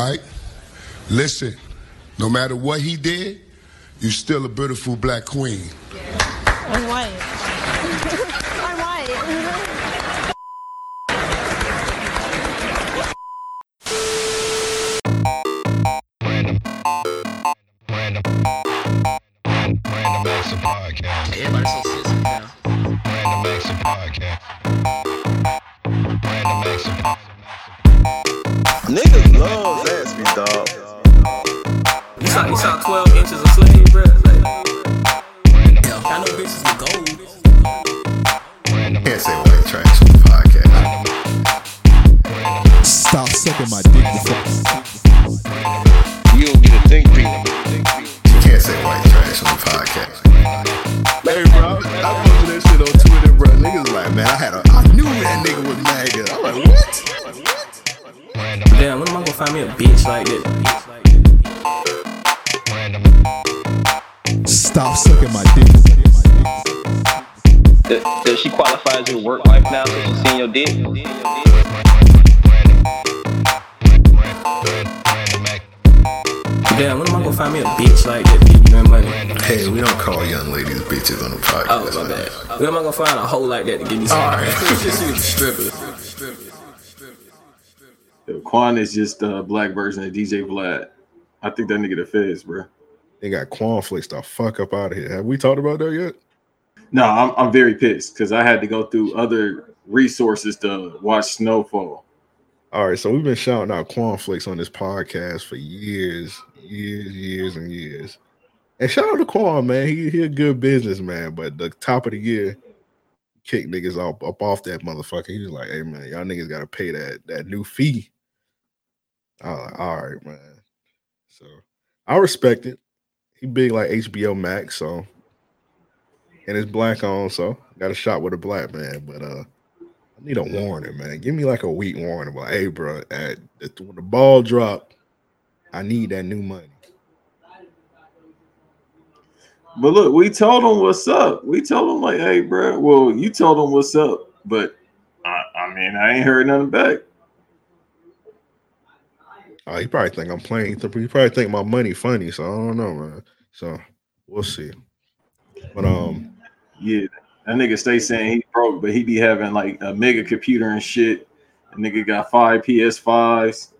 Right? Listen, no matter what he did, you're still a beautiful black queen. I'm white. Quan is just a black version of DJ Vlad. I think that nigga the feds, bro. They got Quanflix the fuck up out of here. Have we talked about that yet? No, I'm I'm very pissed because I had to go through other resources to watch Snowfall. All right, so we've been shouting out Quanflix on this podcast for years, years, years, and years. And shout out to Quan, man. He he a good businessman, but the top of the year kick niggas up, up off that motherfucker. He was like, hey man, y'all niggas gotta pay that that new fee. I was like, all right, man. So I respect it. He big like HBO Max, so and it's black on, so got a shot with a black man. But uh I need a warning, man. Give me like a week warning. But hey, bro, at the, when the ball drop, I need that new money. But look, we told him what's up. We told him like, hey, bro. Well, you told him what's up, but I, I mean, I ain't heard nothing back. Oh, he probably think I'm playing. He probably think my money funny. So I don't know, man. So we'll see. But um, Yeah, that nigga stay saying he broke, but he be having like a mega computer and shit. A nigga got five PS5s.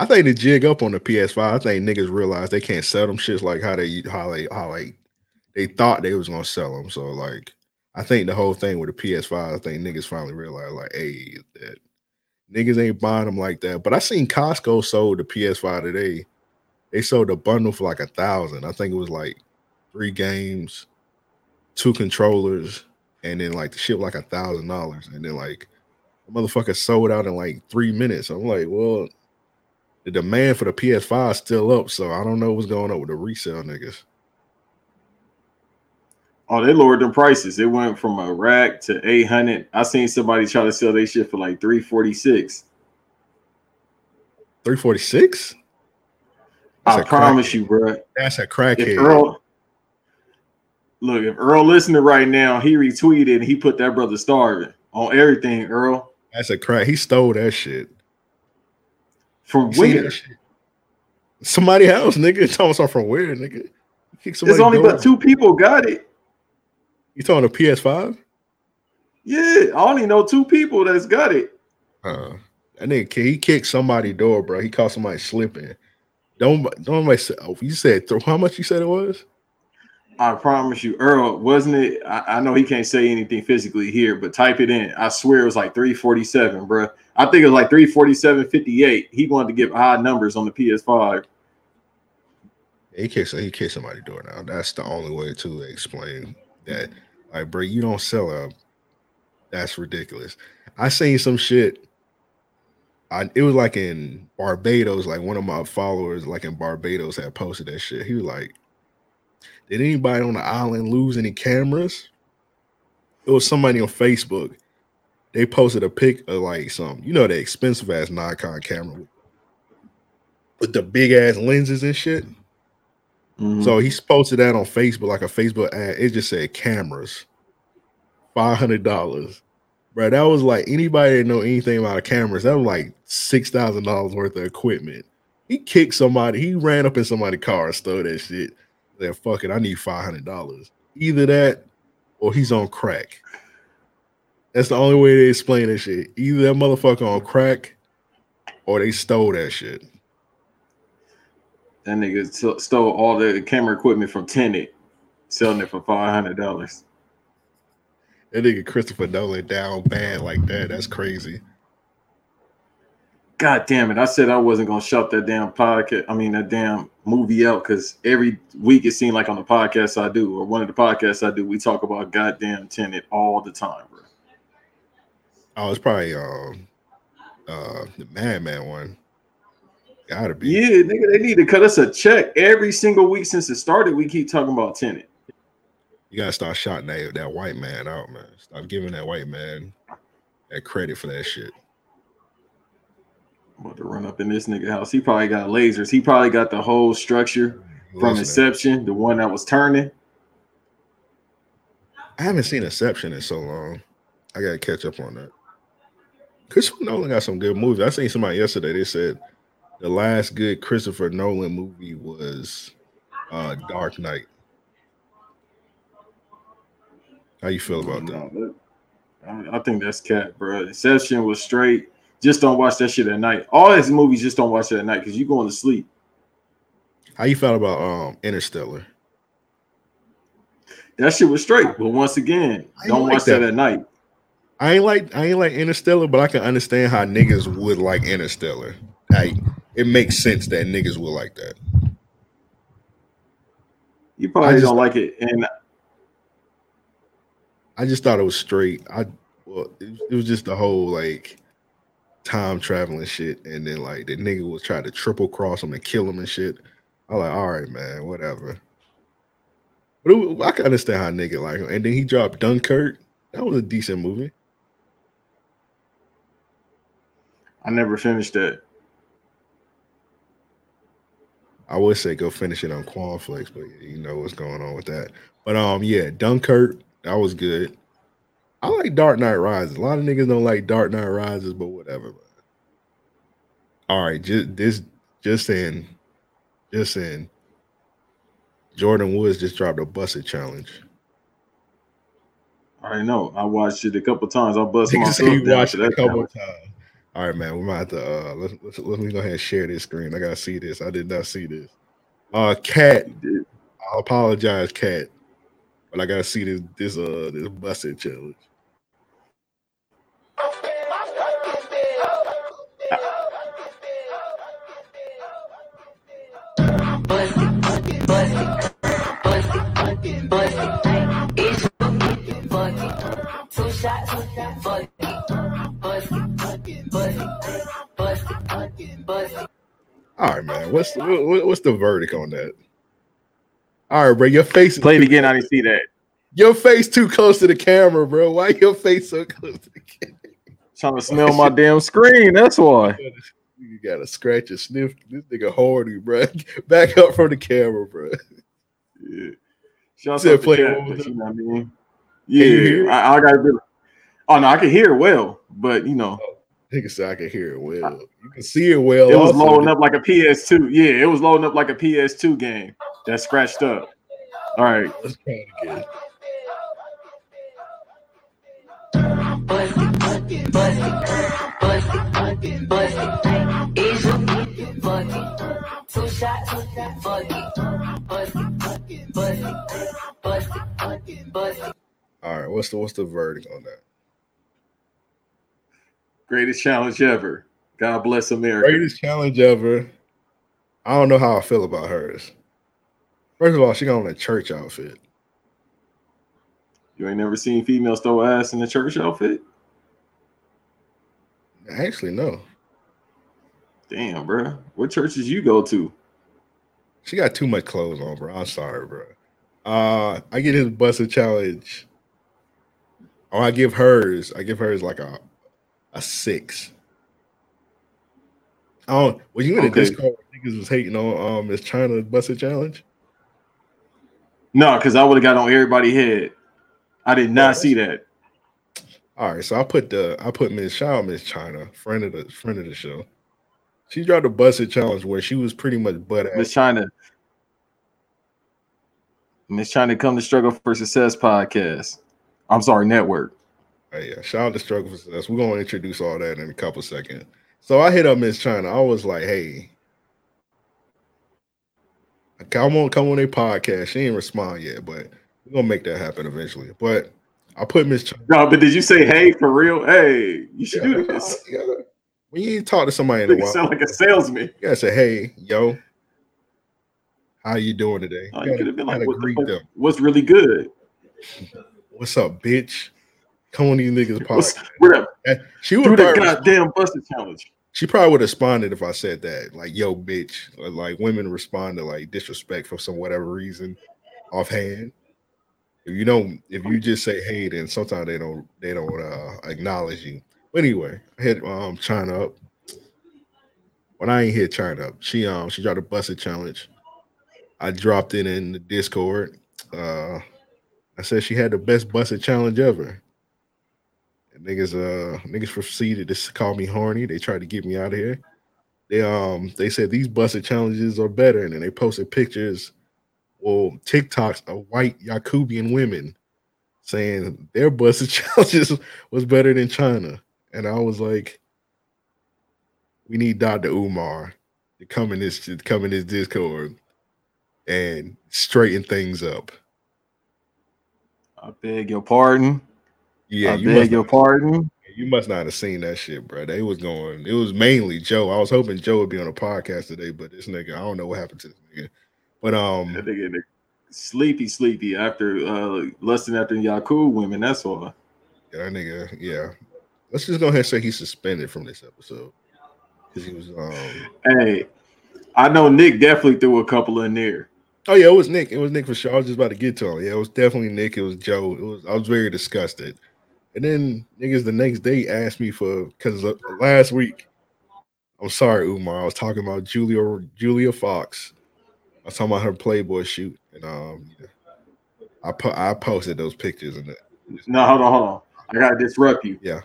I think the jig up on the PS5. I think niggas realize they can't sell them shits like how they how they how like they thought they was gonna sell them. So like, I think the whole thing with the PS5, I think niggas finally realized like, hey, that niggas ain't buying them like that. But I seen Costco sold the PS5 today. They sold a bundle for like a thousand. I think it was like three games, two controllers, and then like the shit like a thousand dollars. And then like the motherfucker sold out in like three minutes. I'm like, well, the demand for the PS5 is still up, so I don't know what's going on with the resale niggas. Oh, they lowered the prices. It went from a rack to 800. I seen somebody try to sell their shit for like 346. 346? I promise crackhead. you, bro. That's a crackhead. Earl, look, if Earl listening right now, he retweeted and he put that brother starving on everything, Earl. That's a crack. He stole that shit. From You where? Somebody else, nigga. Talking something from where, nigga? There's only but two people got it. You talking a PS5? Yeah, I only know two people that's got it. Uh, that nigga, he kicked somebody door, bro. He caught somebody slipping. Don't don't say. Oh, you said th- how much you said it was? I promise you, Earl, wasn't it? I, I know he can't say anything physically here, but type it in. I swear it was like 347, bro. I think it was like 347.58. He wanted to give odd numbers on the PS5. He kicked he kicked somebody door now. That's the only way to explain that. Like, bro, you don't sell a. That's ridiculous. I seen some shit. I it was like in Barbados. Like one of my followers, like in Barbados, had posted that shit. He was like, "Did anybody on the island lose any cameras?" It was somebody on Facebook. They posted a pic of like some, you know, the expensive ass Nikon camera with the big ass lenses and shit. Mhm. So he posted that on Facebook, like a Facebook ad. It just said cameras, five hundred dollars. bro. That was like anybody that know anything about cameras. That was like six thousand dollars worth of equipment. He kicked somebody. He ran up in somebody's car and stole that shit. Then fuck it, I need five hundred dollars. Either that, or he's on crack. That's the only way they explain that shit. Either that motherfucker on crack, or they stole that shit. That nigga st- stole all the camera equipment from Tenet, selling it for five hundred dollars. That nigga Christopher Nolan down bad like that. That's crazy. God damn it! I said I wasn't gonna shout that damn podcast. I mean that damn movie out because every week it seemed like on the podcast I do or one of the podcasts I do, we talk about goddamn Tenet all the time, bro. Oh, it's probably um uh the Madman one. Gotta be. Yeah, nigga, they need to cut us a check every single week since it started. We keep talking about Tenet. You gotta start shouting that, that white man out, man. Stop giving that white man that credit for that shit. I'm about to run up in this nigga house. He probably got lasers. He probably got the whole structure from Listening. Inception, the one that was turning. I haven't seen Inception in so long. I gotta catch up on that. Christopher Nolan got some good movies. I seen somebody yesterday. They said the last good Christopher Nolan movie was uh Dark Knight. How you feel about that? I think that's cat, bro. Inception was straight. Just don't watch that shit at night. All his movies, just don't watch it at night because you going to sleep. How you felt about um Interstellar? That shit was straight. But once again, don't like watch that. that. at night. I ain't like I ain't like Interstellar, but I can understand how niggas would like Interstellar. Like it makes sense that niggas will like that. You probably just- don't like it. And I just thought it was straight. I well, it, it was just the whole like time traveling shit, and then like the nigga was trying to triple cross him and kill him and shit. I like, all right, man, whatever. But it, I can understand how nigga like him. And then he dropped Dunkirk. That was a decent movie. I never finished that. I would say go finish it on Quanflix, but you know what's going on with that. But um, yeah, Dunkirk, that was good. I like Dark Knight Rises. A lot of niggas don't like Dark Knight Rises, but whatever. Man. All right, just this, just saying, just saying. Jordyn Woods just dropped a busted challenge. I know. I watched it a couple times. I bust Nigga myself you watched it a couple times. All right, man. We might have to uh let's, let's let me go ahead and share this screen. I gotta see this. I did not see this. Uh cat. I apologize, cat. But I gotta see this this uh this busted challenge. Two shots, it. All right, man. What's the, what's the verdict on that? All right, bro. Your face Play it again. I didn't see that. Your face too close to the camera, bro. Why your face so close to the camera? Trying to smell my damn screen. That's why. You gotta scratch and sniff. This nigga horny, bro. Back up from the camera, bro. Yeah. Shout out play over you know what I mean? Yeah, I, I got to Oh no, I can hear well, but you know, oh, Nigga said I can hear it well. You can see it well. it was also. loading up like a PS2. Yeah, it was loading up like a PS2 game that scratched up. All right, Let's try it again. All right, what's the what's the verdict on that? Greatest challenge ever. God bless America. Greatest challenge ever. I don't know how I feel about hers. First of all, she got on a church outfit. You ain't never seen females throw ass in a church outfit? Actually, no. Damn, bro. What churches you go to? She got too much clothes on, bro. I'm sorry, bro. Uh, I get his busted challenge. Or I give hers. I give hers like a a six. Oh, well, you in Okay. Discord? Niggas was hating on um Miss China busted challenge. No, because I would have got on everybody's head. I did not see that. All right, so I put the I put Miss out Miss China, friend of the friend of the show. She dropped a busted challenge where she was pretty much butt. Miss China. Miss China come to Struggle for Success podcast. I'm sorry, network. Oh, yeah, shout out to Struggle for Success. We're gonna introduce all that in a couple seconds. So I hit up Miss China. I was like, hey, come on, come on a podcast. She ain't respond yet, but we're gonna make that happen eventually. But I put Miss China. No, but did you say hey for real? Hey, you should Yeah, do this. yeah. When you talk to somebody in a You while, sound like a salesman. you gotta say, hey, yo, how you doing today? Oh, You you gotta- could have been like, what the what's really good? What's up, bitch? Come on, these niggas podcast. She Do would the probably, goddamn busted challenge. she probably would have responded if I said that, like "yo, bitch." Or, like women respond to like disrespect for some whatever reason, offhand. If you don't, if you just say hey, then sometimes they don't they don't uh, acknowledge you. But anyway, I hit um China up. When I ain't hit China up, she um she dropped a busted challenge. I dropped it in the Discord. Uh, I said she had the best busted challenge ever. Niggas uh niggas proceeded to call me horny. They tried to get me out of here. They um they said these busted challenges are better, and then they posted pictures, well, TikToks of white Yakubian women saying their busted challenges was better than China. And I was like, we need Dr. Umar to come in this to come in this Discord and straighten things up. I beg your pardon. Yeah, I you beg your not- pardon. You must not have seen that shit, bro. They was going. It was mainly Joe. I was hoping Joe would be on a podcast today, but this nigga, I don't know what happened to this nigga. But um, That nigga nigga sleepy, sleepy after uh lusting after Yakub women. That's all. yeah, that nigga, yeah. Let's just go ahead and say he's suspended from this episode because he was. um Hey, I know Nick definitely threw a couple in there. Oh yeah, it was Nick. It was Nick for sure. I was just about to get to him. Yeah, it was definitely Nick. It was Joe. It was. I was very disgusted. And then niggas the next day asked me for because last week. I'm sorry, Umar. I was talking about Julia Julia Fox. I was talking about her Playboy shoot, and um, I po- I posted those pictures and it No, hold on, hold on. I gotta disrupt you. yeah.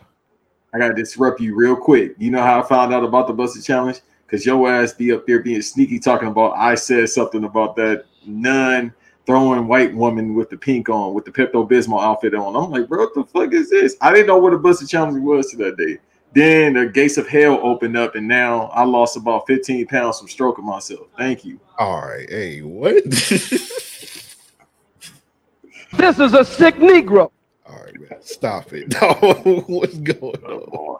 I gotta disrupt you real quick. You know how I found out about the busted challenge? Because your ass be up there being sneaky talking about I said something about that nun throwing white woman with the pink on, with the Pepto Bismol outfit on. I'm like, bro, what the fuck is this? I didn't know what a busted challenge was to that day. Then the gates of hell opened up, and now I lost about 15 pounds from stroking myself. Thank you. All right. Hey, what? This is a sick Negro. All right, man. Stop it. What's going on?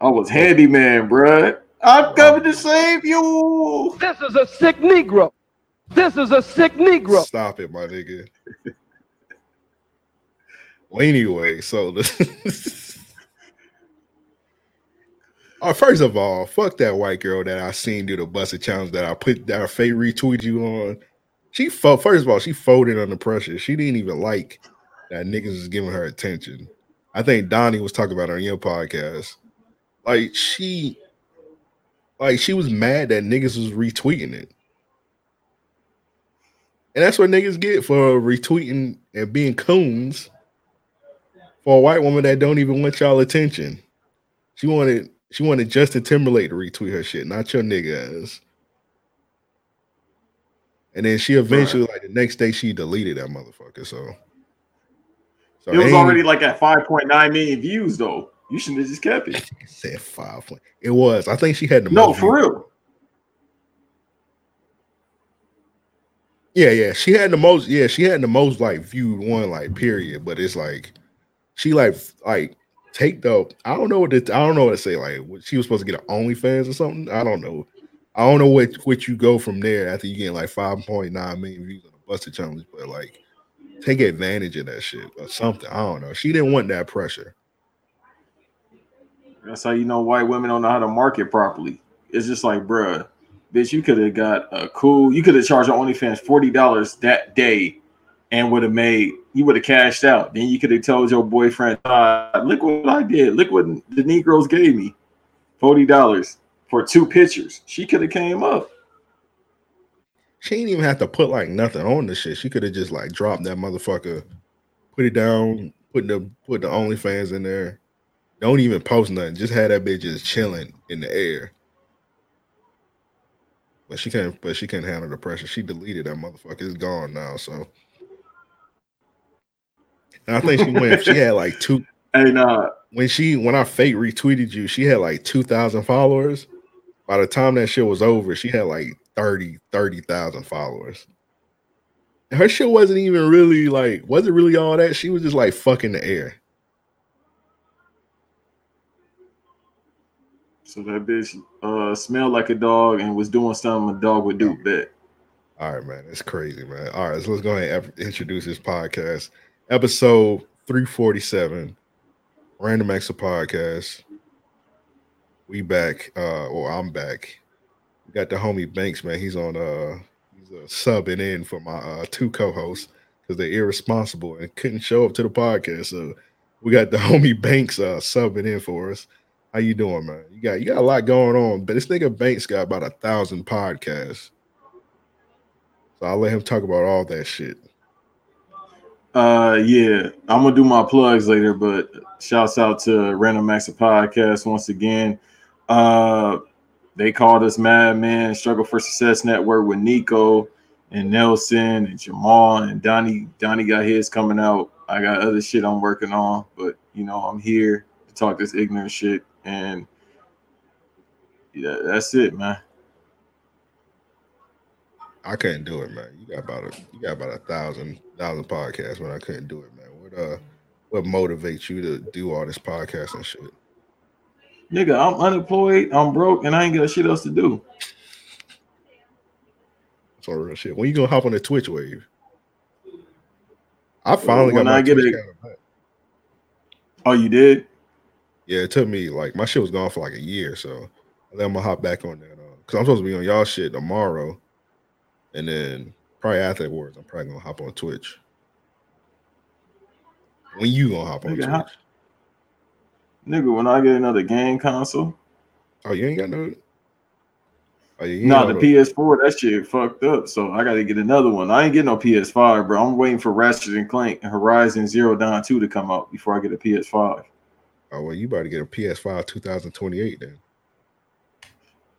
I was handyman, bruh. I'm coming to save you. This is a sick Negro. This is a sick Negro. Stop it, my nigga. well, anyway, so the oh, uh, first of all, fuck that white girl that I seen do the busted challenge that I put that I fake retweet you on. She fo- first of all, she folded under pressure. She didn't even like that niggas was giving her attention. I think Donnie was talking about it on your podcast. Like she like she was mad that niggas was retweeting it. And that's what niggas get for retweeting and being coons for a white woman that don't even want y'all attention. She wanted she wanted Justin Timberlake to retweet her shit, not your nigga ass. And then she eventually, like the next day, she deleted that motherfucker. So, so It was already like at 5.9 million views, though. You should have just kept it. said five. point- It was. I think she had the No, for real. Yeah, yeah. She had the most. Yeah, she had the most like viewed one like period. But it's like she like like take the. I don't know what to, I don't know what to say. Like she was supposed to get an OnlyFans or something. I don't know. I don't know what what you go from there after you get like five point nine million views on the Busted challenge. But like take advantage of that shit or something. I don't know. She didn't want that pressure. That's how you know white women don't know how to market properly. It's just like, bruh, bitch, you could have got a cool, you could have charged OnlyFans $40 that day and would have made, you would have cashed out. Then you could have told your boyfriend, uh, look what I did. Look what the Negroes gave me $40 for two pictures. She could have came up. She didn't even have to put like nothing on the shit. She could have just like dropped that motherfucker, put it down, put the put the OnlyFans in there, Don't even post nothing. Just had that bitch just chilling in the air. But she can't. But she can't handle the pressure. She deleted that motherfucker. It's gone now. So. And I think she went. she had like two. Hey, nah. When she when I fake retweeted you, she had like two thousand followers. By the time that shit was over, she had like 30 30,000 followers. Her shit wasn't even really like wasn't really all that. She was just like fucking the air. So that bitch uh smelled like a dog and was doing something a dog would do. Bet. All right, man. It's crazy, man. All right, so let's go ahead and introduce this podcast. Episode 347, Random Acts of Podcast. We back, uh, or I'm back. We got the homie Banks, man. He's on uh he's uh, subbing in for my uh two co-hosts because they're irresponsible and couldn't show up to the podcast. So we got the homie Banks uh subbing in for us. How you doing, man? You got you got a lot going on, but this nigga Banks got about a thousand podcasts. So I'll let him talk about all that shit. Uh, yeah, I'm gonna do my plugs later, but shouts out to Random Acts of Podcast once again. Uh, they called us Madman Struggle for Success Network with Nico and Nelson and Jamal and Donnie. Donnie got his coming out. I got other shit I'm working on, but you know I'm here to talk this ignorant shit, and yeah, that's it, man. I couldn't do it, man. You got about a you got about a thousand thousand podcasts, but I couldn't do it, man. What uh what motivates you to do all this podcast and shit? Nigga, I'm unemployed, I'm broke, and I ain't got shit else to do. All real shit. When you gonna hop on the Twitch wave? I finally When got my I get Twitch it- account. Oh, you did? Yeah, it took me like my shit was gone for like a year, so I think I'm gonna hop back on that. Uh, Cause I'm supposed to be on y'all shit tomorrow, and then probably after afterwards I'm probably gonna hop on Twitch. When you gonna hop on Nigga, Twitch? how- Nigga, when I get another game console, Oh, you ain't got no. Oh, no, ain't the got PS4, that shit fucked up. So I gotta get another one. I ain't getting no PS5, bro. I'm waiting for Ratchet and Clank and Horizon Zero Dawn 2 to come out before I get a PS5. Oh well, you about to get a PS5 2028 then.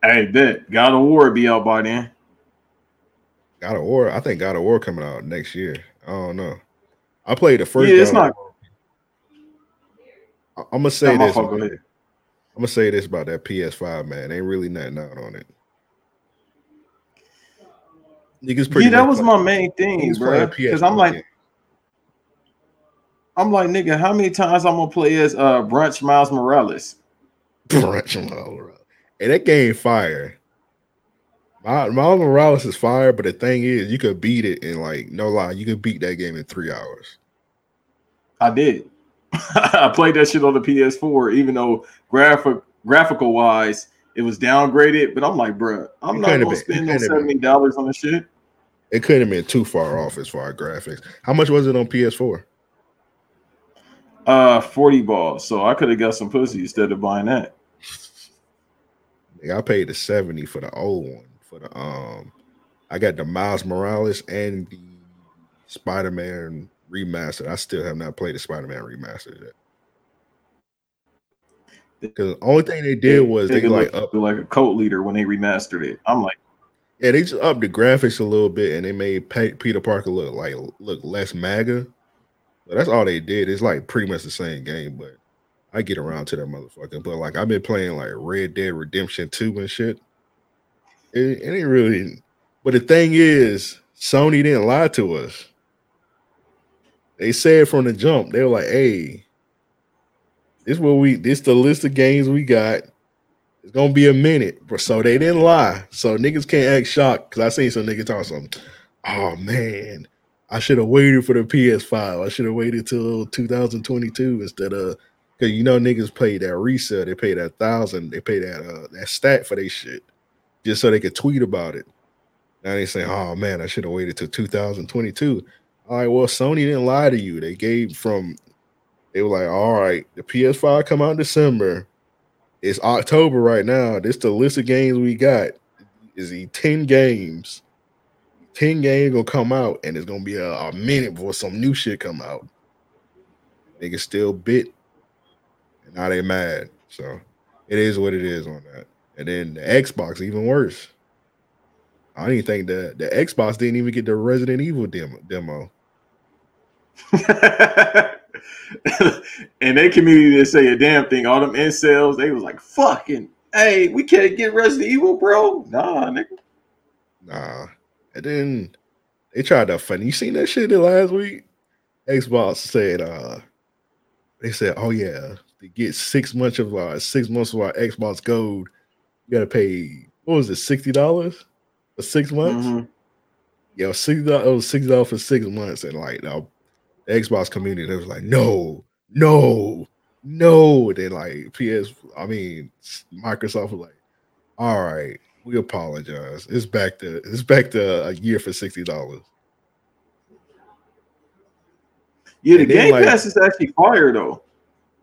Hey, bet. God of War be out by then. God of War, I think God of War coming out next year. I don't know. I played the first. Yeah, it's God not- I- I'm gonna say this. fault, go I'm gonna say this about that PS5, man. Ain't really nothing out on it. Niggas pretty Yeah, that was my main thing, bro. Because I'm like. I'm like, nigga, how many times I'm gonna play as uh Brunch Miles Morales? Brunch Miles Morales. Hey, that game fire. Mi- Miles Morales is fire, but the thing is, you could beat it in like no lie, you could beat that game in three hours. I did. I played that shit on the PS4, even though graphic graphical wise it was downgraded. But I'm like, bruh, I'm It not gonna been- spend no couldn't have been. seventy dollars on the shit. It couldn't have been too far off as far as graphics. How much was it on PS4? Uh, forty balls. So I could have got some pussy instead of buying that. Yeah, I paid the 70 for the old one. For the um I got the Miles Morales and the Spider-Man remastered. I still have not played the Spider-Man remastered yet. Because the only thing they did was they Nigga like up like a cult leader when they remastered it. I'm like, yeah, they just upped the graphics a little bit and they made Peter Parker look like look less MAGA. That's all they did. It's like pretty much the same game, but I get around to that motherfucker. But like I've been playing like Red Dead Redemption 2 and shit. It, it ain't really but the thing is, Sony didn't lie to us. They said from the jump, they were like, hey, this what we this the list of games we got. It's gonna be a minute, so they didn't lie. So niggas can't act shocked because I seen some niggas talk something. Oh man, I should have waited for the PS5. I should have waited till 2022 instead of because you know niggas paid that resale. They paid that thousand. They paid that uh that stat for their shit just so they could tweet about it. Now they say, oh man, I should have waited till 2022. All right, well, Sony didn't lie to you. They gave from they were like, all right, the PS5 come out in December. It's October right now. This the list of games we got. Is the 10 games. 10 games gonna come out, and it's gonna be a, a minute before some new shit come out. Niggas still bit. And now they mad. So it is what it is on that. And then the Xbox, even worse. I didn't think the the Xbox didn't even get the Resident Evil demo. demo. and they community didn't say a damn thing. All them incels, they was like, fucking, hey, we can't get Resident Evil, bro. Nah, nigga. Nah. And then they tried to funny. You seen that shit the last week? Xbox said, uh, they said, oh yeah, to get six months of uh six months of our Xbox Gold, you gotta pay what was it, sixty dollars for six months? Mhm. Yo, sixty dollars. It was sixty dollars for six months, and like now, the Xbox community, they was like, no, no, no. Then like PS, I mean, Microsoft was like, all right, we apologize. It's back to it's back to a year for sixty dollars. Yeah, the And Game like- Pass is actually fire though.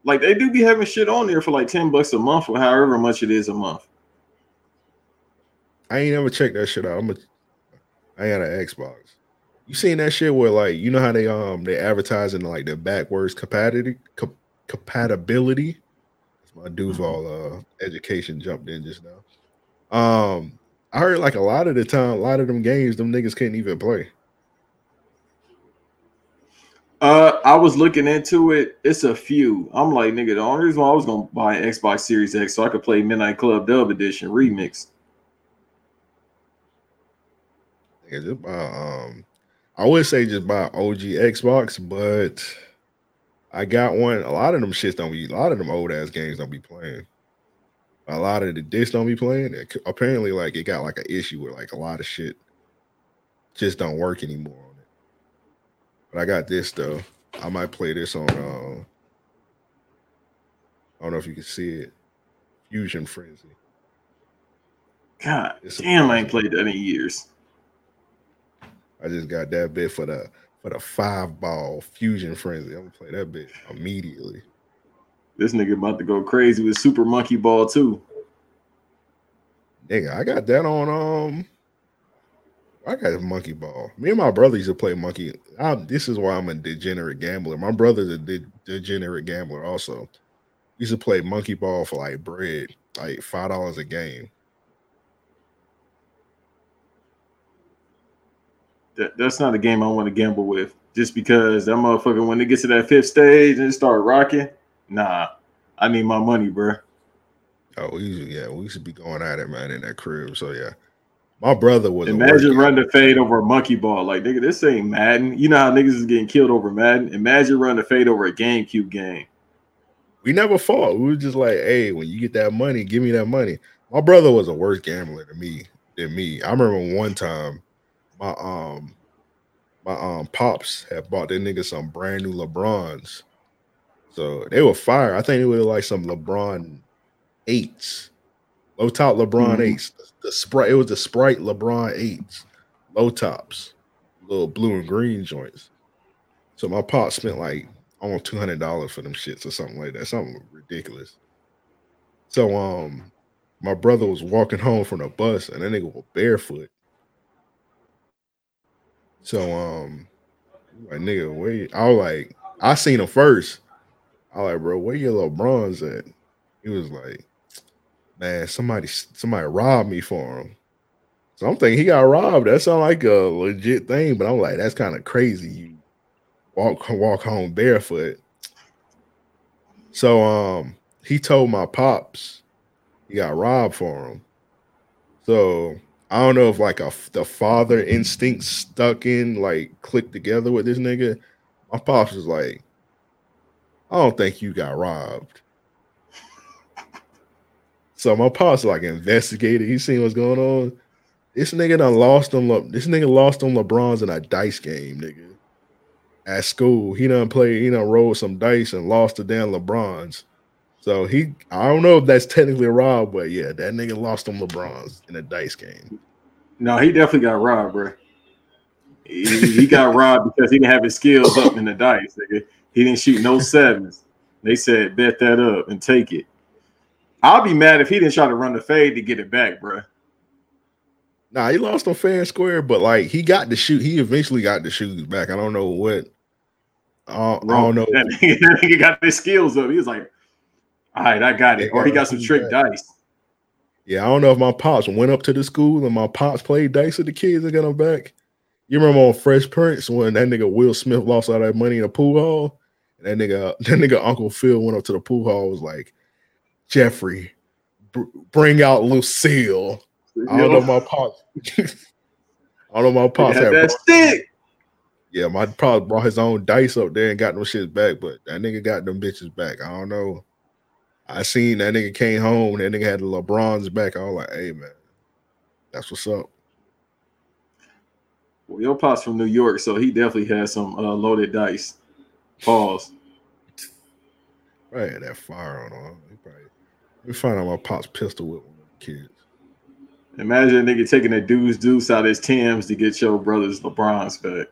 Like they do be having shit on there for like 10 bucks a month or however much it is a month. I ain't ever checked that shit out. I'm a, I got an Xbox. You seen that shit where like you know how they um they advertising like the backwards compatibility co- compatibility. My Duval uh education jumped in just now. Um, I heard like a lot of the time, a lot of them games, them niggas can't even play. Uh, I was looking into it. It's a few. I'm like, nigga, the only reason why I was gonna buy an Xbox Series X so I could play Midnight Club Dub Edition Remix. Nigga, just buy, um, I would say just buy OG Xbox, but I got one. A lot of them shits don't be. A lot of them old ass games don't be playing. A lot of the discs don't be playing. It apparently, like it got like an issue with like a lot of shit just don't work anymore on it. But I got this though. I might play this on. Uh, I don't know if you can see it. Fusion Frenzy. God It's damn, I ain't played that in years. I just got that bit for the for the five ball Fusion Frenzy. I'm gonna play that bit immediately. This nigga about to go crazy with Super Monkey Ball too. Nigga, I got that on um I got a monkey ball. Me and my brother used to play monkey. i this is why I'm a degenerate gambler. My brother's a de- degenerate gambler also. Used to play monkey ball for like bread, like five dollars a game. That, that's not a game I want to gamble with. Just because that motherfucker, when it gets to that fifth stage and it start rocking, nah, I need my money, bro. Oh, we used to, yeah, we should be going at it, man, in that crib. So yeah, my brother was Imagine running the fade over a monkey ball. Like, nigga, this ain't Madden. You know how niggas is getting killed over Madden? Imagine running the fade over a GameCube game. we never fought. We were just like, hey, when you get that money, give me that money. My brother was a worse gambler than me than me. I remember one time my um my um pops had bought that nigga some brand new LeBrons. So they were fire. I think they were like some LeBron eights, low top LeBron Mhm. eights. The sprite, it was the Sprite LeBron eights, low tops, little blue and green joints. So my pop spent like almost two hundred dollars for them shits or something like that, something ridiculous. So um, my brother was walking home from the bus, and that nigga was barefoot. So um, like nigga, wait, I was like, I seen him first. I like, bro, where your little bronze at? He was like, man, somebody somebody robbed me for him. So I'm thinking he got robbed. That sounds like a legit thing, but I'm like, that's kind of crazy. You walk walk home barefoot. So um, he told my pops he got robbed for him. So I don't know if like a the father instinct stuck in, like clicked together with this nigga. My pops was like, I don't think you got robbed. So my pops like investigated. He seen what's going on. This nigga done lost them. Le- This nigga lost on LeBron's in a dice game, nigga. At school, he done played. He done rolled some dice and lost to damn LeBron's. So he, I don't know if that's technically a rob, but yeah, that nigga lost on LeBron's in a dice game. No, he definitely got robbed, bro. He, he got robbed because he didn't have his skills up in the dice. Nigga. He didn't shoot no sevens. They said bet that up and take it. I'll be mad if he didn't try to run the fade to get it back, bro. Nah, he lost on fair and square, but like he got the shoot. He eventually got the shoes back. I don't know what. Uh, I don't know. That nigga, that nigga got his skills up. He was like, All right, I got it. Or he got some trick dice. Yeah, I don't know if my pops went up to the school and my pops played dice with the kids and got them back. You remember on Fresh Prince when that nigga Will Smith lost all that money in the pool hall? And that nigga, that nigga Uncle Phil went up to the pool hall was like, Jeffrey, br- bring out Lucille. I don't know my pops. I don't know my pops Had had that stick. yeah, my pops brought his own dice up there and got them shits back, but that nigga got them bitches back. I don't know. I seen that nigga came home, that nigga had the LeBrons back. I was like, hey man, that's what's up. Well, your pops from New York, so he definitely has some uh, loaded dice. Pause. Right, had that fire on him. He probably let me find out my pop's pistol with one of the kids. Imagine a nigga taking a dude's deuce out of his Tims to get your brother's LeBron's back.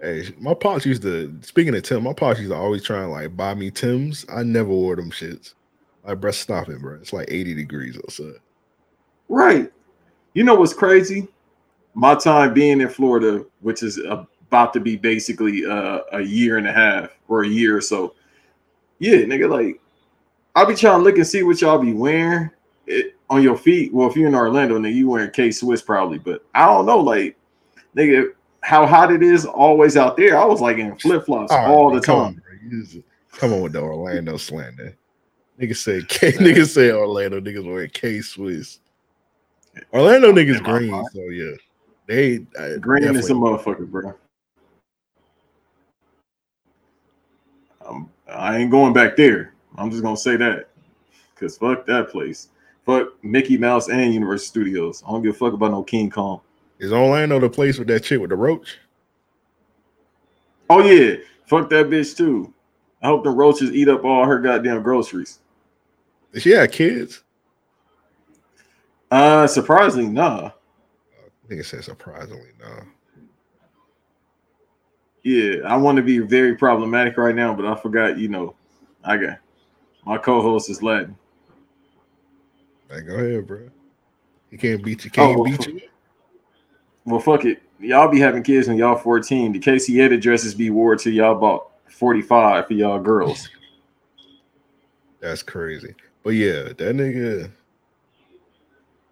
Hey, my pops used to speaking of Tim, my pops used to always try and like buy me Tim's. I never wore them shits. Like, bro, stop it, bro. It's like 80 degrees outside. Right. You know what's crazy? My time being in Florida, which is about to be basically uh, a year and a half or a year or so. Yeah, nigga, like I'll be trying to look and see what y'all be wearing it, on your feet. Well, if you're in Orlando, nigga, you wearing K Swiss probably, but I don't know, like nigga, how hot it is always out there. I was like in flip flops all bro, the come time. You just- come on with the Orlando slander. Nigga said K nigga said Orlando niggas wearing K Swiss. Orlando niggas green, so yeah. They uh, Green is a motherfucker, bro. Um, I ain't going back there. I'm just gonna say that, cause fuck that place. Fuck Mickey Mouse and Universal Studios. I don't give a fuck about no King Kong. Is Orlando the place with that chick with the roach? Oh yeah, fuck that bitch too. I hope the roaches eat up all her goddamn groceries. Does she have kids? Uh, surprisingly, nah. Nigga said surprisingly, no. Yeah, I want to be very problematic right now, but I forgot. You know, I got my co-host is Latin. Like, go ahead, bro. He can't beat you. Oh, Can't well, beat you. Well, fuck it. Y'all be having kids when y'all 14. The Ed dresses be wore till y'all about 45 for y'all girls. That's crazy. But yeah, that nigga.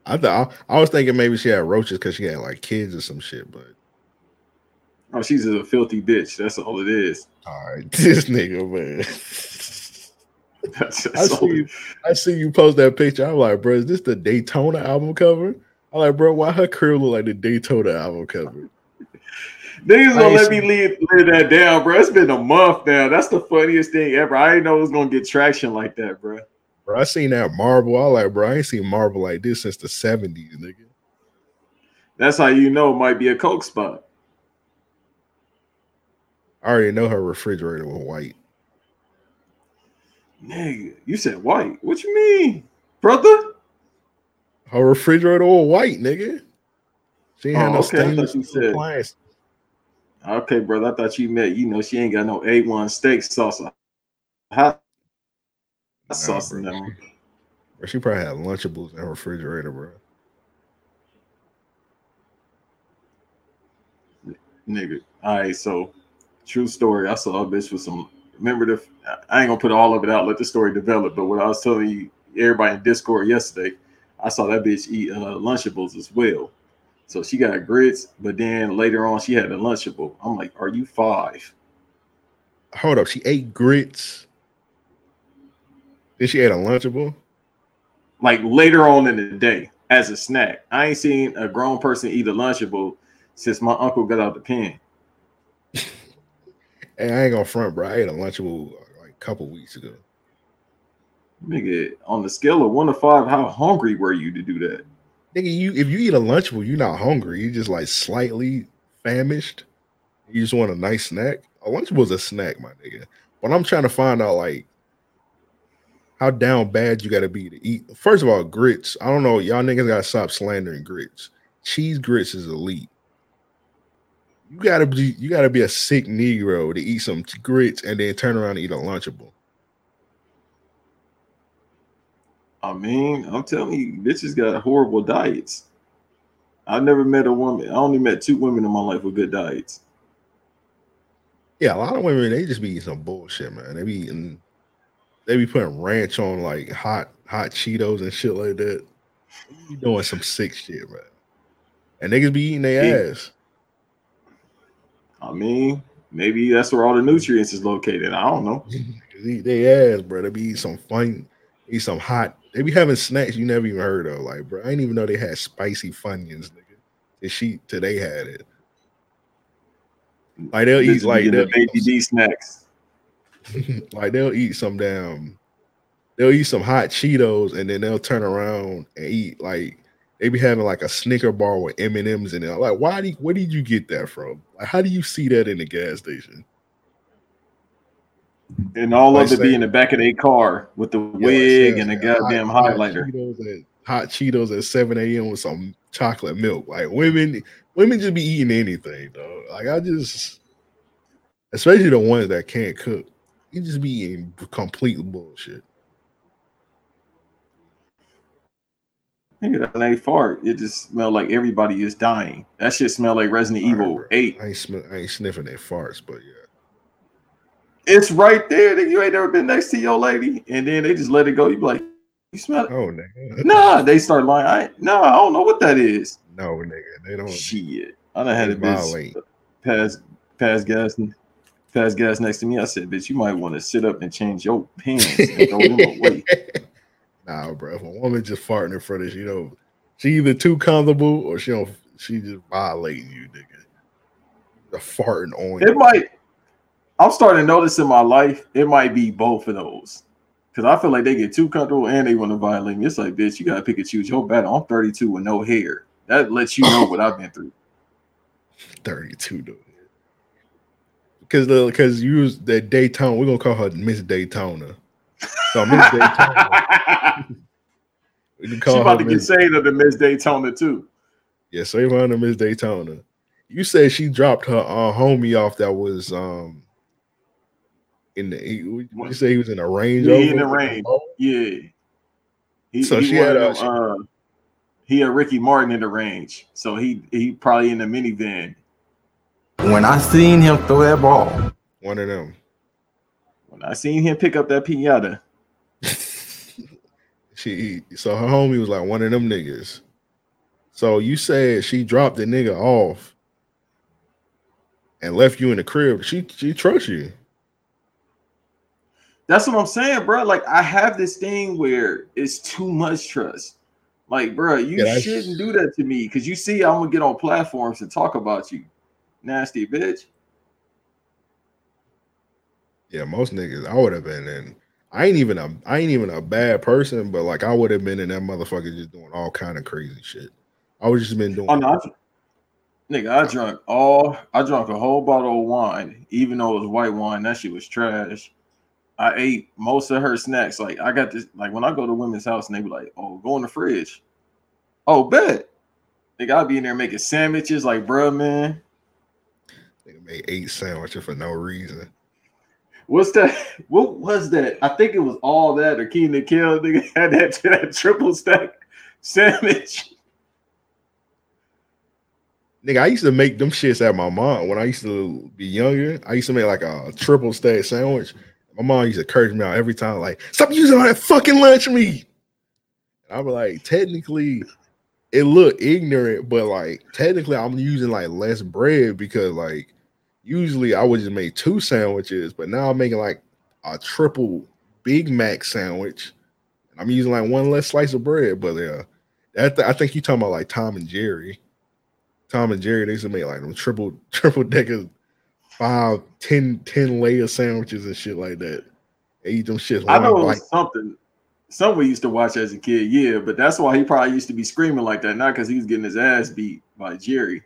I thought I, I was thinking maybe she had roaches because she had like kids or some shit, but Oh, she's a filthy bitch. That's all it is. all right, this nigga, man. That's, I that's all see it. I see you post that picture. I'm like, bro, is this the Daytona album cover? I'm like, bro, why her crib look like the Daytona album cover? Niggas I gonna let me leave, lay that down, bro. It's been a month now. That's the funniest thing ever. I didn't know it was gonna get traction like that, bro. Bro, I seen that marble. I like, bro, I ain't seen marble like this since the 70s, nigga. That's how you know it might be a coke spot. I already know her refrigerator was white. Nigga, you said white. What you mean, brother? Her refrigerator was white, nigga. She ain't had Oh, no okay, stainless you steel said- appliance. Okay, brother. I thought you meant you know she ain't got no A1 steak sauce. Hot sauce in that she probably had Lunchables in her refrigerator, bro. Nigga. All right, so true story. I saw a bitch with some. Remember the? I ain't gonna put all of it out. Let the story develop. But what I was telling you, everybody in Discord yesterday, I saw that bitch eat uh, Lunchables as well. So she got grits, but then later on she had a Lunchable. I'm like, are you five? Hold up, she ate grits. Then she ate a Lunchable. Like later on in the day as a snack. I ain't seen a grown person eat a Lunchable since my uncle got out the pen. Hey, I ain't gonna front, bro. I ate a Lunchable like a couple weeks ago. Nigga, on the scale of one to five, how hungry were you to do that? Nigga, you if you eat a Lunchable, you're not hungry. You're just like slightly famished. You just want a nice snack. A Lunchable's a snack, my nigga. But I'm trying to find out like how down bad you gotta be to eat. First of all, grits. I don't know. Y'all niggas gotta stop slandering grits. Cheese grits is elite. You gotta be you gotta be a sick Negro to eat some grits and then turn around and eat a Lunchable. I mean, I'm telling you, bitches got horrible diets. I never met a woman. I only met two women in my life with good diets. Yeah, a lot of women they just be eating some bullshit, man. They be eating, they be putting ranch on like hot hot Cheetos and shit like that. They be doing some sick shit, man. And niggas be eating their Yeah. ass. I mean, maybe that's where all the nutrients is located. I don't know. they ass, bro. They be eating some fun, eat some hot. They be having snacks you never even heard of. Like, bro, I didn't even know they had spicy funyuns, nigga. And she today had it. Like they'll eat like they'll the baby D snacks. like they'll eat some damn they'll eat some hot Cheetos and then they'll turn around and eat like they be having like a Snicker bar with M and M's in it. Like, why do where did you get that from? Like, how do you see that in the gas station? And all Like of it be in the back of their car with the Yeah, wig and the goddamn hot- hot highlighter. Cheetos at, hot Cheetos at 7 a.m. with some chocolate milk. Like women, women just be eating anything, though. Like I just especially the ones that can't cook, you just be eating complete bullshit. Nigga, that ain't fart. It just smell like everybody is dying. That shit smell like Resident Evil 8. I ain't sm- I ain't sniffing their farts, but yeah. It's right there. Nigga. You ain't never been next to your lady, and then they just let it go. You be like, you smell it? Oh nigga. Nah, they start lying. I nah, I don't know what that is. No, nigga. They don't Shit. I done had a bitch pass pass gas pass gas next to me. I said, bitch, you might want to sit up and change your pants and throw them away. Nah, bro. If a woman just farting in front of you, you know, she either too comfortable or she don't she just violating you, nigga. The farting on It you. might. I'm starting to notice in my life, it might be both of those. Because I feel like they get too comfortable and they want to violate me. It's like, bitch, you gotta pick and choose your battle. I'm 32 with no hair. That lets you know what I've been through. 32 though. Because the because you was that Daytona, we're gonna call her Miss Daytona. So Miss Daytona. we can She call about her to get Miss, saved of the Miss Daytona too. yeah, save her under Miss Daytona. You said she dropped her uh, homie off that was um in the he, what you say he was in a range Yeah, he in the range. Yeah. He, So he she had a- them, uh, he had Ricky Martin in the range. So he he probably in the minivan. When I seen him throw that ball, One of them. I seen him pick up that pinata, She so her homie was like one of them niggas. So you said she dropped the nigga off and left you in the crib. She she trusts you. That's what I'm saying, bro. Like I have this thing where it's too much trust. Like, bro, you Yeah, shouldn't do that to me because you see, I'm gonna get on platforms and talk about you, nasty bitch. Yeah, most niggas I would have been in. I ain't even a I ain't even a bad person, but like I would have been in that motherfucker just doing all kind of crazy shit. I would just been doing Oh no, I, nigga, I drank all, I drank a whole bottle of wine, even though it was white wine. That shit was trash. I ate most of her snacks. Like I got this, like when I go to women's house and they be like, "Oh, go in the fridge." Oh, bet. Nigga, I'll be in there making sandwiches. Like, bruh, man, nigga made eight sandwiches for no reason. What's that? What was that? I think it was all that or Kenan & Kel. Nigga had that, that triple stack sandwich. Nigga, I used to make them shits at my mom when I used to be younger. I used to make like a triple stack sandwich. My mom used to curse me out every time, like, stop using all that fucking lunch meat. And I was like, technically, it looked ignorant, but like technically I'm using like less bread because like usually I would just make two sandwiches, but now I'm making like a triple Big Mac sandwich. And I'm using like one less slice of bread. But yeah, that I think you talking about like Tom and Jerry. Tom and Jerry, they used to make like them triple triple decker five, 10, 10 layer sandwiches and shit like that. They eat them shits. I know it was bite. something. Something we used to watch as a kid, yeah, but that's why he probably used to be screaming like that, not because he was getting his ass beat by Jerry.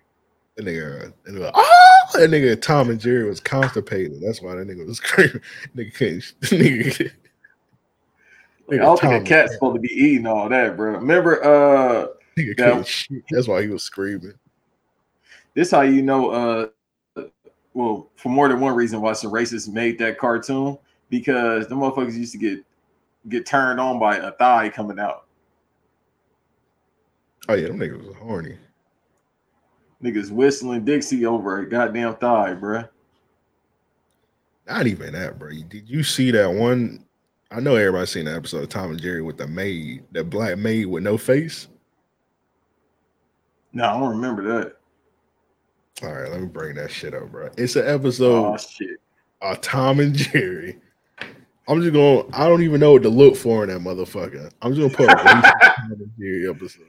That nigga, that nigga, ah! That nigga Tom and Jerry was constipated. That's why that nigga was screaming. Nigga couldn't. Nigga, Like, I don't Tom think a cat's supposed to be eating all that, bro. Remember, uh, nigga that- shit. That's why he was screaming. this how you know, uh, well, for more than one reason why some racists made that cartoon because the motherfuckers used to get get turned on by a thigh coming out. Oh yeah, them niggas was horny. Niggas whistling Dixie over a goddamn thigh, bruh. Not even that, bro. Did you see that one? I know everybody's seen the episode of Tom and Jerry with the maid, that black maid with no face. No, I don't remember that. All right, let me bring that shit up, bro. It's an episode Oh shit. of Tom and Jerry. I'm just going. I don't even know what to look for in that motherfucker. I'm just gonna put a Tom and Jerry episode.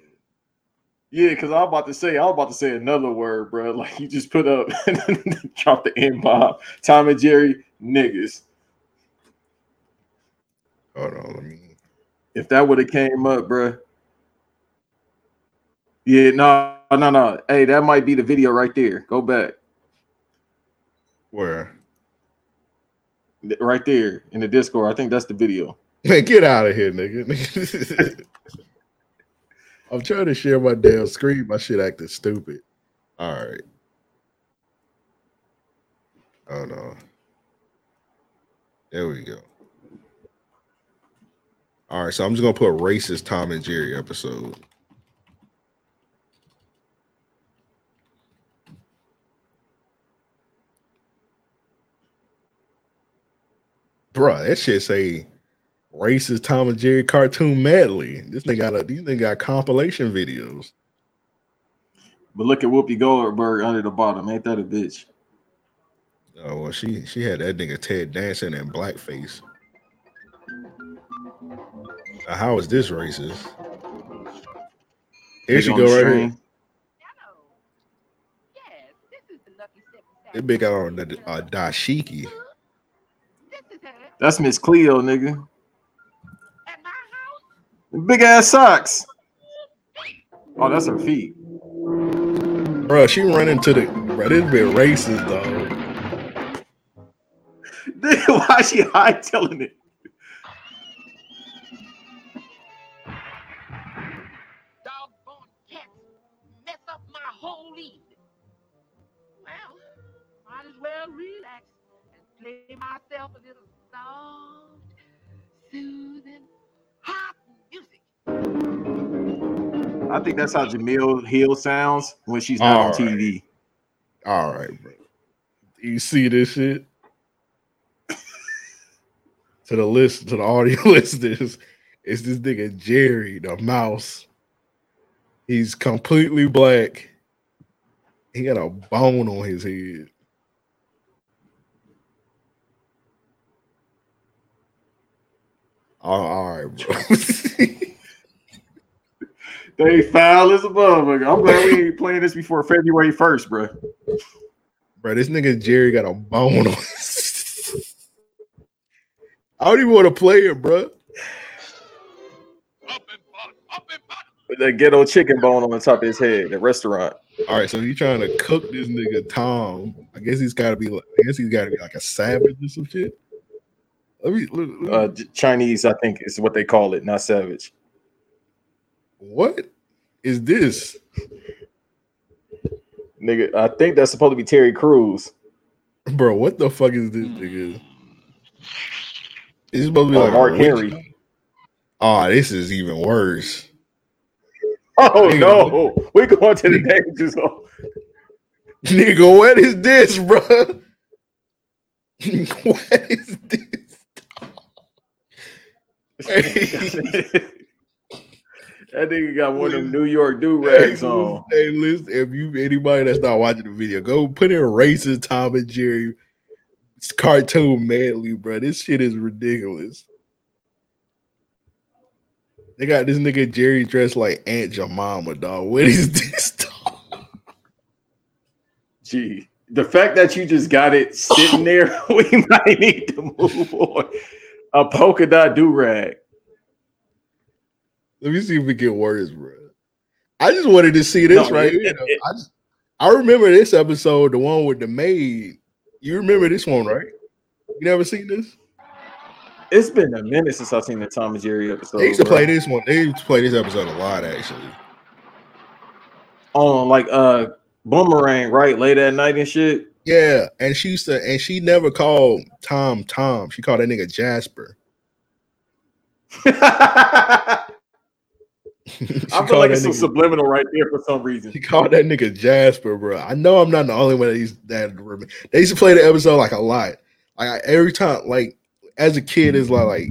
Yeah, because I'm about to say, I'm about to say another word, bro. Like you just put up, drop the N bomb. Tom and Jerry niggas. Hold on, let me. If that would have came up, bro. Yeah, no, no, no. Hey, that might be the video right there. Go back. Where? Right there in the Discord. I think that's the video. Man, get out of here, nigga. I'm trying to share my damn screen. My shit acting stupid. All right. Oh no. There we go. All right, so I'm just gonna put racist Tom and Jerry episode. Bruh, that shit say racist Tom and Jerry cartoon medley. This thing got a these thing got compilation videos. But look at Whoopi Goldberg under the bottom. Ain't that a bitch? Oh well, she she had that nigga Ted Danson in blackface. Now, how is this racist? Here she go the right string. here. That big got on the uh, dashiki. That's Miss Cleo, nigga. Big ass socks. Oh, that's her feet. Bro, she run into the bro. This bit racist though. Nigga, Why she hightailing it? mess up my whole evening. Well, might as well relax and play myself a little soft, soothing, hot music. I think that's how Jemele Hill sounds when she's not on All right. TV. All right, bro. You see this shit? to the list, to the audio listeners, it's this nigga Jerry, the mouse. He's completely black. He got a bone on his head. all all right, bro. They foul as a motherfucker. I'm glad we ain't playing this before February 1st, bro. bro, this nigga Jerry got a bone on. I don't even want to play it, bro. With that ghetto chicken bone on the top of his head, the restaurant. All right, so you trying to cook this nigga Tom? I guess he's got to be. like- I guess he's got to be like a savage or some shit. Let me. Let, let me- Uh, Chinese, I think, is what they call it, not savage. What is this? Nigga, I think that's supposed to be Terry Crews. Bro, what the fuck is this nigga? Is supposed to be Uh, like Mark Henry. hunt? Oh, this is even worse. Oh Nigga, no, we going to the danger zone. Nigga, what is this, bro? what is this? that nigga got one of them New York do rags on. Hey, listen, if you anybody that's not watching the video, go put in racist Tom and Jerry it's cartoon medley, bro. This shit is ridiculous. They got this nigga Jerry dressed like Aunt Jemima, dog. What is this? Dog? Gee, the fact that you just got it sitting there, we might need to move on. A polka dot do rag. Let me see if it get worse, bro. I just wanted to see this No, right it- here. it- it- I just, I remember this episode, the one with the maid. You remember this one, right? You never seen this? It's been a minute since I've seen the Tom and Jerry episode. They used to bro. play this one. They used to play this episode a lot, actually. on like uh boomerang, right? Late at night and shit. Yeah, and she used to, and she never called Tom Tom. She called that nigga Jasper. I feel like it's some nigga- subliminal right there for some reason. She called that nigga Jasper, bro. I know I'm not the only one that used that. remember- They used to play the episode like a lot. Like I, every time, like as a kid, it's like like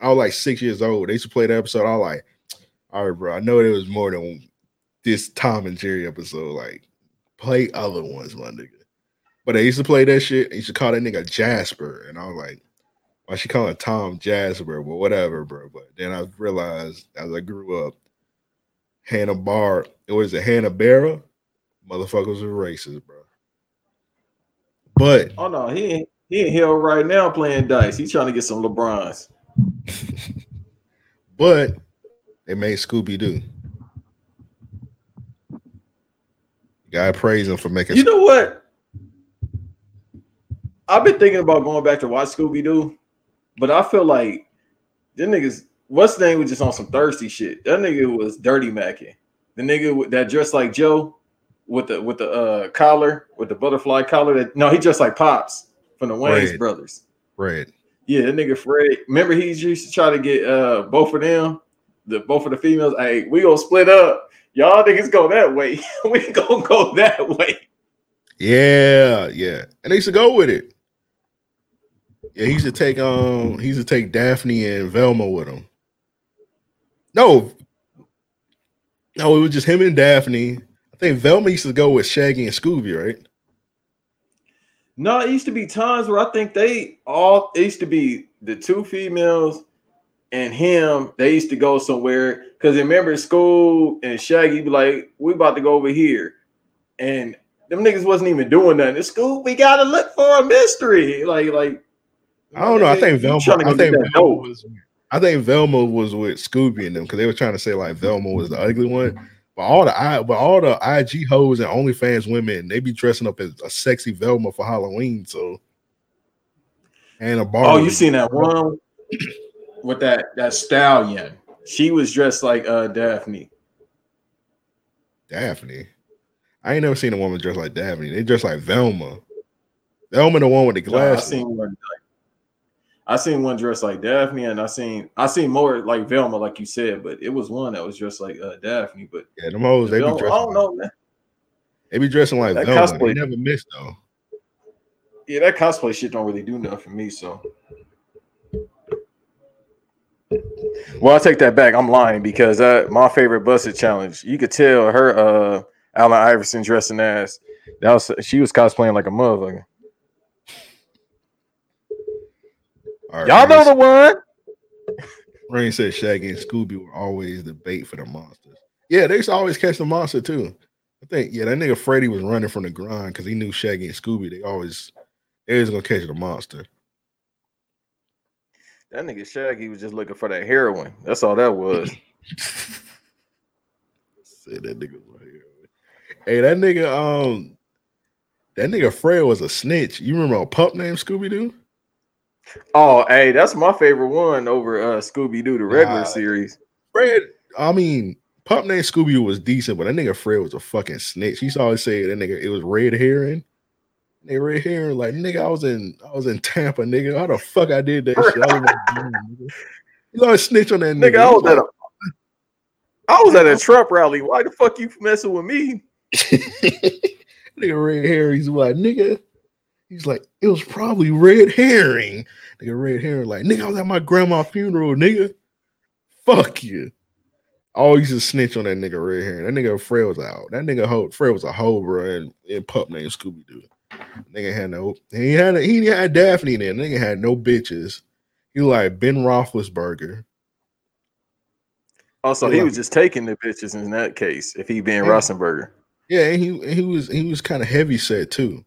I was like six years old. They used to play that episode. I was like, all right, bro. I know there was more than this Tom and Jerry episode. Like, play other ones, my nigga. But they used to play that shit. They used to call that nigga Jasper, and I was like, why she calling Tom Jasper? But whatever, bro. But then I realized as I grew up, Hannah Bar, it was a Hanna-Barbera, motherfuckers were racist, bro. But Oh no, he ain't he in hell right now playing dice. He's trying to get some LeBrons. but they made Scooby Doo. Gotta praise him for making. You know what? I've been thinking about going back to watch Scooby Doo, but I feel like them niggas. What's the name was just on some thirsty shit. That nigga was dirty macking. The nigga that dressed like Joe with the with the uh collar with the butterfly collar. That no, he dressed like Pops from the Wayans Fred. brothers. Fred. Yeah, that nigga Fred. Remember he used to try to get uh both of them, the both of the females. Hey, we gonna split up. Y'all niggas go that way. we gonna go that way. Yeah, yeah. And they used to go with it. Yeah, he used to take um he used to take Daphne and Velma with him. No. No, it was just him and Daphne. I think Velma used to go with Shaggy and Scooby, right? No, it used to be times where I think they all it used to be the two females and him. They used to go somewhere because remember school and Shaggy be like, "We about to go over here," and them niggas wasn't even doing nothing. At school, we gotta look for a mystery. Like, like I don't know. I think Velma. I think Velma was. I think Velma was with Scooby and them because they were trying to say like Velma was the ugly one. But all the I, but all the IG hoes and OnlyFans women, they be dressing up as a sexy Velma for Halloween. So, and a bar. Oh, you seen that one with that that stallion? She was dressed like uh Daphne. Daphne. I ain't never seen a woman dressed like Daphne. They dress like Velma. Velma, the one with the No, I glasses. seen one. Like, I seen one dressed like Daphne, and I seen I seen more like Velma, like you said, but it was one that was dressed like uh, Daphne. But yeah, them hoes, they be Velma- I don't know, man. They be dressing like That Velma. They cosplay- never miss though. Yeah, that cosplay shit don't really do nothing for me. So, well, I take that back. I'm lying because uh, my favorite busted challenge. You could tell her uh Allen Iverson dressing as that was she was cosplaying like a motherfucker. All right, Y'all know the one. Rain said Shaggy and Scooby were always the bait for the monsters. Yeah, they used to always catch the monster too. I think yeah, that nigga Freddy was running from the grind because he knew Shaggy and Scooby. They always they was gonna catch the monster. That nigga Shaggy was just looking for that heroin. That's all that was. Said that nigga was here. Hey, that nigga, um, that nigga Fred was a snitch. You remember a pup named Scooby Doo? Oh, hey, that's my favorite one over uh Scooby Doo, the regular Nah. series. Fred, I mean, pup named Scooby was decent, but that nigga Fred was a fucking snitch. He used to always say that nigga it was red herring. They red herring, like nigga, I was in I was in Tampa, nigga. How the fuck I did that shit? I was like. You always snitch on that nigga. Nigga, I was at like- a I was at a Trump rally. Why the fuck you messing with me? nigga red herring. He's like, nigga. He's like, it was probably red herring. Nigga, red herring. Like, nigga, I was at my grandma's funeral, nigga. Fuck you. Always used to snitch on that nigga red herring. That nigga Fred was out. That nigga ho- Fred was a hoe, bro, and, and pup named Scooby Doo. Nigga had no. He had he had Daphne in there. Nigga had no bitches. He like Ben Roethlisberger. Also, Yeah. he was just taking the bitches in that case. If he being Yeah. Rosenberger, Yeah, and he and he was he was kind of heavy set too.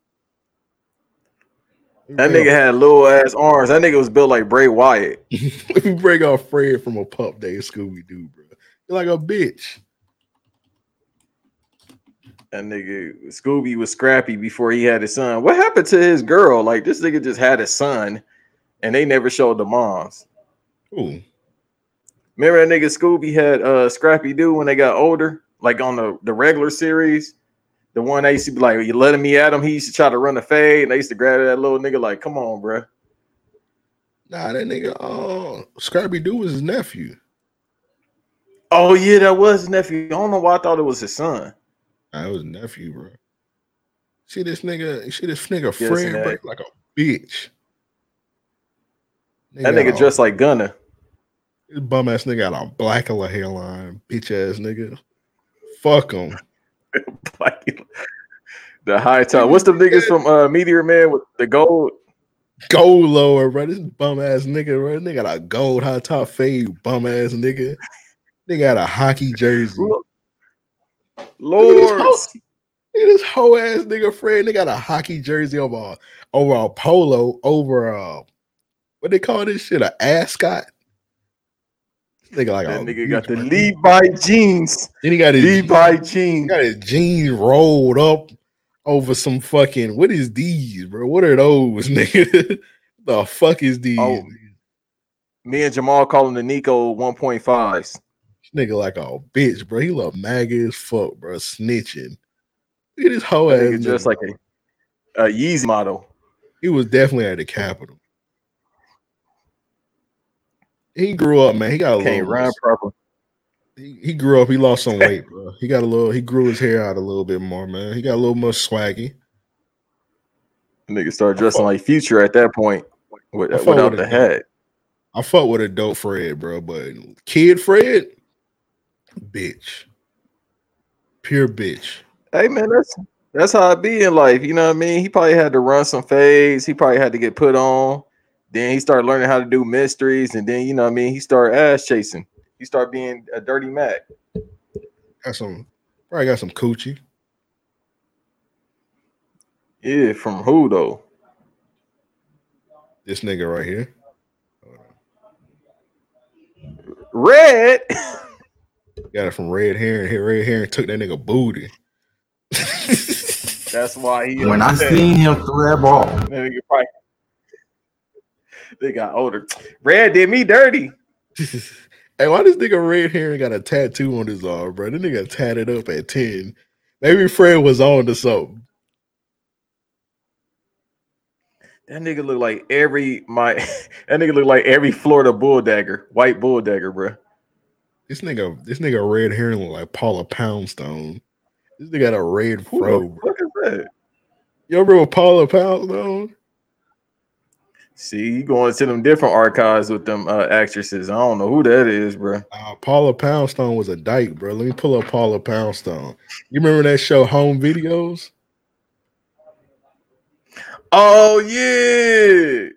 That nigga had little ass arms. That nigga was built like Bray Wyatt. you break off Fred from a pup day, Scooby Doo, bro. You're like a bitch. That nigga Scooby was scrappy before he had his son. What happened to his girl? Like this nigga just had a son, and they never showed the moms. Ooh. Remember that nigga Scooby had uh Scrappy Doo when they got older, like on the, the regular series. The one they used to be like, you letting me at him. He used to try to run the fade, and they used to grab that little nigga like, come on, bro. Nah, that nigga, uh, Scrappy Doo was his nephew. Oh yeah, that was his nephew. I don't know why I thought it was his son. That was nephew, bro. See this nigga, see this nigga Fred, man. bro, like a bitch. That nigga got a- dressed like Gunna. This bum ass nigga got a black hairline, bitch ass nigga. Fuck him. The high top. What's the niggas from uh, Meteor Man with the gold? Gold lower, bro. This bum ass nigga, bro. They got a gold high top fade, bum ass nigga. They got a hockey jersey. Lord. This whole ass nigga Fred. They got a hockey jersey over a, over a polo over a what they call this shit a ascot. Nigga like That a, nigga got the Levi jeans. Then he got his Levi jeans. Got his jeans rolled up over some fucking what is these, bro? What are those, nigga? the fuck is these? Oh, me and Jamal calling the Nico 1.5s. Nigga like a bitch, bro. He look maggot as fuck, bro. Snitching. Look at his whole ass. nigga dressed like a, a Yeezy model. He was definitely at the Capitol. He grew up, man. He got a Can't little. rhyme proper. He, he grew up. He lost some weight, bro. He got a little. He grew his hair out a little bit more, man. He got a little more swaggy. Nigga started dressing like Future at that point with, without with the hat. I fuck with a dope Fred, bro, but kid Fred, bitch, pure bitch. Hey man, that's that's how I be in life. You know what I mean? He probably had to run some fades. He probably had to get put on. Then he started learning how to do mysteries, and then you know what I mean. He started ass chasing. He started being a dirty Mac. Got some, probably got some coochie. Yeah, from who though? This nigga right here. Red. Got it from Red Herring. Here, Red Herring took that nigga booty. That's why he. When I seen him throw that ball, That nigga probably- they got older. Red did me dirty. Hey, why this nigga Red Herring got a tattoo on his arm, bro? This nigga tatted up at 10. Maybe Fred was on to something. That nigga look like every my. that nigga look like every Florida bull dagger, white bull dagger, bro. This nigga, this nigga Red Herring look like Paula Poundstone. This nigga got a red fro. Bro. that? You remember Paula Poundstone? See, you going to them different archives with them uh, actresses. I don't know who that is, bro. Uh, Paula Poundstone was a dyke, bro. Let me pull up Paula Poundstone. You remember that show Home Videos? Oh yeah.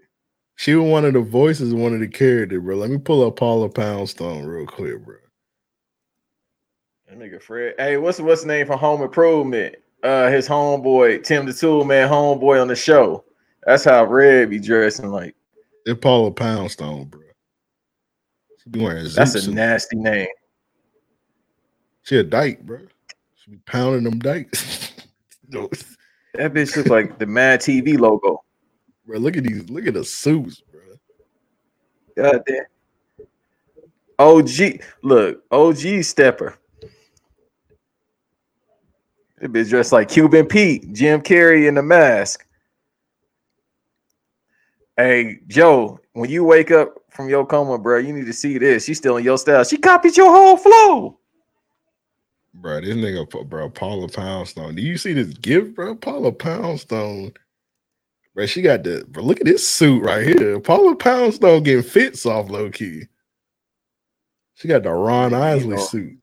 She was one of the voices one of the characters, bro. Let me pull up Paula Poundstone real quick, bro. That nigga Fred. Hey, what's what's the name for Home Improvement? Uh, his homeboy Tim the Tool Man, homeboy on the show. That's how Red be dressing like. It's Paula Poundstone, bro. She be wearing That's a suit. nasty name. She a dyke, bro. She be pounding them dykes. No, That bitch looks like the Mad TV logo. bro, look at these. Look at the suits, bro. God damn. OG, look, OG stepper. That bitch dressed like Cuban Pete, Jim Carrey in the mask. Hey, Joe, when you wake up from your coma, bro, you need to see this. She's still in your style. She copied your whole flow. Bro, this nigga, bro, Paula Poundstone. Do you see this gift, bro? Paula Poundstone. Bro, she got the, bro, look at this suit right here. Paula Poundstone getting fits off low key. She got the Ron Isley know. suit.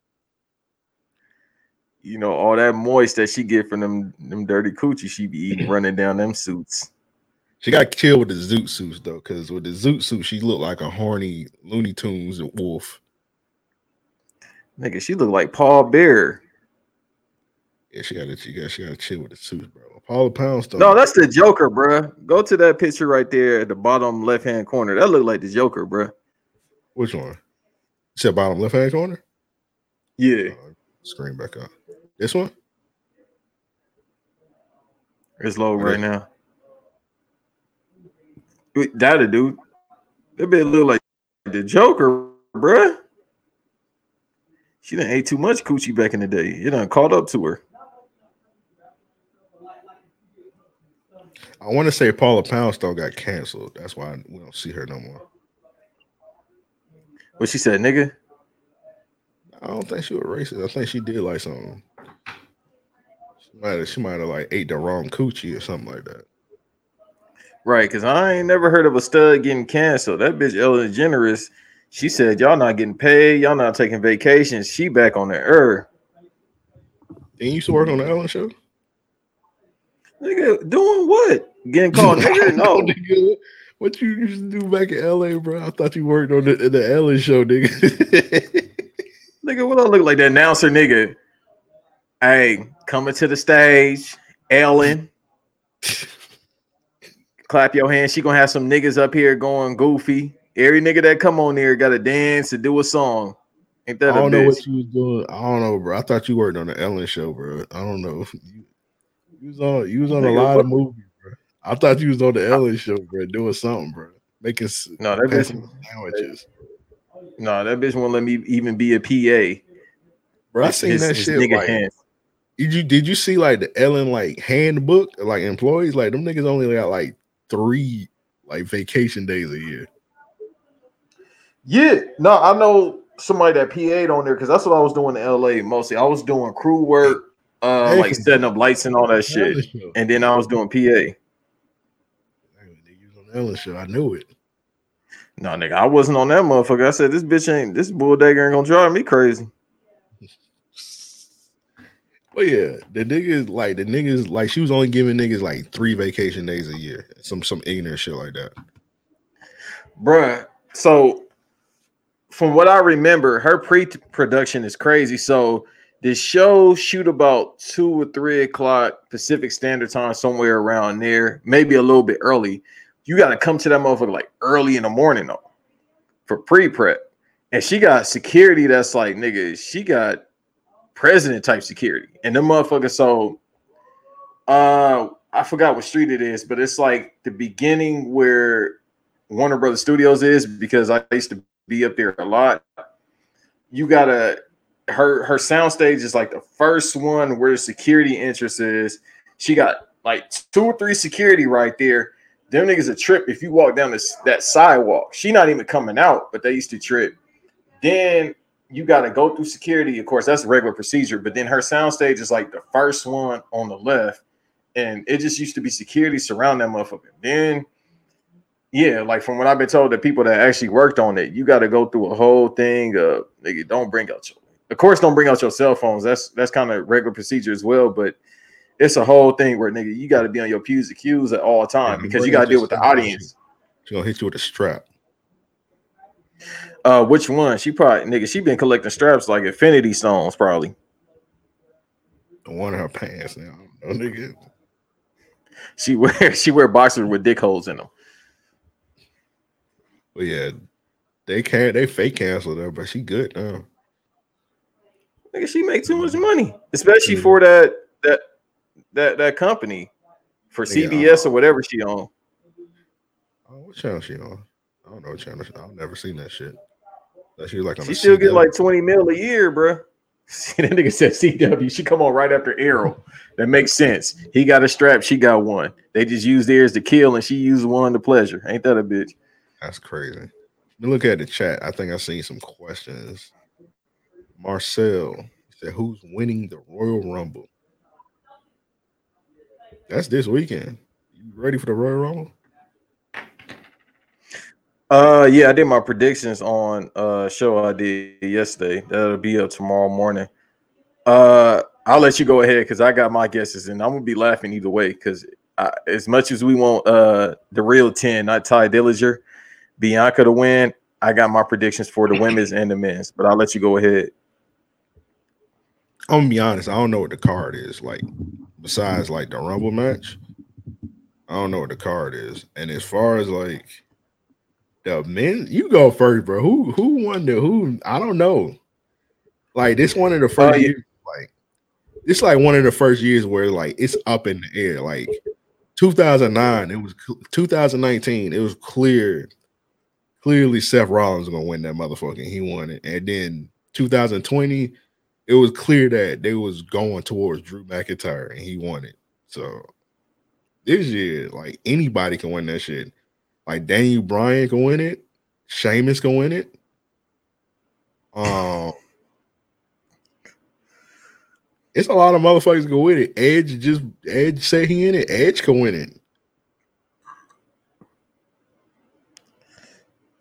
You know, all that moist that she get from them, them dirty coochie she be eating running down them suits. She got killed with the zoot suits though, because with the zoot suit, she looked like a horny Looney Tunes wolf. Nigga, she looked like Paul Bear. Yeah, she got to, she got, she got to chill with the suits, bro. Paula Poundstone. No, that's the Joker, bruh. Go to that picture right there at the bottom left hand corner. That look like the Joker, bruh. which one? You said bottom left hand corner. Yeah, oh, Screen back up. This one. it's low right now. That a dude. That bitch look like the Joker, bruh. She done ate too much coochie back in the day. It done caught up to her. I want to say Paula Poundstone got canceled. That's why we don't see her no more. What she said, nigga? I don't think she was racist. I think she did like something. She might have, she might have like ate the wrong coochie or something like that. Right, because I ain't never heard of a stud getting canceled. That bitch Ellen DeGeneres, she said y'all not getting paid, y'all not taking vacations. She back on the earth. And you used to work on the Ellen show? Nigga, doing what? Getting called nigga? No. nigga. What you used to do back in LA, bro? I thought you worked on the, the Ellen show, nigga. nigga, what I look like? The announcer, nigga. Hey, coming to the stage, Ellen. Clap your hands. She gonna have some niggas up here going goofy. Every nigga that come on there got to dance and do a song. Ain't that I don't know bitch? what you was doing. I don't know, bro. I thought you worked on the Ellen show, bro. I don't know. You, you was on you was on a lot of movies, bro. I thought you was on the Ellen show, bro, doing something, bro. Making No, that bitch- sandwiches. No, that bitch won't let me even be a PA. Bro, I seen his- that his shit. nigga Like, hands. did you did you see like the Ellen like handbook, like employees? Like them niggas only got like three like vacation days a year. Yeah, no, I know somebody that PA'd on there because that's what I was doing in LA mostly. I was doing crew work, uh, Hey. like setting up lights and all that shit, and then I was doing PA. Show, I knew it. No, nigga, I wasn't on that motherfucker. I said this bitch ain't this bulldagger ain't gonna drive me crazy. But yeah, the niggas like the niggas like she was only giving niggas like three vacation days a year. Some some ignorant shit like that. Bruh. So from what I remember, her pre-production is crazy. So the show shoot about two or three o'clock Pacific Standard Time, somewhere around there, maybe a little bit early. You got to come to that motherfucker like early in the morning though for pre-prep. And she got security that's like, nigga, she got president type security. And them motherfuckers, so uh I forgot what street it is, but it's like the beginning where Warner Brothers Studios is because I used to be up there a lot. You gotta her her soundstage is like the first one where the security entrance is. She got like two or three security right there. Them niggas a trip if you walk down this that sidewalk. She not even coming out, but they used to trip. Then you got to go through security. Of course, that's a regular procedure. But then her soundstage is like the first one on the left, and it just used to be security surround that motherfucker. Then, yeah, like from what I've been told, the people that actually worked on it, you got to go through a whole thing of nigga, don't bring out your, of course, don't bring out your cell phones. That's that's kind of regular procedure as well. But it's a whole thing where nigga, you got to be on your P's and Q's at all time because you got to deal with the audience. She gonna hit you with a strap. Uh, which one? She probably nigga. She been collecting straps like Infinity Stones, probably. The one in her pants now. Oh, nigga. She wear she wear boxers with dick holes in them. But yeah, they can't they fake canceled her, but she good now. Nigga, she make too much mm-hmm. money, especially for mm-hmm. that that that that company for Yeah. Uh, CBS or whatever she on. Oh, what channel she on? I don't know what channel. She, I've never seen that shit. That she was like on She a still get like twenty mil a year, bro. See, that nigga said CW. She come on right after Arrow. That makes sense. He got a strap. She got one. They just used theirs to kill, and she used one to pleasure. Ain't that a bitch? That's crazy. Let me look at the chat. I think I seen some questions. Marcel said, "Who's winning the Royal Rumble?" That's this weekend. You ready for the Royal Rumble? Uh, yeah, I did my predictions on uh show I did yesterday. That'll be up tomorrow morning. Uh, I'll let you go ahead because I got my guesses, and I'm gonna be laughing either way. Because as much as we want uh the real ten, not Tye Dillinger, Bianca to win, I got my predictions for the women's and the men's. But I'll let you go ahead. I'm gonna be honest. I don't know what the card is like. Besides like the Rumble match, I don't know what the card is. And as far as like the men, you go first, bro. Who who won the who? I don't know. Like this one of the first Oh, yeah. years, like it's like one of the first years where like it's up in the air. Like 2009, it was 2019. It was clear, clearly Seth Rollins gonna win that motherfucker. and He won it, and then 2020, it was clear that they was going towards Drew McIntyre, and he won it. So this year, like anybody can win that shit. Like Daniel Bryan can win it, Sheamus can win it. Um, it's a lot of motherfuckers can win it. Edge just Edge say he in it. Edge can win it.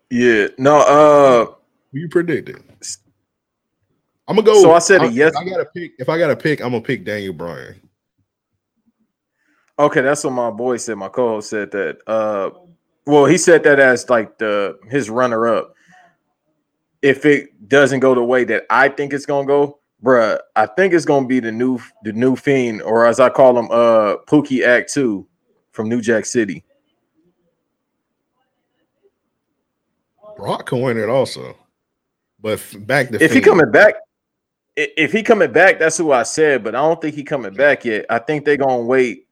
Yeah. No. Uh. Who you predicted? I'm gonna go. So I said I, yes. If I gotta pick. If I gotta pick, I'm gonna pick Daniel Bryan. Okay, that's what my boy said. My co-host said that. Uh, well, he said that as like the his runner-up. If it doesn't go the way that I think it's gonna go, bruh, I think it's gonna be the new the new fiend, or as I call him, uh, Pookie Act Two from New Jack City. Brock can win it also, but back to If he coming back, if he coming back, that's who I said. But I don't think he coming back yet. I think they're gonna wait.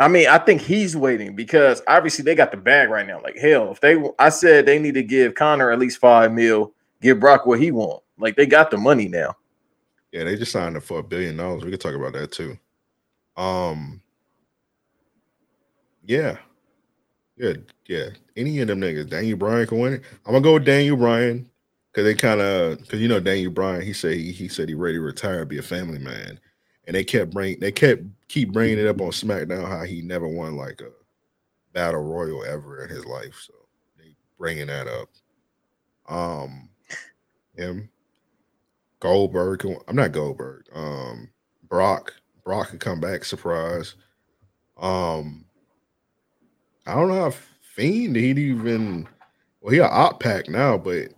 I mean, I think he's waiting because obviously they got the bag right now. Like hell, if they, I said they need to give Connor at least five mil, give Brock what he want. Like they got the money now. Yeah, they just signed him for a billion dollars. We could talk about that too. Um, yeah, yeah, yeah. Any of them niggas, Daniel Bryan can win it. I'm gonna go with Daniel Bryan because they kind of because you know Daniel Bryan. He said he, he said he ready to retire, be a family man, and they kept bring they kept keep bringing it up on SmackDown how he never won like a battle royal ever in his life. So they bringing that up. Um, him. Goldberg. I'm not Goldberg. Um, Brock. Brock could come back. Surprise. Um, I don't know if Fiend he'd even. Well, he a op pack now, but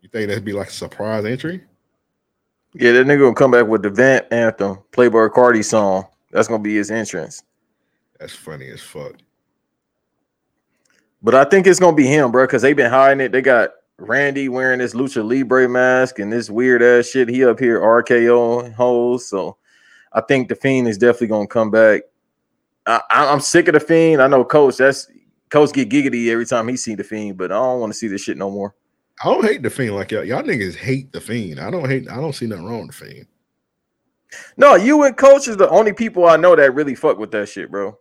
you think that'd be like a surprise entry? Yeah, that nigga gonna come back with the Vamp anthem, Playboi Carti song. That's gonna be his entrance. That's funny as fuck. But I think it's gonna be him, bro, because they've been hiding it. They got Randy wearing this Lucha Libre mask and this weird ass shit. He up here RKO hoes. So I think the Fiend is definitely gonna come back. I, I'm sick of the Fiend. I know Coach. That's Coach get giggity every time he see the Fiend, but I don't want to see this shit no more. I don't hate the Fiend like y'all. Y'all niggas hate the Fiend. I don't hate. I don't see nothing wrong with the Fiend. No, you and Coach is the only people I know that really fuck with that shit, bro.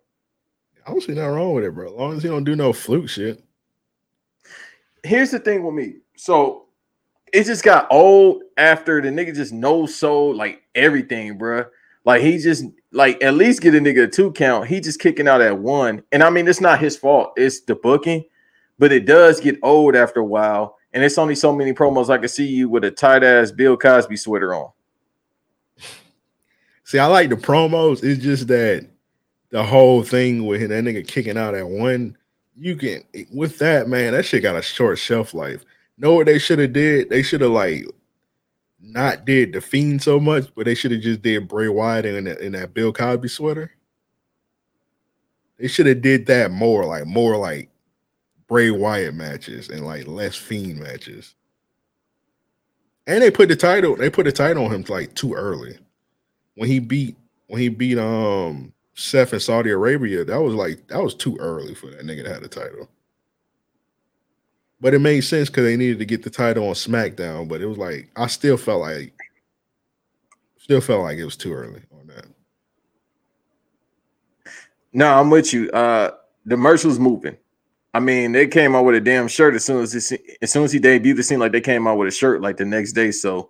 I don't see nothing wrong with it, bro. As long as he don't do no fluke shit. here's the thing with me. So it just got old after the nigga just no sold like everything, bruh. Like he just like at least get a nigga a two count. He just kicking out at one. And I mean, it's not his fault, it's the booking, but it does get old after a while. And it's only so many promos I can see you with a tight ass Bill Cosby sweater on. See, I like the promos. It's just that the whole thing with that nigga kicking out at one, you can with that man, that shit got a short shelf life. Know what they should have did? They should have like not did the fiend so much, but they should have just did Bray Wyatt in in that Bill Cosby sweater. They should have did that more, like more like Bray Wyatt matches and like less fiend matches. And they put the title, they put the title on him like too early when he beat when he beat um Seth in Saudi Arabia, that was like that was too early for that nigga to have the title. But it made sense because they needed to get the title on SmackDown. But it was like I still felt like still felt like it was too early on that. No, I'm with you. Uh the merch was moving. I mean, they came out with a damn shirt as soon as it, as soon as he debuted. It seemed like they came out with a shirt like the next day. So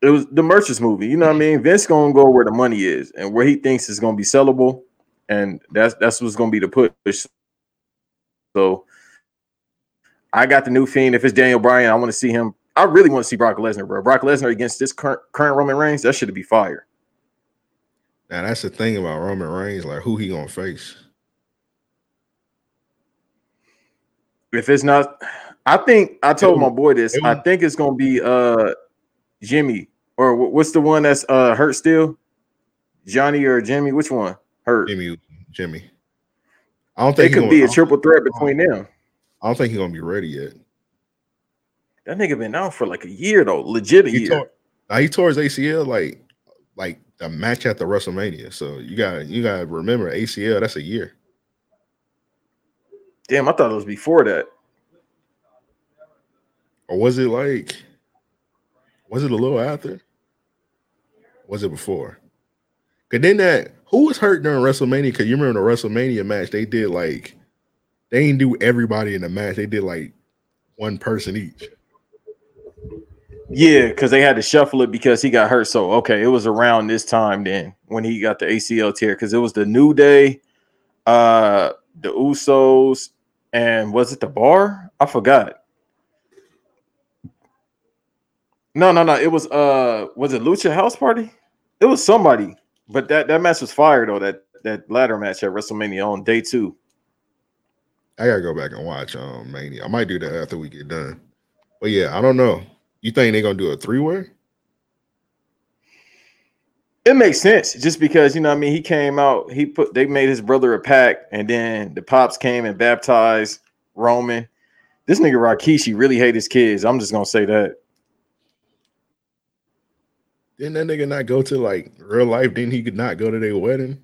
it was the merch is moving. You know what I mean? Vince gonna go where the money is and where he thinks is gonna be sellable, and that's that's what's gonna be the push. So I got the new fiend. If it's Daniel Bryan, I want to see him. I really want to see Brock Lesnar, bro. Brock Lesnar against this current current Roman Reigns. That should be fire. Now that's the thing about Roman Reigns, like who he gonna face. If it's not, I think I told my boy this. I think it's gonna be uh Jimmy or what's the one that's uh hurt still? Johnny or Jimmy? Which one hurt? Jimmy, Jimmy. I don't think it could be a triple threat between them. I don't think he's gonna be ready yet. That nigga been out for like a year though, legit a He year. tore, now he tore his ACL like like the match at the WrestleMania. So you got you got to remember ACL. That's a year. Damn, I thought it was before that. Or was it like? Was it a little after? Was it before? Cause then that who was hurt during WrestleMania? Cause you remember the WrestleMania match? They did like they didn't do everybody in the match. They did like one person each. Yeah, because they had to shuffle it because he got hurt. So okay, it was around this time then when he got the ACL tear because it was the New Day, uh, the Usos, and was it the bar? I forgot. No, no, no. It was uh was it Lucha House Party? It was somebody, but that that match was fire though. That that ladder match at WrestleMania on day two. I gotta go back and watch um Mania. I might do that after we get done. But yeah, I don't know. You think they're gonna do a three way? It makes sense just because you know what I mean he came out, he put they made his brother a pack, and then the pops came and baptized Roman. This nigga Rikishi really hate his kids. I'm just gonna say that. Didn't that nigga not go to like real life? Didn't he could not go to their wedding?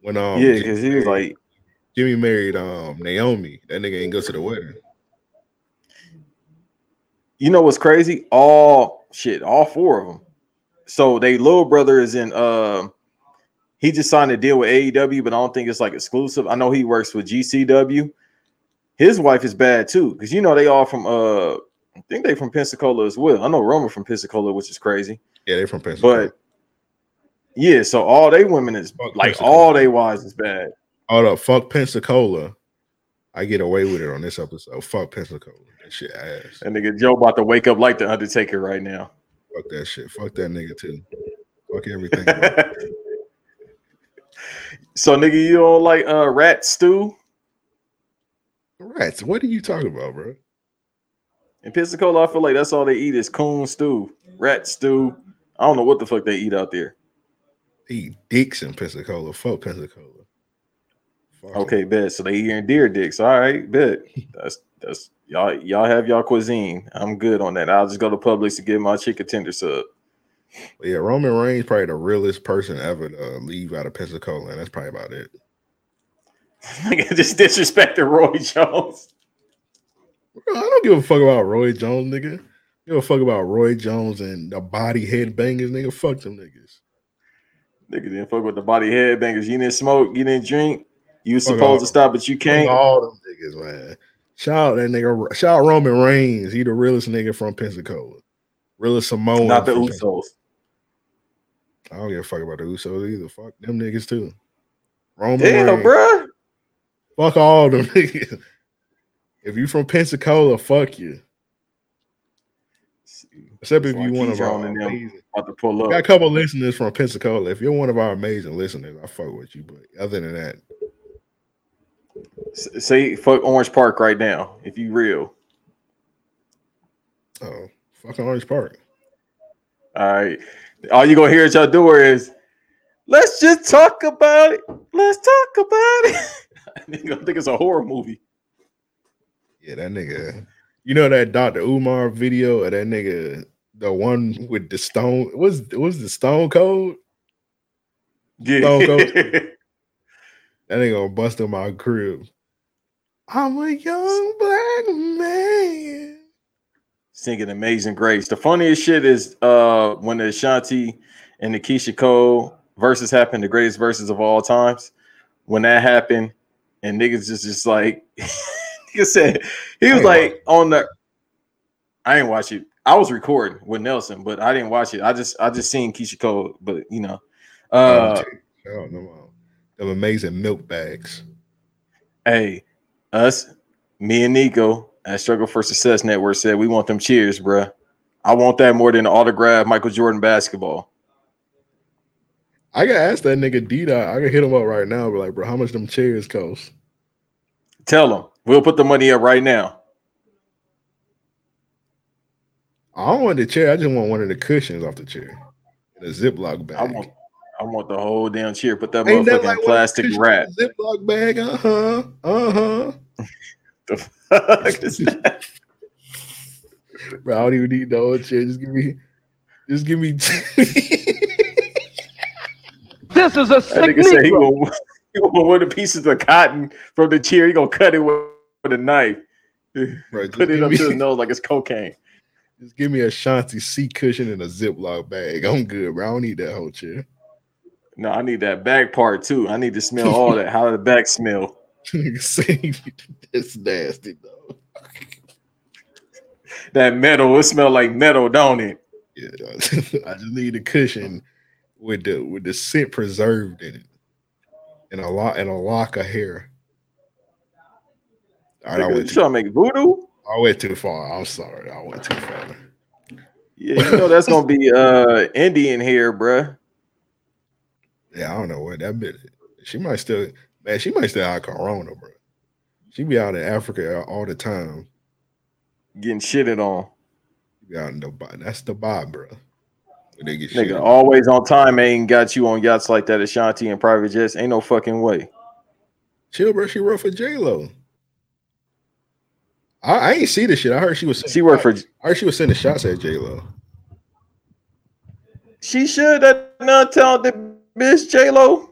When um yeah, because he was like Jimmy married um Naomi. That nigga ain't go to the wedding. You know what's crazy? All shit, all four of them. So they little brother is in. Uh, he just signed a deal with AEW, but I don't think it's like exclusive. I know he works with GCW. His wife is bad too, because you know they all from. Uh, I think they from Pensacola as well. I know Roman from Pensacola, which is crazy. Yeah, they from Pensacola. But yeah, so all they women is like Pensacola. all they wives is bad. Hold up, fuck Pensacola. I get away with it on this episode. Fuck Pensacola. That shit ass. And nigga Joe about to wake up like the Undertaker right now. Fuck that shit. Fuck that nigga too. Fuck everything. So nigga, you don't like uh rat stew? Rats. What are you talking about, bro? In Pensacola, I feel like that's all they eat is coon stew, rat stew. I don't know what the fuck they eat out there. They eat dicks in Pensacola. Fuck Pensacola. Okay, bet. So they eating deer dicks. All right, bet. That's that's y'all y'all have y'all cuisine. I'm good on that. I'll just go to Publix to get my chicken tender sub. Yeah, Roman Reigns probably the realest person ever to leave out of Pensacola, and that's probably about it. Nigga just disrespected Roy Jones. Bro, I don't give a fuck about Roy Jones, nigga. Give a fuck about Roy Jones and the body headbangers, nigga. Fuck them niggas. Nigga didn't fuck with the body headbangers. You didn't smoke, you didn't drink. You supposed to stop, but you can't. all them niggas, man. Shout out that nigga. Shout out Roman Reigns. He the realest nigga from Pensacola. Realest Samoan. Not the Usos. I don't give a fuck about the Usos either. Fuck them niggas too. Roman Damn, Reigns. bruh. Fuck all them niggas. If you from Pensacola, fuck you. Except if you one of our amazing. about to pull up. got a couple listeners from Pensacola. If you're one of our amazing listeners, I fuck with you. But other than that, Say fuck Orange Park right now, if you real. oh, fucking Orange Park. All right. All you gonna hear at your door is let's just talk about it. Let's talk about it. I think it's a horror movie. Yeah, that nigga. You know that Dr. Umar video of that nigga, the one with the stone. What's what's the stone cold? Yeah. Stone cold. That nigga gonna bust in my crib. I'm a young black man. Singing Amazing Grace. The funniest shit is uh when the Ashanti and the Keyshia Cole verses happened, the greatest verses of all times. When that happened, and niggas just just like nigga said he was like on the I didn't watch it. I was recording with Nelson, but I didn't watch it. I just I just seen Keyshia Cole, but you know. Uh Shout out them, um, them amazing milk bags. Hey, us, me and Nico at Struggle for Success Network said we want them cheers, bruh. I want that more than autograph Michael Jordan basketball. I gotta ask that nigga D dot. I can hit him up right now. Be like, bro, how much them chairs cost? Tell them we'll put the money up right now. I don't want the chair. I just want one of the cushions off the chair in a Ziploc bag. I want, I want the whole damn chair. Put that Ain't that motherfucking like of the plastic wrap. Ziploc bag. Uh huh. Uh huh. The fuck is that? Bro, I don't even need the whole chair. Just give me, just give me. This is a sick nigga said he gonna, he gonna one of the pieces of cotton from the chair. He gonna cut it with, with a knife. Bro, Put it up me- to his nose like it's cocaine. Just give me Ashanti seat cushion and a Ziploc bag. I'm good, bro. I don't need that whole chair. No, I need that back part too. I need to smell all that. How the back smell? That's nasty, though. That metal, it smell like metal, don't it? Yeah, I just need a cushion with the with the scent preserved in it, and a lot and a lock of hair. All right, I Nigga, went you trying to make voodoo? I went too far. I'm sorry. I went too far. Yeah, you know that's gonna be uh Indian here, bruh. Yeah, I don't know what that bit. She might still, man. She might still have corona, bro. She be out in Africa all the time. Getting shitted on. She be out in Dubai. That's Dubai, bro. Where They get. Nigga, always on time ain't got you on yachts like that, Ashanti and private jets. Ain't no fucking way. Chill, bro. She wrote for J Lo. I, I ain't see the shit. I heard she was. She worked for I heard she was sending shots at J Lo. she should that non talented bitch J Lo.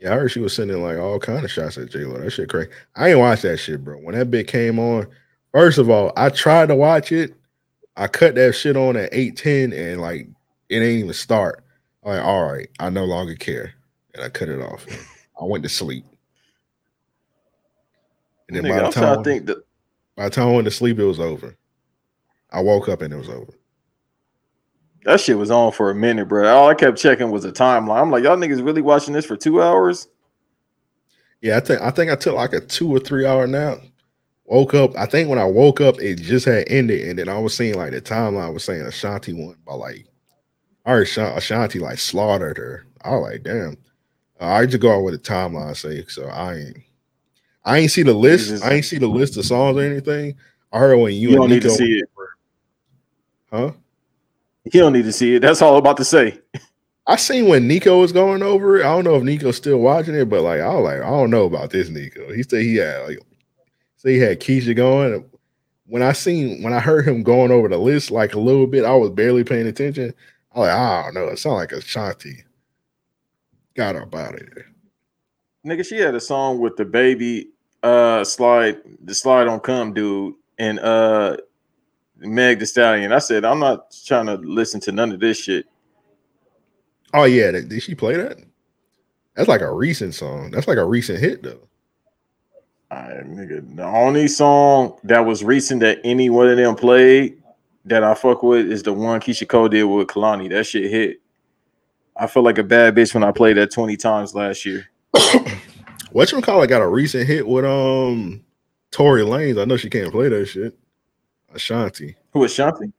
Yeah, I heard she was sending like all kind of shots at J Lo. That shit crazy. I ain't watch that shit, bro. When that bit came on, first of all, I tried to watch it. I cut that shit on at eight ten, and like it ain't even start. I'm like, all right, I no longer care, and I cut it off. I went to sleep. And then Nigga, by the I'm time, to think that by the time I went to sleep, it was over. I woke up and it was over. That shit was on for a minute, bro. All I kept checking was the timeline. I'm like, y'all niggas really watching this for two hours? Yeah, I think I think I took like a two or three hour nap. Woke up. I think when I woke up, it just had ended, and then I was seeing like the timeline was saying Ashanti won by like, I heard Ashanti like slaughtered her. I was like, damn. Uh, I just go out with the timeline say, so I ain't, I ain't see the list. I ain't see the list of songs or anything. I heard when you, You and don't need to Nico- see it. huh? You don't need to see it. That's all I'm about to say. I seen when Nico was going over it. I don't know if Nico's still watching it, but like I was like, I don't know about this Nico. He said he had like say he had Keisha going. When I seen when I heard him going over the list like a little bit, I was barely paying attention. I like, I don't know. It sounded like a Ashanti got up out of there. Nigga, she had a song with the baby uh slide, the slide on come dude, and uh Meg the Stallion. I said, I'm not trying to listen to none of this shit. Oh yeah, did she play that? That's like a recent song. That's like a recent hit though. Alright, nigga. The only song that was recent that any one of them played that I fuck with is the one Keyshia Cole did with Kalani. That shit hit. I feel like a bad bitch when I played that 20 times last year. Whatchamacallit got a recent hit with um Tory Lanez. I know she can't play that shit. Ashanti. Who is Shanti?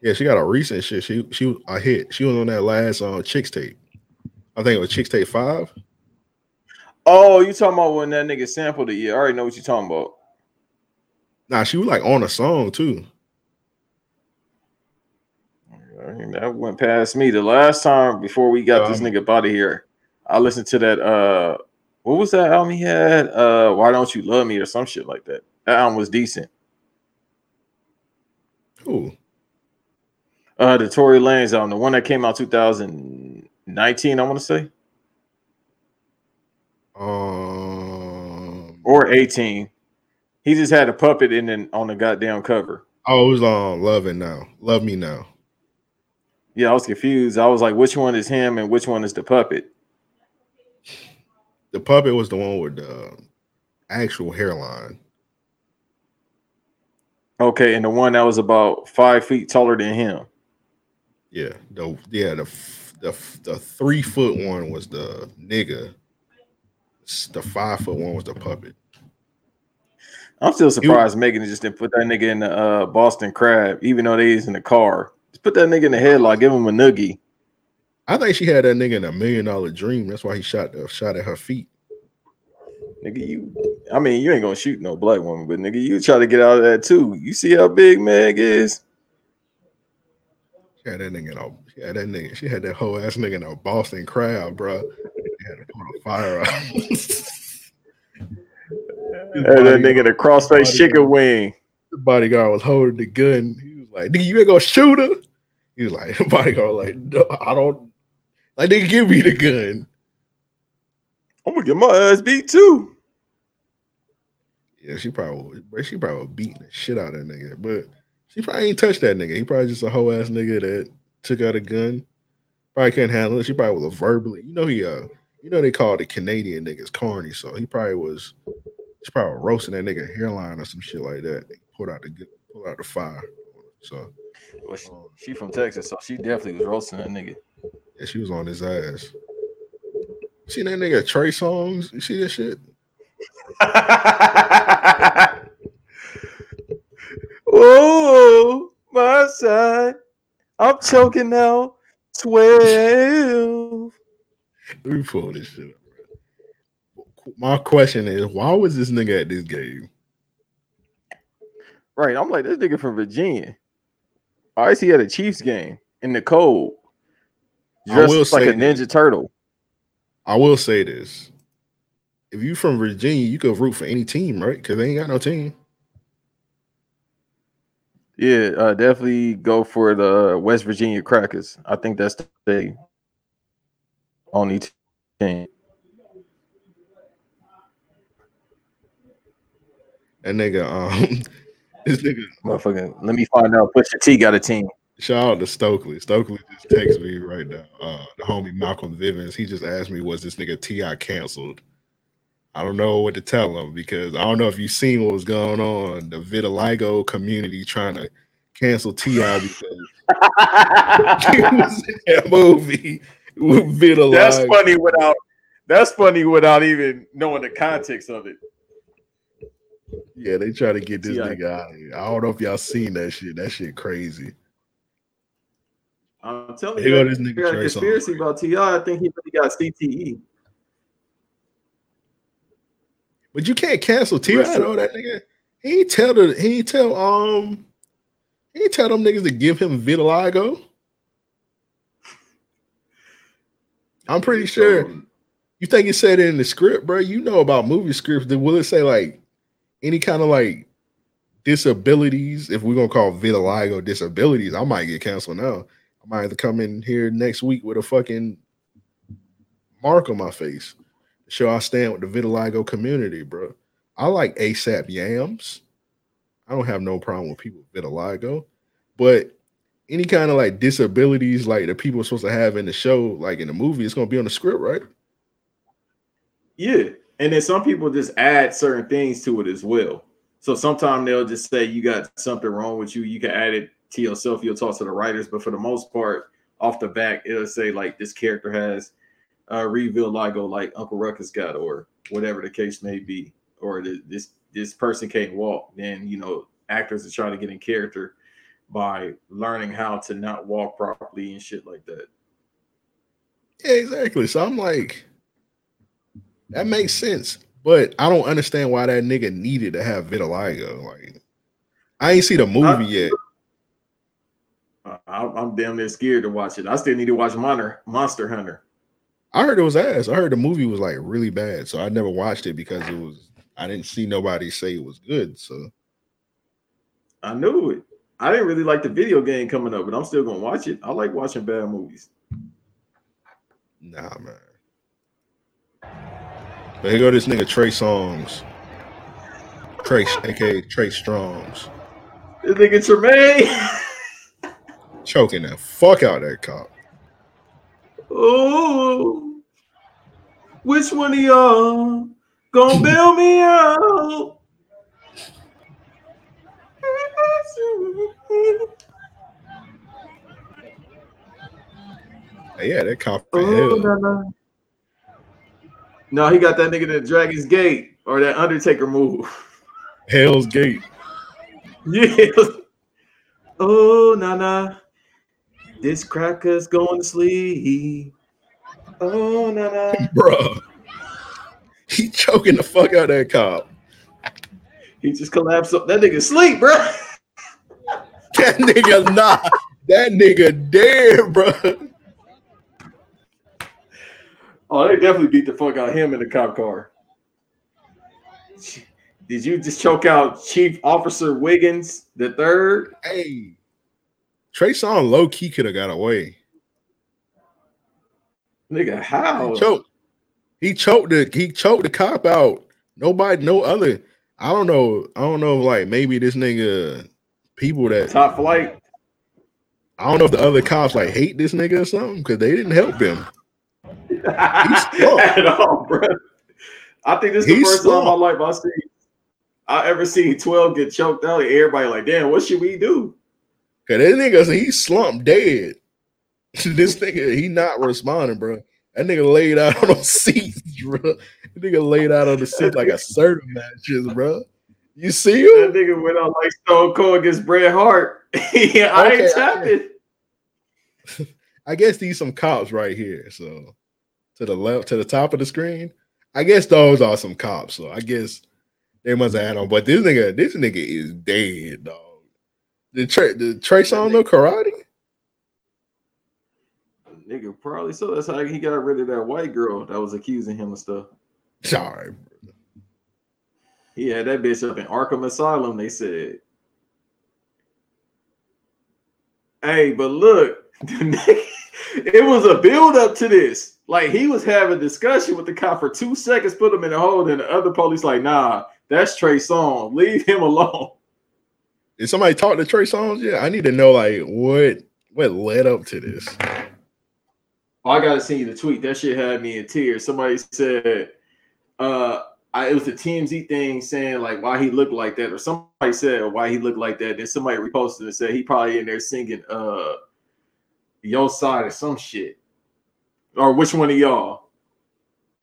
Yeah, she got a recent shit. She she was a hit. She was on that last uh Chixtape. I think it was Chixtape five. Oh, you talking about when that nigga sampled it? Yeah, I already know what you talking about. Nah, she was like on a song too. That went past me. The last time before we got this Um, nigga out of here, I listened to that. Uh, what was that album he had? Uh, Why Don't You Love Me or some shit like that. That album was decent. Who? Uh, the Tory Lanez album, the one that came out 2019, I want to say, Um or 18. He just had a puppet in the, on the goddamn cover. oh, it was on Love It Now. Love Me Now. Yeah, I was confused. I was like, which one is him and which one is the puppet? The puppet was the one with the actual hairline. Okay, and the one that was about five feet taller than him. Yeah, the yeah the the the three foot one was the nigga. The five foot one was the puppet. I'm still surprised Megan just didn't put that nigga in the uh, Boston Crab, even though they is in the car. Just put that nigga in the headlock, give him a noogie. I think she had that nigga in a million dollar dream. That's why he shot the shot at her feet. Nigga, you. I mean, you ain't gonna shoot no black woman, but nigga, you try to get out of that too. You see how big Meg is? She had that nigga in a she had that nigga. She had that whole ass nigga in a Boston crowd, bro. They had a fire out. Hey, that nigga in a crossface chicken wing. The bodyguard was holding the gun. He was like, "Nigga, you ain't gonna shoot her." He was like, "The bodyguard like, no, I don't like. Nigga, give me the gun." I'm gonna get my ass beat too. Yeah, she probably, she probably beating the shit out of that nigga. But she probably ain't touched that nigga. He probably just a whole ass nigga that took out a gun. Probably can't handle it. She probably was verbally, you know, he uh, you know, they call the Canadian niggas corny. So he probably was, she probably roasting that nigga hairline or some shit like that. They pulled out the pulled out the fire. So Well, she, she from Texas, so she definitely was roasting that nigga. yeah, she was on his ass. Seen that nigga Trey Songz? You see that shit? Oh, my side. I'm choking now. 12. Let me pull this shit up. My question is, why was this nigga at this game? Right. I'm like, this nigga from Virginia. I see at a Chiefs game in the cold? I Dressed will like a say Ninja Turtle. I will say this: if you're from Virginia, you could root for any team, right? Because they ain't got no team. Yeah, uh, definitely go for the West Virginia Crackers. I think that's the only team. That nigga, um, this nigga, Motherfucking, let me find out. Pusha T got a team. shout out to Stokely. Stokely just texted me right now. Uh, the homie Malcolm Vivens, he just asked me, was this nigga T.I. canceled? I don't know what to tell them because I don't know if you've seen what was going on. The vitiligo community trying to cancel T.I. because he was in that movie with vitiligo. That's funny without. That's funny without even knowing the context of it. Yeah, they try to get this T.I. nigga out of here. I don't know if y'all seen that shit. That shit crazy. I'm telling Here you, go this nigga a conspiracy about Ti. I think he really got. CTE. But you can't cancel Listen. though. That nigga, he ain't tell the he ain't tell um he ain't tell them niggas to give him vitiligo. I'm pretty sure. You think it said it in the script, bro? You know about movie scripts. Then will it say like any kind of like disabilities? If we're gonna call vitiligo disabilities, I might get canceled now. I might have to come in here next week with a fucking mark on my face show I stand with the vitiligo community, bro. I like ASAP yams. I don't have no problem with people with vitiligo, but any kind of like disabilities like the people are supposed to have in the show, like in the movie, it's gonna be on the script, right? Yeah, and then some people just add certain things to it as well. So sometimes they'll just say you got something wrong with you. You can add it to yourself. You'll talk to the writers, but for the most part, off the back, it'll say like this character has uh reveal logo like Uncle Ruckus got, or whatever the case may be, or th- this this person can't walk. Then you know actors are trying to get in character by learning how to not walk properly and shit like that. Yeah, exactly. So I'm like, that makes sense, but I don't understand why that nigga needed to have vitiligo. Like, I ain't see the movie yet. Uh, I, I'm damn near scared to watch it. I still need to watch Monster Monster Hunter. I heard it was ass. I heard the movie was like really bad, so I never watched it because it was. I didn't see nobody say it was good. So I knew it. I didn't really like the video game coming up, but I'm still gonna watch it. I like watching bad movies. nah, man. But here go this nigga Trey Songz. Trey, aka Trey Strongs, This nigga Tremaine. choking the fuck out that cop. Oh, which one of y'all gonna bail me out? Yeah, that cop. Oh, no, no. No, he got that nigga to Dragon's Gate or that Undertaker move. Hell's Gate. Yeah. Oh, nah, nah. This cracker's going to sleep. Oh, nah, nah. bro. He choking the fuck out that cop. He just collapsed up. That nigga sleep, bro. That nigga not. That nigga dead, bro. Oh, they definitely beat the fuck out of him in the cop car. Did you just choke out Chief Officer Wiggins the third? Hey. Trey Song low key could have got away. Nigga, how? He choked. He choked the he choked the cop out. Nobody, no other. I don't know. I don't know. Like maybe this nigga people that Top flight. I don't know if the other cops like hate this nigga or something because they didn't help him. At all, bro. I think this is the He's first time in my life I see I ever seen 12 get choked out. and Everybody like, damn, what should we do? Cause that nigga he slumped dead. this nigga he not responding, bro. That nigga laid out on those seats, bro. That nigga laid out on the seat like a Serta matches, bro. You see him? That nigga went out like Stone Cold against Bret Hart. yeah, I Okay, ain't tapping. I guess these some cops right here. So to the left, to the top of the screen. I guess those are some cops. So I guess they must have had on. But this nigga, this nigga is dead, dog. The Trey, the Trey Songz no karate. Nigga, probably so. That's how he got rid of that white girl that was accusing him of stuff. Sorry, He had that bitch up in Arkham Asylum, they said. Hey, but look, it was a build up to this. Like he was having discussion with the cop for two seconds, put him in a hold, and the other police like, nah, that's Trey Songz. Leave him alone. Did somebody talk to Trey Songz? Yeah, I need to know like what what led up to this. Oh, I gotta send you the tweet. That shit had me in tears. Somebody said, uh, I, it was the TMZ thing saying like why he looked like that, or somebody said why he looked like that. Then somebody reposted and said he probably in there singing uh your side or some shit. Or which one of y'all?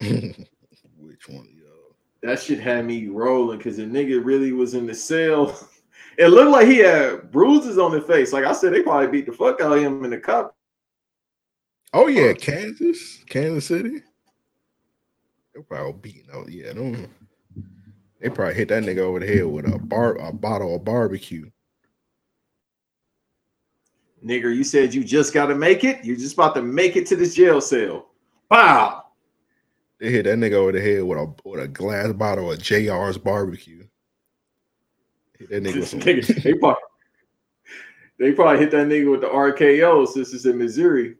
Which one? Of y'all? That shit had me rolling because the nigga really was in the cell. It looked like he had bruises on his face. Like I said, they probably beat the fuck out of him in the cup. Oh yeah, Kansas, Kansas City. They probably beating out. Yeah, them, they probably hit that nigga over the head with a bar, a bottle of barbecue. Nigger, you said you just got to make it. You're just about to make it to this jail cell. Wow. They hit that nigga over the head with a with a glass bottle of JR's barbecue. That nigga some, Nigga, they, probably, they probably hit that nigga with the RKO since it's in Missouri.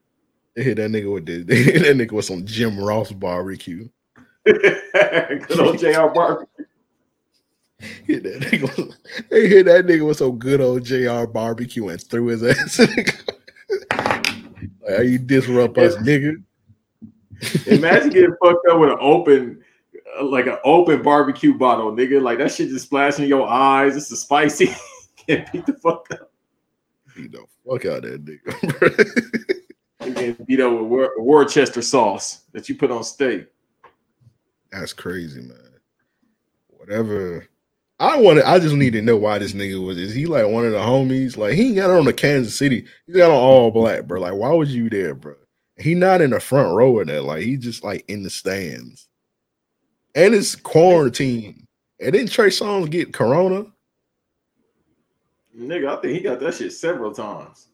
they hit that nigga with the, they hit that nigga with some Jim Ross barbecue. Good old JR Barbecue. Hit that nigga they hit that nigga with some good old JR barbecue and threw his ass. like, you disrupt us, nigga? Imagine getting fucked up with an open, like an open barbecue bottle, nigga. Like that shit just splashing your eyes. It's a spicy. Can't beat the fuck up. Beat the fuck out that nigga. You get beat up with Wor- Worcester sauce that you put on steak. That's crazy, man. Whatever. I want to. I just need to know why this nigga was. Is he like one of the homies? Like he ain't got on the Kansas City. He got on all black, bro. Like why was you there, bro? He not in the front row of that. Like he just like in the stands. And it's quarantine. And didn't Trey Songz get corona? Nigga, I think he got that shit several times.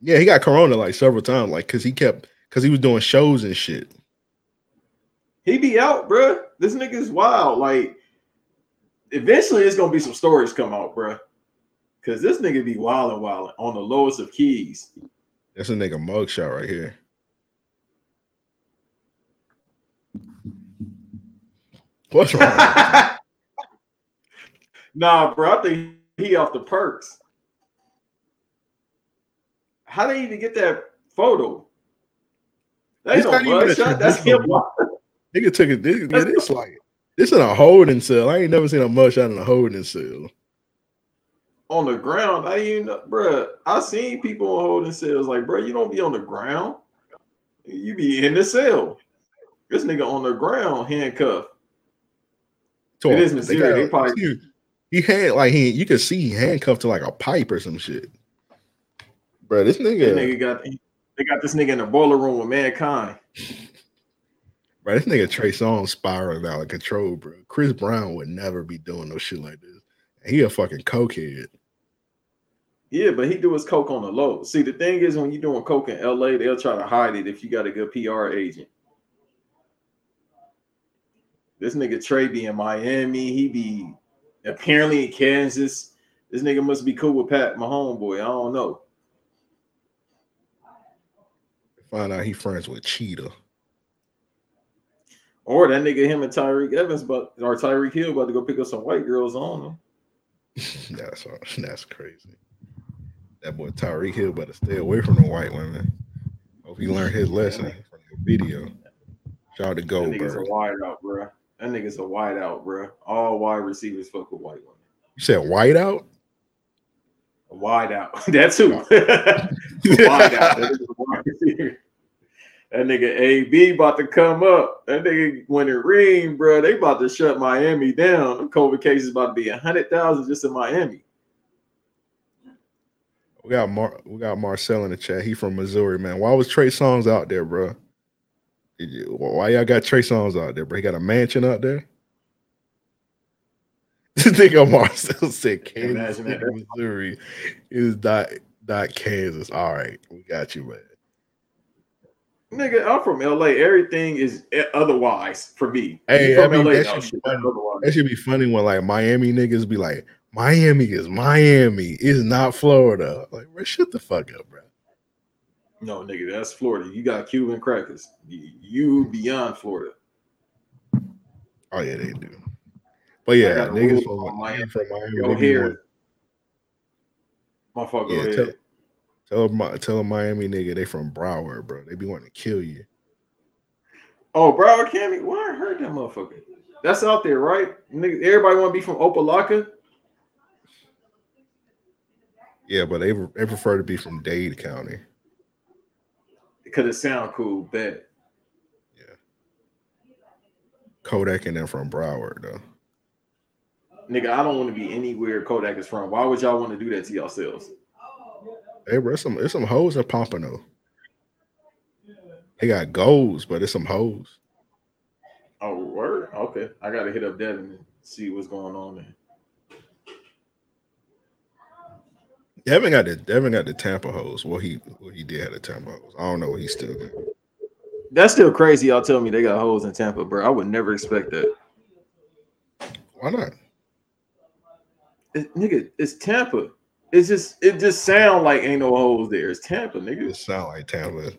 Yeah, he got corona like several times. Like cause he kept cause he was doing shows and shit. He be out, bruh. This nigga's wild. Like, eventually, it's gonna be some stories come out, bruh. Cause this nigga be wild and wild on the lowest of keys. That's a nigga mugshot right here. What's wrong? Nah, bro. I think he off the perks. How they even get that photo? That ain't no a mugshot. That's him. Nigga took it. This, yeah, this like this in a holding cell. I ain't never seen a mugshot in a holding cell. on the ground. I ain't, even, bruh. I seen people holding cells. Like, bruh, you don't be on the ground. You be in the cell. This nigga on the ground, handcuffed. So It is they got- They probably he, had like he you could see he handcuffed to like a pipe or some shit. Bro, this that nigga, nigga got they got this nigga in the boiler room with mankind. bro, this nigga Trey Songz spiraling out of control, bro. Chris Brown would never be doing no shit like this. He a fucking cokehead. Yeah, but he do his coke on the low. See, the thing is, when you doing coke in LA, they'll try to hide it if you got a good PR agent. This nigga Trey be in Miami. He be apparently in Kansas. This nigga must be cool with Pat, my homeboy. I don't know. Find out he friends with Cheetah. Or that nigga, him and Tyreek Evans, but or Tyreek Hill about to go pick up some white girls on him. That's that's crazy. That boy Tyreek Hill better stay away from the white women. Hope he learned his lesson from the video. Shout out to That nigga's a Goldberg. wide out, bro. That nigga's a wide out, bro. All wide receivers fuck with white women. You said white out? A wide out. That's oh. who. wide out. That nigga's a wide. That That nigga AB about to come up. That nigga when it ring, bro, they about to shut Miami down. The COVID cases about to be a hundred thousand just in Miami. We got Mar- we got Marcel in the chat. He from Missouri, man. Why was Trey Songz out there, bro? Why y'all got Trey Songz out there, bro? He got a mansion out there. This nigga Marcel said Kansas Imagine City, that. Missouri is dot dot Kansas. All right, we got you, man. Nigga, I'm from LA. Everything is otherwise for me. Hey, I mean, LA, that oh, should, shit, be funny. that should be funny when like Miami niggas be like, Miami is Miami, it's not Florida. Like, bro, shut the fuck up, bro. No, nigga, that's Florida. You got Cuban crackers. You, beyond Florida. Oh yeah, they do. But yeah, niggas from, Miami. from Miami. Be here. want- Motherfucker, Yeah, go tell, ahead. tell, a tell a Miami nigga they from Broward, bro. They be wanting to kill you. Oh, Broward County. Why I heard that motherfucker? That's out there, right? Nigga, everybody want to be from Opa-locka. Yeah, but they they prefer to be from Dade County. Because it sound cool. Bet. Yeah. Kodak and them from Broward though. Nigga, I don't want to be anywhere Kodak is from. Why would y'all want to do that to yourselves? Hey, bro, it's some it's some hoes in Pompano. They got goals, but it's some hoes. Oh, word. Okay, I gotta hit up Devin and see what's going on there. Devin got the Devin got the Tampa hoes. Well, he well, he did have the Tampa hoes. I don't know what he still got. That's still crazy. Y'all tell me they got hoes in Tampa, bro. I would never expect that. Why not? It- nigga, it's Tampa. It's just it just sound like ain't no hoes there. It's Tampa, nigga. It sound like Tampa.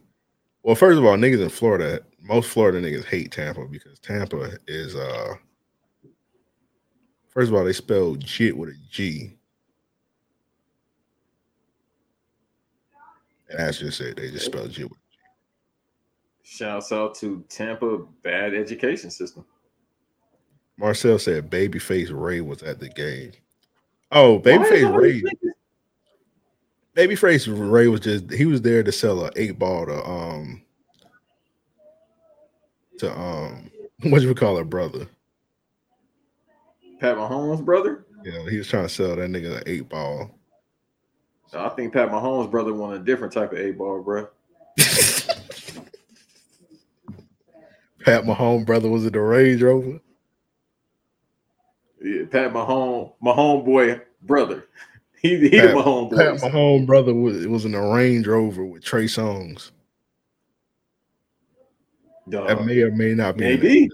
Well, first of all, niggas in Florida, most Florida niggas hate Tampa because Tampa is uh first of all, they spell jit with a G. And that's just it. They just spelled with Shouts out to Tampa bad education system. Marcel said Babyface Ray was at the game. Oh, Babyface Ray. Babyface Ray was just he was there to sell a eight ball to um to um what you call her brother. Pat Mahomes' brother? Yeah, he was trying to sell that nigga an eight ball. I think Pat Mahomes' brother wanted a different type of eight ball, bro. Pat Mahomes brother was it the Range Rover? Yeah, Pat Mahomes, Mahomes boy brother. He he Pat, Mahomes boy. Pat Mahomes brother was it was in a Range Rover with Trey Songz. That may or may not be. Maybe.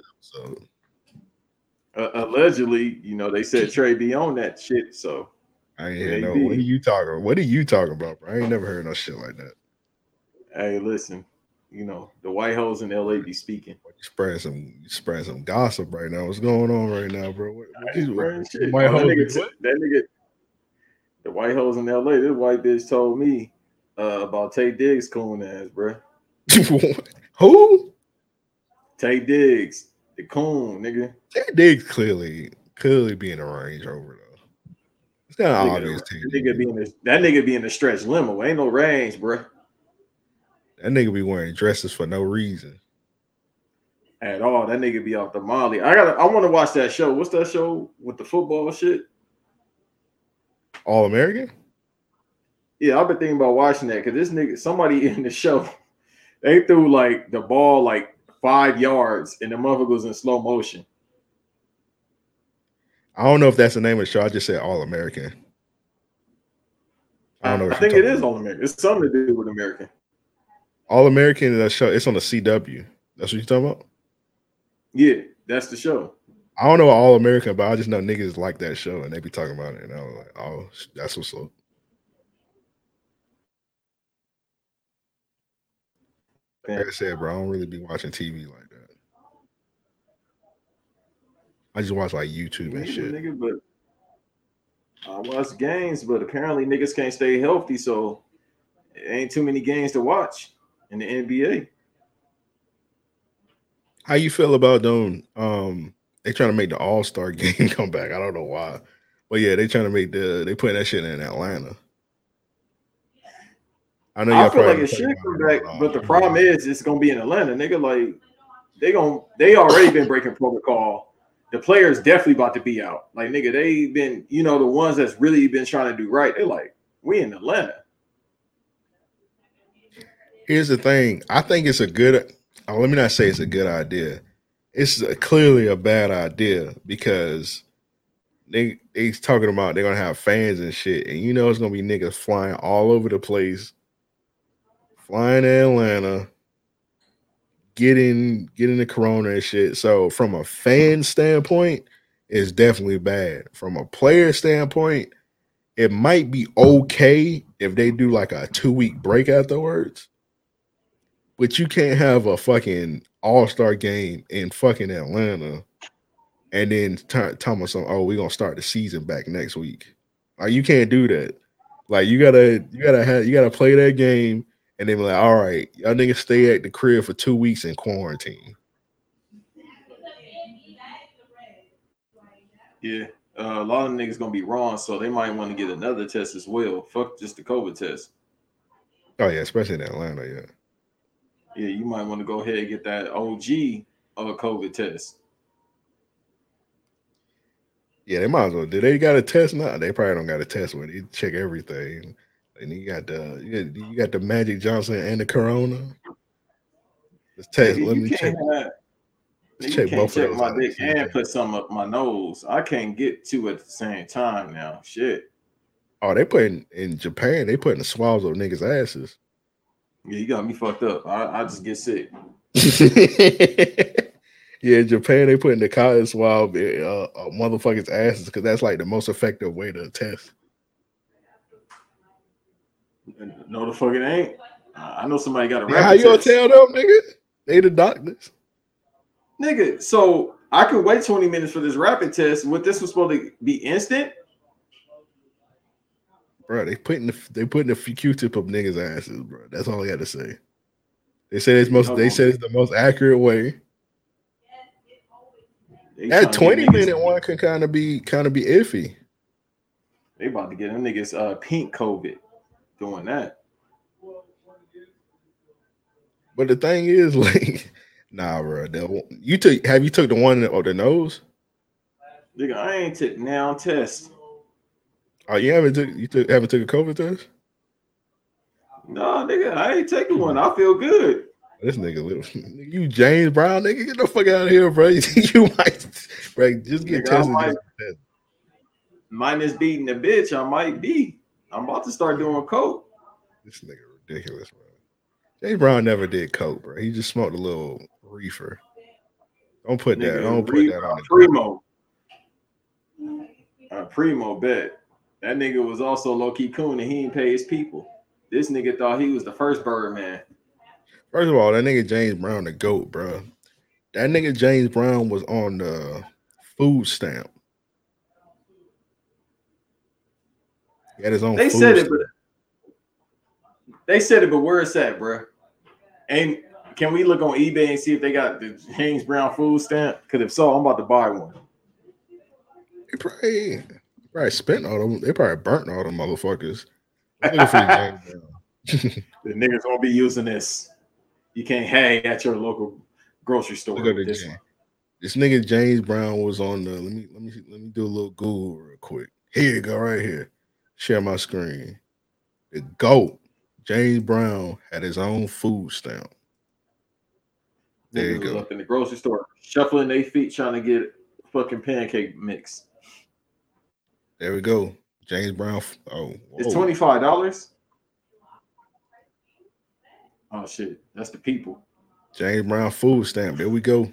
Uh, allegedly, you know, they said Trey be on that shit. So I ain't hear no. What are you talking? What are you talking about, bro? I ain't never heard no shit like that. hey, listen, you know, the white hoes in LA be speaking. You spreading some, you spreading some gossip right now. What's going on right now, bro? What, what I ain't you- spreading shit. white Oh, that, nigga, what? that nigga, the white hoes in LA, this white bitch told me uh, about Taye Diggs coon ass, bro. Who? Taye Diggs, the coon, nigga. That Diggs clearly, clearly being a Range Rover. It's not Nigga, obvious. that nigga be in the, that nigga be in the stretch limo. Ain't no range, bro. That nigga be wearing dresses for no reason. At all. That nigga be off the molly. I gotta I want to watch that show. What's that show with the football shit? All American? Yeah, I've been thinking about watching that because this nigga, somebody in the show, they threw like the ball like five yards and the motherfucker was in slow motion. I don't know if that's the name of the show. I just said All American. I don't know. I think it is all American. It's something to do with American. All American is a show. It's on the CW. That's what you're talking about. Yeah, that's the show. I don't know All American, but I just know niggas like that show and they be talking about it. And I was like, oh, that's what's up. Like I said, bro, I don't really be watching TV like that. I just watch like YouTube and shit. Nigga, but I watch games, but apparently niggas can't stay healthy, so it ain't too many games to watch in the NBA. How you feel about them? Um, they trying to make the All Star game come back. I don't know why, but yeah, they trying to make the they put that shit in Atlanta. I know I y'all feel like it should come back, but the problem is it's gonna be in Atlanta, nigga. Like they gon' they already been breaking protocol. The players definitely about to be out. Like nigga, they been you know the ones that's really been trying to do right. They're like, we in Atlanta. Here's the thing. I think it's a good. Oh, let me not say it's a good idea. It's a- clearly a bad idea because they they's talking about they're gonna have fans and shit, and you know it's gonna be niggas flying all over the place, flying to Atlanta, getting getting the corona and shit. So from a fan standpoint, it's definitely bad. From a player standpoint, it might be okay if they do like a two week break afterwards. But you can't have a fucking all star game in fucking Atlanta and then t- tell me some, oh, we're gonna start the season back next week. Like you can't do that. Like you gotta you gotta have you gotta play that game and then be like, all right, y'all niggas stay at the crib for two weeks in quarantine. Yeah. Uh, a lot of niggas gonna be wrong, so they might want to get another test as well. Fuck just the COVID test. Oh yeah, especially in Atlanta, yeah. Yeah, you might want to go ahead and get that OG uh, COVID test. Yeah, they might as well. Do they got a test now? They probably don't got a test where they check everything. And you got the you got, you got the Magic Johnson and the Corona. Let's test. Nigga, Let me check. have- Let's check both of check those my dick and put some up my nose. I can't get two at the same time now. Shit. Oh, they putting in Japan. They putting the swabs on niggas' asses. Yeah, you got me fucked up. I, I just get sick. yeah, in Japan they putting the cotton swab in, uh, motherfuckers' asses because that's like the most effective way to test. No, the fuck it ain't. I know somebody got a Nigga, how you gonna tell them, nigga? They the doctors. Nigga, so I could wait 20 minutes for this rapid test. What this was supposed to be instant? Bro, they putting the they putting the Q-tip up niggas' asses, bro. That's all I got to say. They said it's most. They said it's the most accurate way. They That twenty minute one can kind of be kind of be iffy. They about to get them niggas uh pink COVID doing that. But the thing is, like, nah, bro. that- You took have you took the one of the nose? Nigga, I ain't took now test. Oh, you haven't took you took haven't took a COVID test? No, nigga, I ain't taking one. I feel good. This nigga, little, you James Brown, nigga, get the fuck out of here, bro. you might, bro, just get Nigga, tested. might- just tested. Minus beating the bitch, I might be. I'm about to start doing coke. This nigga ridiculous, bro. James Brown never did coke, bro. He just smoked a little reefer. Don't put that. Don't put that on the Primo. Uh, Primo bet. That nigga was also low key coon and he didn't pay his people. This nigga thought he was the first Birdman. First of all, that nigga James Brown the goat, bro. That nigga James Brown was on the food stamp. He had his own. They said it, but they said it, but where it's at, bro? And can we look on eBay and see if they got the James Brown food stamp? Because if so, I'm about to buy one. They probably, probably spent all them. They probably burnt all them motherfuckers. I'm looking for the James Brown. The niggas gonna be using this. You can't hang at your local grocery store. This. This nigga James Brown was on the. Let me let me let me do a little Google real quick. Here you go, right here. Share my screen. The goat James Brown had his own food stamp. There you go. up in the grocery store, shuffling their feet, trying to get fucking pancake mix. There we go. James Brown. Oh, It's twenty five dollars. Oh shit, that's the people. James Brown food stamp. There we go.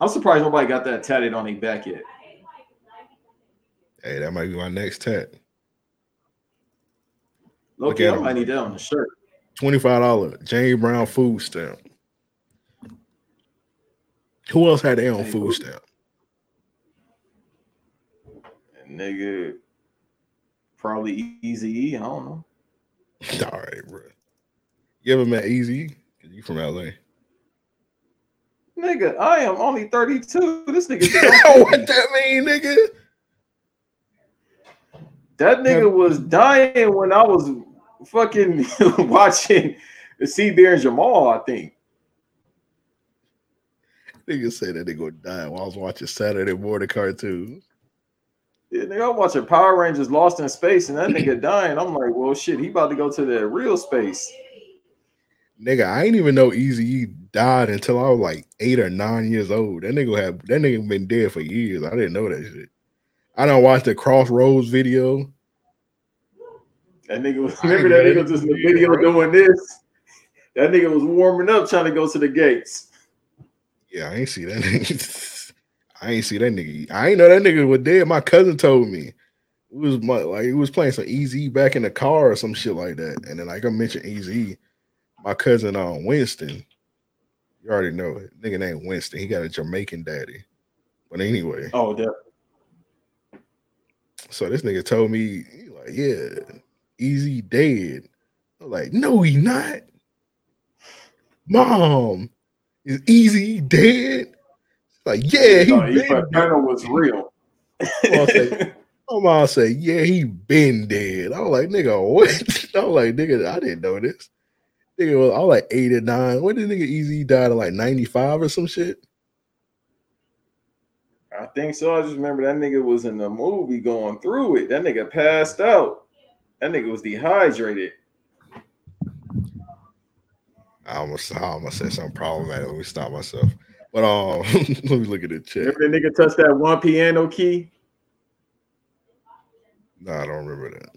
I'm surprised nobody got that tatted on their back yet. Hey, that might be my next tat. Look, I might need that on the shirt. Twenty-five dollar James Brown food stamp. Who else had their own food stamp? Nigga, probably Eazy. I don't know. All right, bro. You ever met Eazy? Cause you from LA. Nigga, I am only 32. This nigga. what that mean, nigga? That nigga was dying when I was fucking watching C Bear and Jamal, I think. Nigga said that they gonna die while I was watching Saturday morning cartoons. Yeah, nigga, I'm watching Power Rangers Lost in Space, and that nigga dying. I'm like, well, shit, he about to go to the real space. Nigga, I ain't even know Easy E died until I was like eight or nine years old. That nigga have that nigga been dead for years. I didn't know that shit. I don't watch the Crossroads video. That nigga was remember that nigga was in the video doing this. That nigga was warming up trying to go to the gates. Yeah, I ain't see that nigga. I ain't see that nigga. I ain't know that nigga was dead. My cousin told me. It was my, like he was playing some Eazy back in the car or some shit like that. And then like I mentioned Eazy, my cousin on Winston. You already know it. Nigga named Winston. He got a Jamaican daddy. But anyway, Oh, that so this nigga told me, like, yeah, Eazy dead. I'm like, no, he not. Mom, is Eazy dead? Like, yeah, he thought been Ethan dead. Turner was real. Mom say, my mom say, yeah, he been dead. I was like, nigga, what? I was like, nigga, I didn't know this. Nigga, was, I was like eight or nine. When did nigga Eazy died at like 95 or some shit? I think so. I just remember that nigga was in the movie going through it. That nigga passed out. That nigga was dehydrated. I almost, I almost said something problematic. Let me stop myself. But um, let me look at the chat. Remember that nigga touched that one piano key? No, I don't remember that.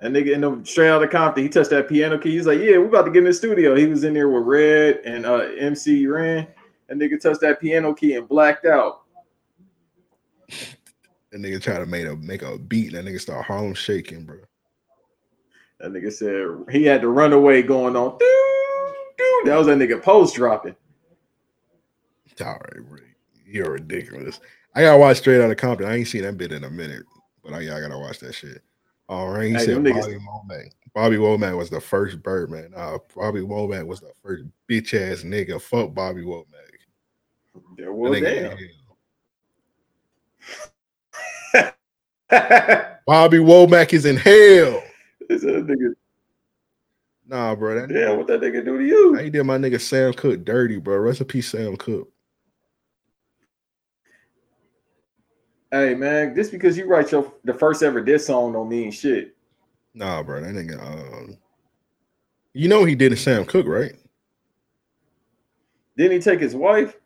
That nigga in the straight out of Compton, he touched that piano key. He's like, "Yeah, we're about to get in the studio." He was in there with Red and uh, MC Ren. That nigga touched that piano key and blacked out. That nigga try to make a make a beat. And that nigga start Harlem shaking, bro. That nigga said he had to run away going on. That was that nigga post dropping. All right, bro. You're ridiculous. I gotta watch Straight Outta Compton. I ain't seen that bit in a minute, but I, I gotta watch that shit. All right, he Hey, said niggas- Bobby Womack. Bobby Womack was the first Birdman. Uh, Bobby Womack was the first bitch ass nigga. Fuck Bobby Womack. Yeah, That well, nigga damn. in hell. Bobby Womack is in hell. This nigga, Nah, bro. That damn, what that nigga do to you? How you did my nigga Sam Cooke dirty, bro? Peace, Sam Cooke. Hey man, just because you write your the first ever diss song don't mean shit. Nah, bro. That nigga. Um, you know he did a Sam Cooke, right? Didn't he take his wife?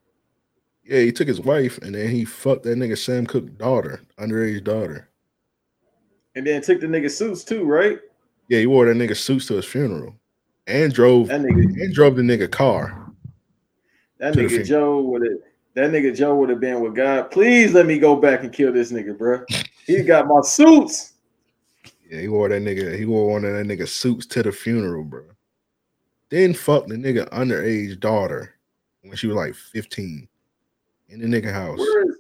Yeah, he took his wife and then he fucked that nigga Sam Cooke daughter, underage daughter. And then took the nigga suits too, right? Yeah, he wore that nigga suits to his funeral and drove That nigga, and drove the nigga car. that nigga. Joe would have that nigga Joe would have been with God. Please let me go back and kill this nigga, bro. He got my suits. Yeah, he wore that nigga. He wore one of that nigga suits to the funeral, bro. Then fucked the nigga underage daughter when she was like 15 in the nigga house. Where is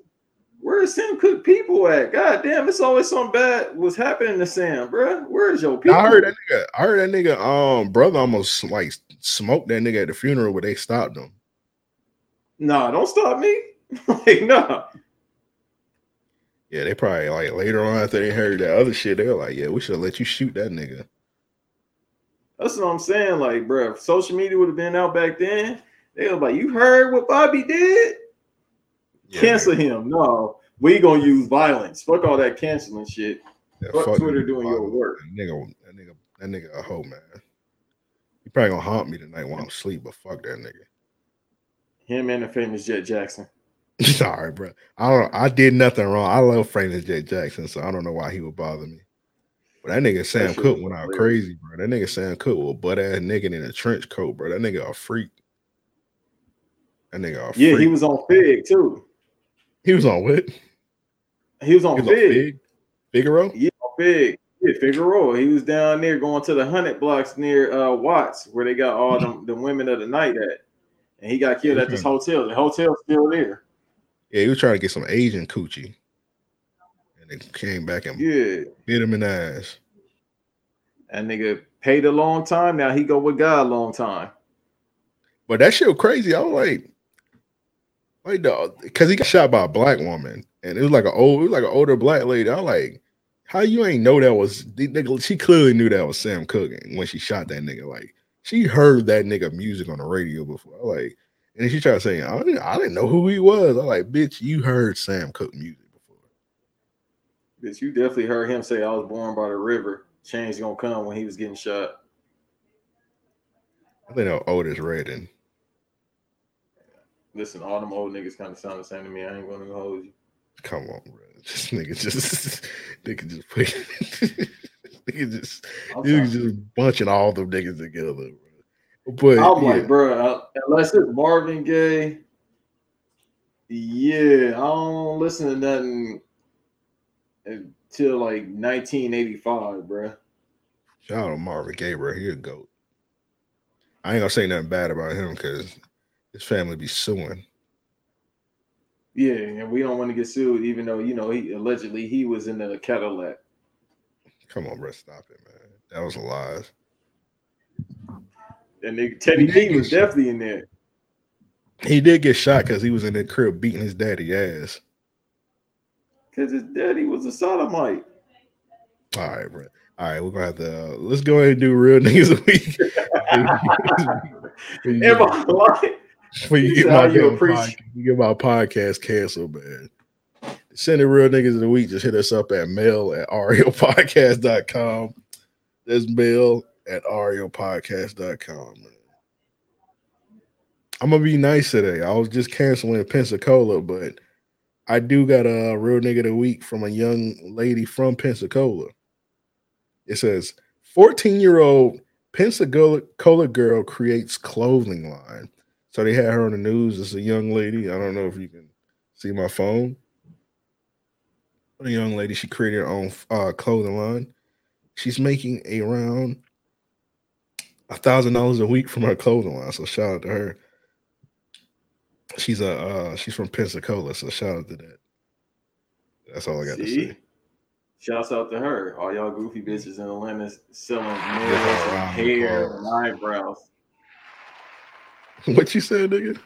where is Sam Cooke people at? God damn, it's always something bad was happening to Sam, bro. Where is your people? I heard that nigga. I heard that nigga. Um, brother almost like smoked that nigga at the funeral, but they stopped him. Nah, don't stop me. like, nah. Yeah, they probably like later on after they heard that other shit, they were like, "Yeah, we should let you shoot that nigga." That's what I'm saying. Like, bro, if social media would have been out back then, they were like, "You heard what Bobby did? Yeah, Cancel him." No, we gonna use violence. Fuck all that canceling shit. Yeah, Fuck fuck Twitter doing your work. That nigga, that nigga, that nigga a hoe, man. He probably gonna haunt me tonight while I'm asleep, but fuck that nigga. Him and the famous Jett Jackson. Sorry, bro. I don't. I did nothing wrong. I love Francis J. Jackson, so I don't know why he would bother me. But that nigga Sam Cooke went out crazy, bro. That nigga Sam Cooke was butt ass nigga in a trench coat, bro. That nigga a freak. That nigga a Yeah, he was on Fig too. He was on what? He was on He was on Fig. Fig? Figaro? Yeah, on Fig. Yeah, Figueroa. He was down there going to the hundred blocks near uh Watts, where they got all them the women of the night at. And he got killed at this hotel. The hotel's still there. Yeah, he was trying to get some Asian coochie. And then came back and Yeah. hit him in the ass. That nigga paid a long time. Now he go with God a long time. But that shit was crazy. I was like, like the because he got shot by a black woman, and it was like an old, it was like an older black lady. I'm like, How you ain't know that was the nigga? She clearly knew that was Sam Cooke when she shot that nigga. Like she heard that nigga music on the radio before. Like, and then she tried to say, I didn't, I didn't know who he was. I'm like, bitch, you heard Sam Cooke music. Before. Bitch, you definitely heard him say, "I was born by the river." Change gonna come when he was getting shot. I think that was Otis Redding. Listen, all them old niggas kind of sound the same to me. I ain't gonna hold you. Come on, bro. This nigga just nigga just put nigga just I'm nigga just bunching all them niggas together, bro. But I'm yeah, like, bro, unless it's Marvin Gaye, yeah, I don't listen to nothing until like 1985, bro. shout out to Marvin Gaye, bro. He a goat. I ain't gonna say nothing bad about him because his family be suing. Yeah, and we don't want to get sued, even though you know he allegedly he was in the Cadillac. Come on, bro, stop it, man. That was a lie. And nigga Teddy B was definitely in there. He did get shot because he was in the crib beating his daddy ass. Because his daddy was a sodomite. All right, bro. All right, we're gonna have to uh, let's go ahead and do real niggas a week. Am I lying? When you get my you appreciate- you get my podcast canceled, man. Send the real niggas of the week. Just hit us up at mail at raopodcast.com. That's mail at raopodcast.com. Man. I'm gonna be nice today. I was just canceling Pensacola, but I do got a real nigga of the week from a young lady from Pensacola. It says 14 year old Pensacola girl creates clothing line. So they had her on the news. It's a young lady. I don't know if you can see my phone. A young lady. She created her own uh, clothing line. She's making around a thousand dollars a week from her clothing line. So shout out to her. She's a uh, she's from Pensacola. So shout out to that. That's all I got to See? say. Shouts out to her. All y'all goofy bitches in Atlanta selling nails and hair and eyebrows. What you said, nigga?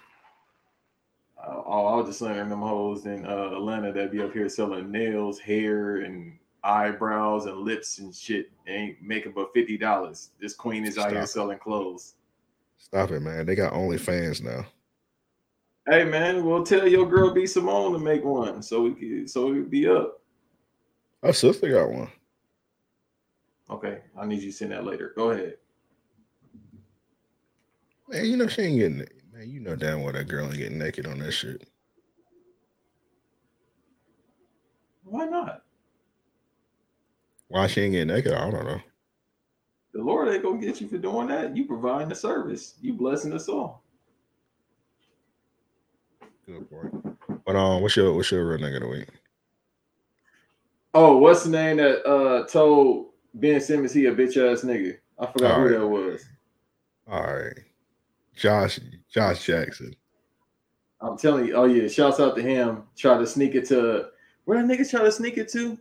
Uh, oh, I was just saying them hoes in uh, Atlanta that be up here selling nails, hair, and eyebrows and lips and shit. They ain't making but fifty dollars. This queen is out here Stop. selling clothes. Stop it, man. They got OnlyFans now. Hey man, we'll tell your girl B Simone to make one so we can so we be up. Our sister got one. Okay, I need you to send that later. Go ahead. Man, you know she ain't getting naked. Man, you know damn well that girl ain't getting naked on that shit. Why not? Why she ain't getting naked, I don't know. The Lord ain't gonna get you for doing that. You providing the service. You blessing us all. Good point. But um, what's your what's your real nigga of the week? Oh, what's the name that uh told Ben Simmons he a bitch ass nigga? I forgot who Alright. that was. All right, Josh Josh Jackson. I'm telling you, oh yeah, shouts out to him. Try to sneak it to where that nigga try to sneak it to?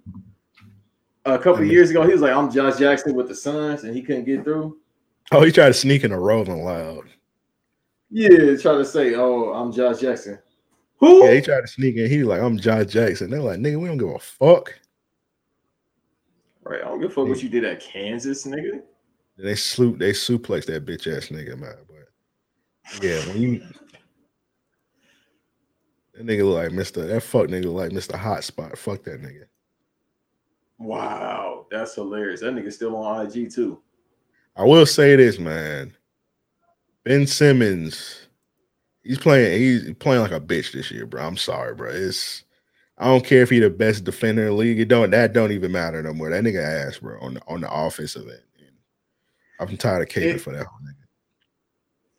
A couple years ago, he was like, I'm Josh Jackson with the Suns, and he couldn't get through. Oh, he tried to sneak in a Rolling Loud. Yeah, try to say, Oh, I'm Josh Jackson. Who? Yeah, he tried to sneak in. He like, I'm Josh Jackson. They're like, nigga, we don't give a fuck. Right, I don't give a fuck what you did at Kansas, nigga. They sloop, they suplex that bitch ass nigga, man. Yeah, when you that nigga look like Mr. That fuck nigga look like Mr. Hotspot. Fuck that nigga. Wow, that's hilarious. That nigga still on IG too. I will say this, man. Ben Simmons, he's playing. He's playing like a bitch this year, bro. I'm sorry, bro. It's I don't care if he the best defender in the league. It don't that don't even matter no more. That nigga ass, bro, on the on the offensive end. I'm tired of It- for that. whole nigga.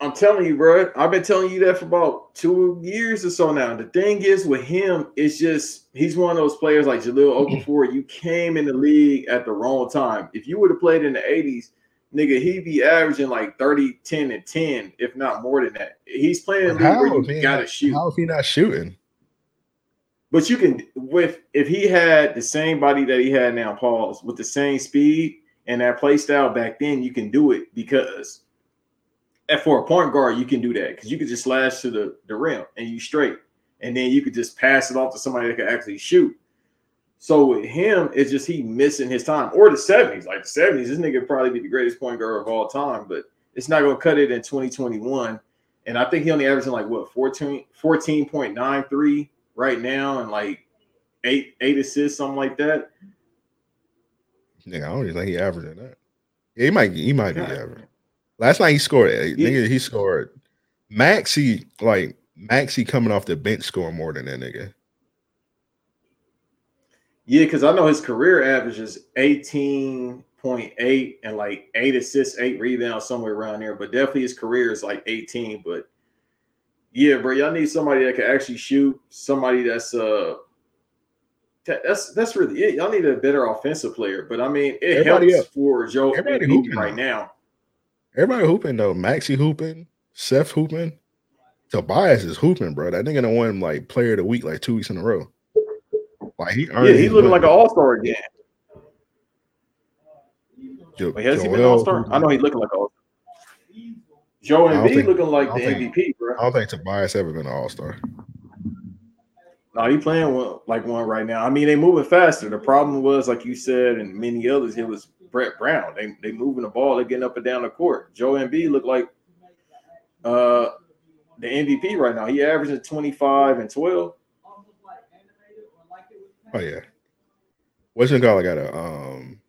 I'm telling you, bro. I've been telling you that for about two years or so now. The thing is with him, it's just he's one of those players like Jahlil Okafor. You came in the league at the wrong time. If you would have played in the 80s, nigga, he'd be averaging like 30, 10, and 10, if not more than that. He's playing in How where you he gotta shoot. How if he not shooting? But you can with if he had the same body that he had now, Pauls, with the same speed and that play style back then, you can do it because and for a point guard, you can do that because you could just slash to the, the rim and you straight. And then you could just pass it off to somebody that can actually shoot. So with him, it's just he missing his time. Or the 70s. Like the 70s, this nigga probably be the greatest point guard of all time, but it's not gonna cut it in 2021. And I think he only averaging like what 14 14.93 right now and like eight eight assists, something like that. Nigga, I don't even think he averaging that. Yeah, he might he might be averaging. Last night he scored. eh, Nigga, he scored. Maxey like Maxey coming off the bench scoring more than that nigga. Yeah, because I know his career average is 18.8 and like eight assists, eight rebounds, somewhere around there. But definitely his career is like 18. But yeah, bro, y'all need somebody that can actually shoot, somebody that's uh that's that's really it. Y'all need a better offensive player. But I mean, it Everybody helps else- for Joe everybody Embiid hooping right though. now. Everybody hooping though. Maxey hooping, Seth hooping, Tobias is hooping, bro. That nigga done won like player of the week like two weeks in a row. Like he earned Yeah, he's his looking like an all-star again. Jo- Wait, has he been all-star? I know he's looking like all Joe I don't Embiid think- looking like the don't think- MVP, bro. I don't think Tobias ever been an all star. No, he playing one, like one right now. I mean, they moving faster. The problem was, like you said, and many others, it was Brett Brown. They they moving the ball, they're getting up and down the court. Joe Embiid look like uh the MVP right now. He averaging 25 and 12. Oh yeah. What's your got got a um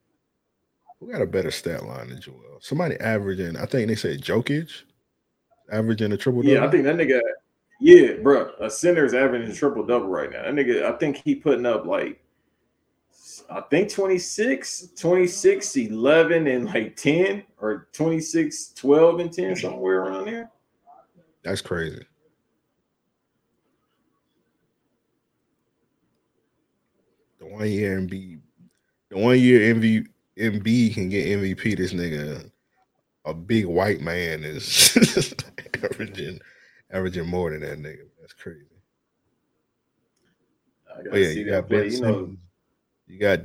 who got a better stat line than Joel? Somebody averaging, I think they said Jokic averaging a triple double. Yeah, I think that nigga, yeah, bro. A center is averaging a triple double right now. That nigga, I think he putting up like I think 26, 26, 11, and like 10, or 26, 12, and 10, somewhere around there. That's crazy. The one year MB, the one year MV MB can get MVP. This nigga, a big white man, is averaging averaging more than that nigga. That's crazy. I gotta Oh yeah, see you that got play. Ben You know. You got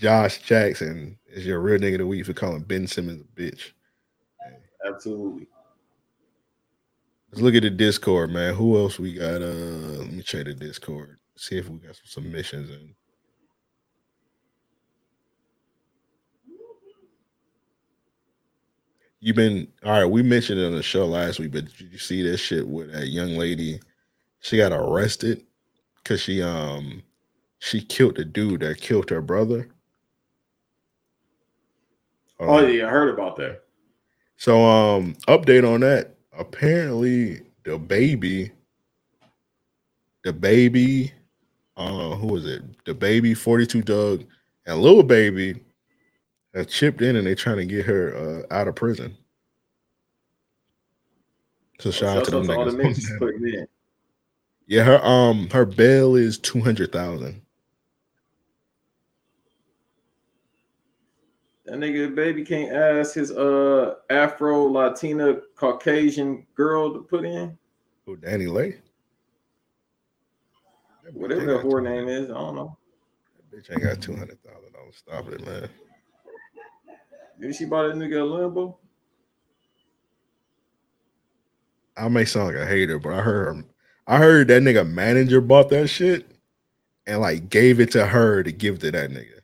Josh Jackson is your real nigga of the week for calling Ben Simmons a bitch. absolutely. Let's look at the Discord, man. Who else we got? Uh, let me check the Discord. See if we got some submissions in. You've been all right. We mentioned it on the show last week, but did you see that shit with that young lady? She got arrested because she um she killed the dude that killed her brother. Hold Oh yeah, I heard about that. So um update on that. Apparently the baby the baby uh who was it? DaBaby 42 Dugg and Lil Baby have chipped in and they're trying to get her uh out of prison. So shout out to them niggas. niggas putting in. Yeah, her um her bail is 200,000. That nigga baby can't ask his uh Afro Latina Caucasian girl to put in. Who DaniLeigh? Whatever that whore name is, I don't know. Bitch ain't got 200,000 dollars. Stop it, man. Did she buy that nigga a Lambo. I may sound like a hater, but I heard her, I heard that nigga manager bought that shit and like gave it to her to give to that nigga.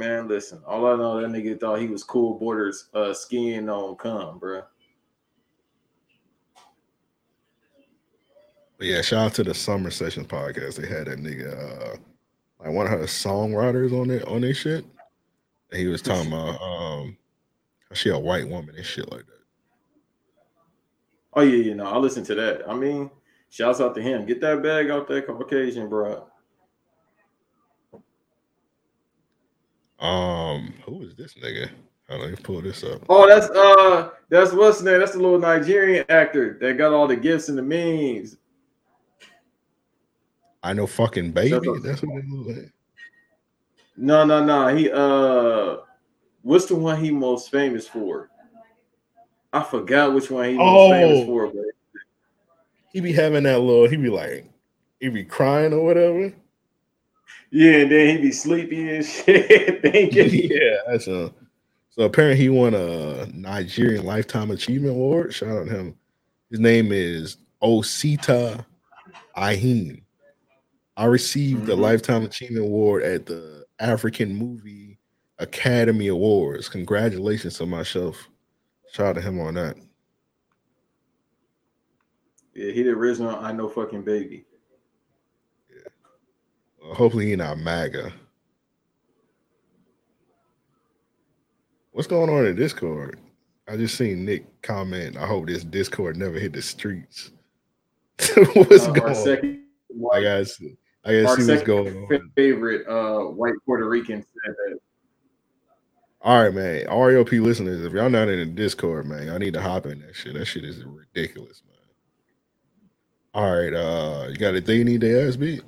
Man, listen. All I know, that nigga thought he was cool borders uh skiing on cum, bro. But yeah, shout out to the Summer Sessions podcast. They had that nigga uh like one of her songwriters on it on their shit. And he was talking about um she a white woman and shit like that. Oh yeah, yeah, no, I listened to that. I mean, shouts out to him. Get that bag out that Caucasian, bro. Um, who is this nigga? Hold on, let me pull this up. Oh, that's uh, that's what's his name? That's the little Nigerian actor that got all the gifts and the memes. I know fucking baby. Shut up. That's what it look like. No, no, no. He uh, what's the one he most famous for? I forgot which one he most famous Oh. for, but He be having that little, he be like, he be crying or whatever. Yeah, and then he be sleepy and shit. thinking. yeah, that's a. So apparently he won a Nigerian Lifetime Achievement Award. Shout out to him. His name is Osita Iheme. I received the Mhm. Lifetime Achievement Award at the African Movie Academy Awards. Congratulations to myself. Shout out to him on that. Yeah, he the original. I know fucking baby. Hopefully he not MAGA. What's going on in Discord? I just seen Nick comment. I hope this Discord never hit the streets. what's Uh, going on? second I white, see. I our see what's going on. favorite uh, white Puerto Rican said that. All right, man. RLP listeners, if y'all not in the Discord, man, I need to hop in that shit. That shit is ridiculous, man. All right, uh, you got a thing you need to ask me?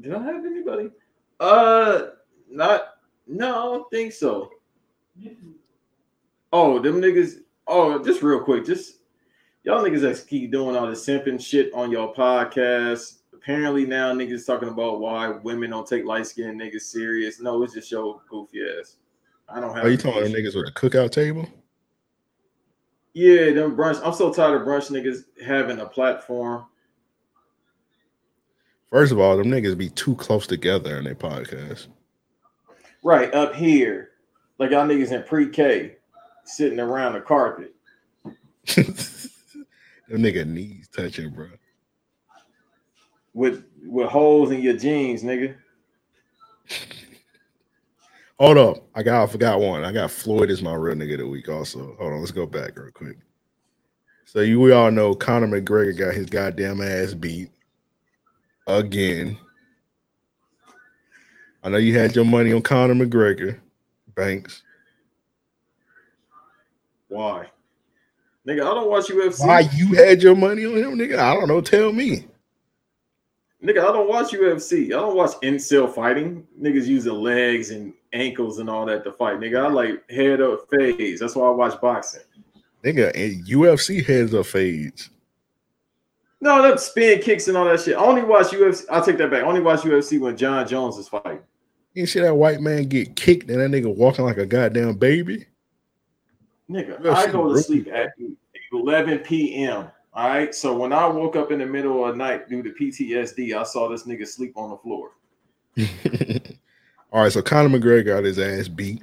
Did I have anybody? Uh, not. No, I don't think so. Oh, them niggas. Oh, just real quick, just y'all niggas that keep doing all the simping shit on your podcast. Apparently now niggas talking about why women don't take light skinned niggas serious. No, it's just your goofy ass. I don't have. Are you talking to niggas with a cookout table? Yeah, them brunch. I'm so tired of brunch niggas having a platform. First of all, them niggas be too close together in their podcast. Right up here, like y'all niggas in pre-K, sitting around the carpet. them nigga knees touching, bro. with with holes in your jeans, nigga. Hold up. I got I forgot one. I got Floyd is my real nigga of the week also. Hold on, let's go back real quick. So you we all know Conor McGregor got his goddamn ass beat again. I know you had your money on Conor McGregor, Banks. Why? Nigga, I don't watch UFC. Why you had your money on him, nigga? I don't know. Tell me. Nigga, I don't watch UFC. I don't watch incel fighting. Niggas using legs and ankles and all that to fight. Nigga, I like head up phase. That's why I watch boxing. Nigga, and UFC heads or fades. No, them spin kicks and all that shit. I only watch UFC. I'll take that back. I only watch UFC when Jon Jones is fighting. You see that white man get kicked and that nigga walking like a goddamn baby? Nigga, UFC I go to sleep at 11 p.m. All right. So when I woke up in the middle of the night due to PTSD, I saw this nigga sleep on the floor. All right, so Conor McGregor got his ass beat.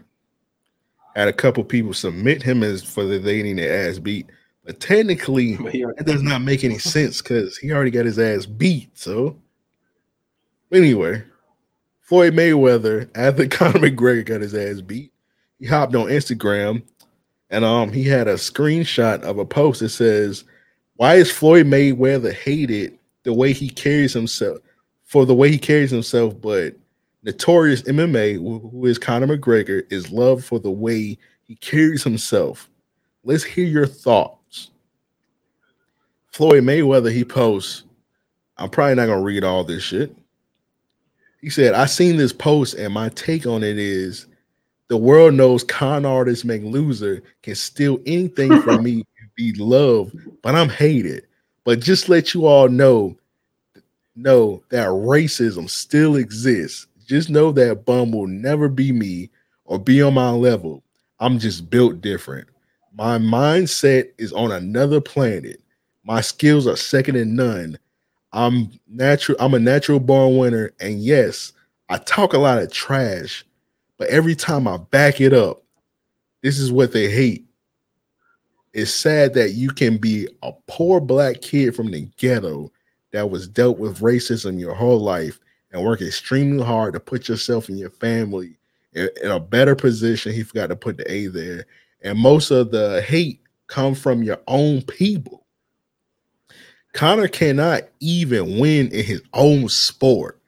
Had a couple people submit him as for the they need their ass beat, but technically that does not make any sense because he already got his ass beat. So anyway, Floyd Mayweather after Conor McGregor got his ass beat, he hopped on Instagram and um he had a screenshot of a post that says, "Why is Floyd Mayweather hated the way he carries himself for the way he carries himself, but notorious MMA, who who is Conor McGregor, is loved for the way he carries himself. Let's hear your thoughts. Floyd Mayweather, he posts, I'm probably not gonna read all this shit. He said, I seen this post, and my take on it is the world knows con artist loser can steal anything from me be loved, but I'm hated. But just let you all know, know that racism still exists. Just know that bum will never be me or be on my level. I'm just built different. My mindset is on another planet. My skills are second to none. I'm natural. I'm a natural born winner. And yes, I talk a lot of trash, but every time I back it up, this is what they hate. It's sad that you can be a poor black kid from the ghetto that was dealt with racism your whole life and work extremely hard to put yourself and your family in, in a better position. He forgot to put the A there. And most of the hate come from your own people. Conor cannot even win in his own sport,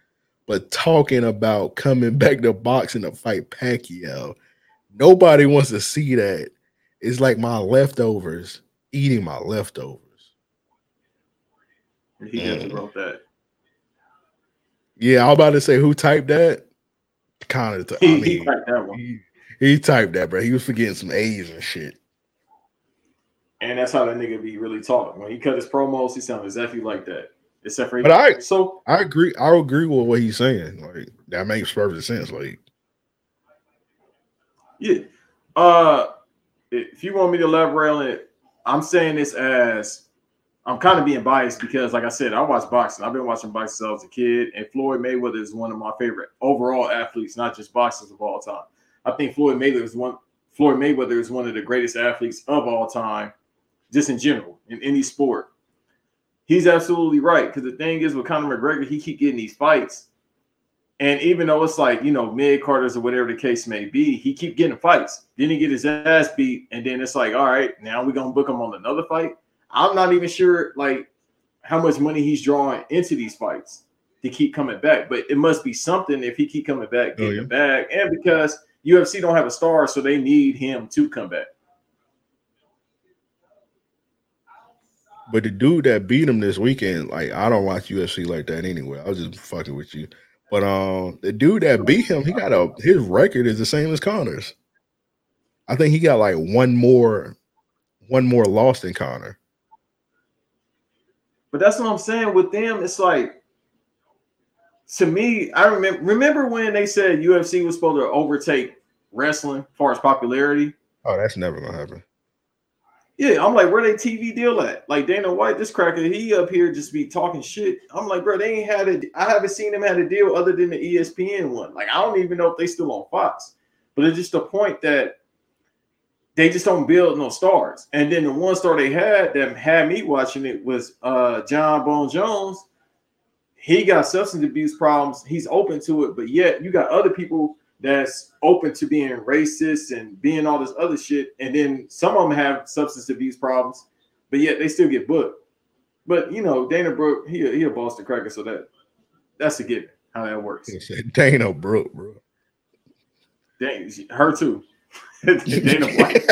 but talking about coming back to boxing to fight Pacquiao, nobody wants to see that. It's like my leftovers eating my leftovers. He just mm. wrote that. Yeah, I'm about to say who typed that. Conor, I He, he typed that one. he, he typed that, bro. He was forgetting some A's and shit. And that's how that nigga be really talking. When he cut his promos, he sounded exactly like that. Except for But I so I agree. I agree with what he's saying. Like that makes perfect sense. Like Yeah. Uh if you want me to elaborate on it, I'm saying this as I'm kind of being biased because, like I said, I watch boxing. I've been watching boxing since I was a kid, and Floyd Mayweather is one of my favorite overall athletes, not just boxers of all time. I think Floyd Mayweather is one. Floyd Mayweather is one of the greatest athletes of all time, just in general in any sport. He's absolutely right because the thing is with Conor McGregor, he keep getting these fights, and even though it's like you know mid Carters or whatever the case may be, he keep getting fights. Then he get his ass beat, and then it's like, all right, now we're gonna book him on another fight. I'm not even sure like how much money he's drawing into these fights to keep coming back, but it must be something if he keep coming back, oh, getting Oh, yeah. bag, and because UFC don't have a star, so they need him to come back. But the dude that beat him this weekend, like I don't watch UFC like that anyway. I was just fucking with you. But um, the dude that beat him, he got a his record is the same as Conor's. I think he got like one more, one more loss than Conor. But that's what I'm saying with them. It's like to me, I remember remember when they said UFC was supposed to overtake wrestling as far as popularity. Oh, that's never gonna happen. Yeah, I'm like, where they TV deal at? Like Dana White, this cracker, he up here just be talking shit. I'm like, bro, they ain't had it. I haven't seen them had a deal other than the ESPN one. Like, I don't even know if they still on Fox. But it's just the point that they just don't build no stars. And then the one star they had that had me watching it was uh Jon Bone Jones. He got substance abuse problems. He's open to it, but yet you got other people that's open to being racist and being all this other shit. And then some of them have substance abuse problems, but yet they still get booked. But you know, Dana Brooke, he a, he a Boston cracker, so that that's a given how that works. He said Dana Brooke, bro. Dang, her too. Dana White.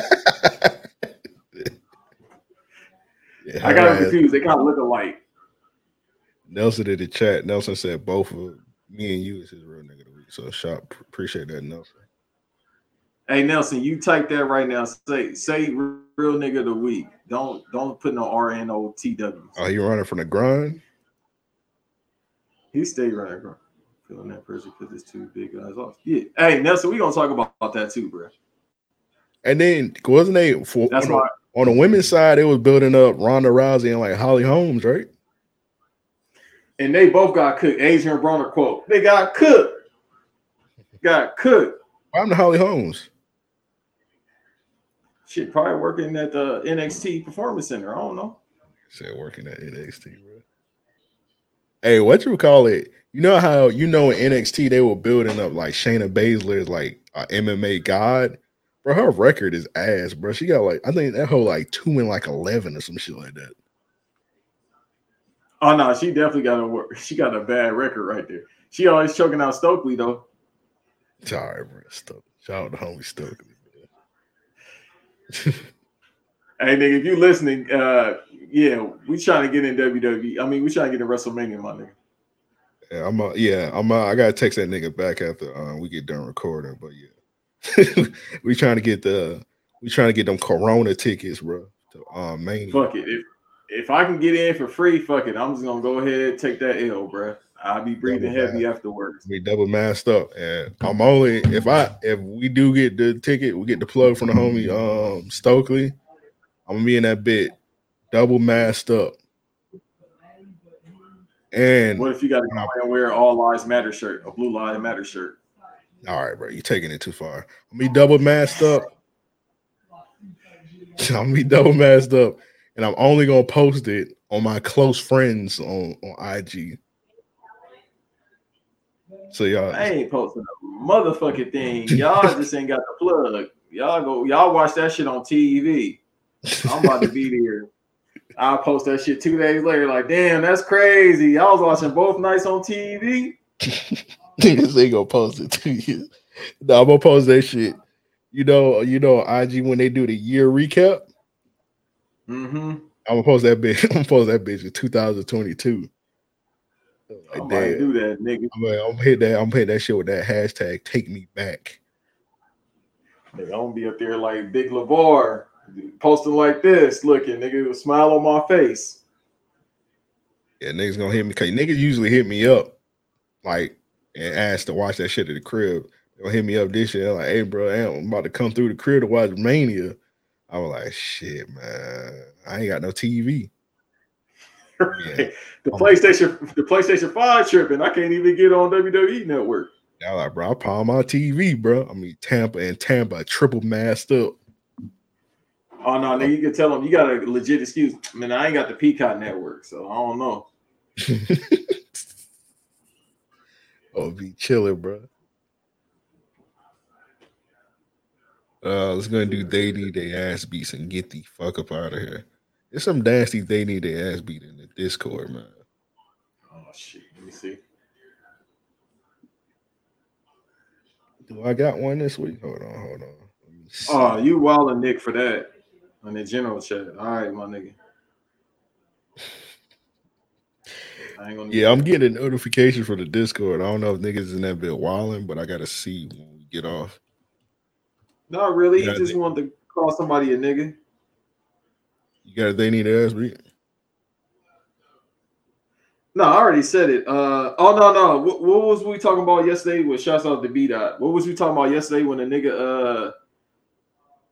Yeah, I got confused. They kind of look alike. Nelson in the chat. Nelson said both of me and you is his real nigga of the week. So shop appreciate that, Nelson. Hey Nelson, you type that right now. Say say real nigga of the week. Don't don't put no R N O T W. Oh, you running from the grind. He stay right, bro. Feeling that pressure because it's two big guys off. Yeah. Hey Nelson, we gonna talk about, about that too, bro. And then wasn't they for That's on, the, on the women's side, it was building up Ronda Rousey and like Holly Holmes, right? And they both got cooked. Adrian Broner quote. They got cooked. Got cooked. I'm the Holly Holmes? Shit, probably working at the NXT Performance Center. I don't know. Said working at NXT, bro. Hey, what you call it? You know how you know in NXT they were building up like Shayna Baszler is like a MMA god, bro. Her record is ass, bro. She got like I think that whole like two and like eleven or some shit like that. Oh no, she definitely got a work. She got a bad record right there. She always choking out Stokely though. Sorry, bro. Stuck. Shout out to homie Stokely. Hey nigga, if you listening, uh yeah, we trying to get in WWE. I mean, we trying to get in WrestleMania, my nigga. Yeah, I'm uh, yeah, I'm uh, I gotta text that nigga back after uh, we get done recording, but yeah. we trying to get the we trying to get them corona tickets, bro. To um Mania. Fuck it. If if I can get in for free, fuck it. I'm just gonna go ahead take that L, bro. I'll be breathing Double heavy afterwards. We double masked up, and I'm only if I if we do get the ticket, we get the plug from the homie um Stokely. I'm gonna be in that bit double masked up. And What if you got to wear all lives matter shirt, a blue lives matter shirt? all right, bro, you're taking it too far. I'm be double masked up. I'm gonna be double masked up, and I'm only gonna post it on my close friends on on IG. So y'all, I ain't posting a motherfucking thing. Y'all just ain't got the plug. Y'all go, y'all watch that shit on TV. I'm about to be there. I'll post that shit two days later. Like, damn, that's crazy. Y'all was watching both nights on TV. Niggas ain't gonna post it to you. No, I'm gonna post that shit. You know, you know, IG when they do the year recap. Mm-hmm. I'm gonna post that bitch. I'm gonna post that bitch in 2022. I Like, might damn. do that, nigga. I'm gonna, I'm gonna hit that. I'm gonna hit that shit with that hashtag. Take me back. Nigga, I'm gonna be up there like Big Lavar, posting like this, looking, nigga, with a smile on my face. Yeah, niggas gonna hit me. Cause niggas usually hit me up, like and ask to watch that shit at the crib. They'll hit me up this year. Like, hey, bro, I'm about to come through the crib to watch Mania. I was like, shit, man. I ain't got no TV. the PlayStation, the PlayStation Five tripping. I can't even get on WWE Network. Yeah, like, bro, I palm my TV, bro. I mean, Tampa and Tampa triple masked up. Oh no, nigga, you can tell them you got a legit excuse. I Man, I ain't got the Peacock Network, so I don't know. Oh, be chilling, bro. Uh, let's go and do they need their ass beats and get the fuck up out of here. There's some nasty they need their ass beat in the Discord, man. Oh shit, let me see. Do I got one this week? Hold on, hold on. Oh, you wildin' Nick for that on the general chat. All right, my nigga. I ain't gonna Yeah, I'm getting a notification for the Discord. I don't know if niggas in that bit wilding, but I gotta see when we get off. Not really. He Yeah, just wanted to call somebody a nigga. You got a they need ass beat? No, I already said it. Uh oh no no. What, what was we talking about yesterday? With shouts out to B dot. What was we talking about yesterday when the nigga uh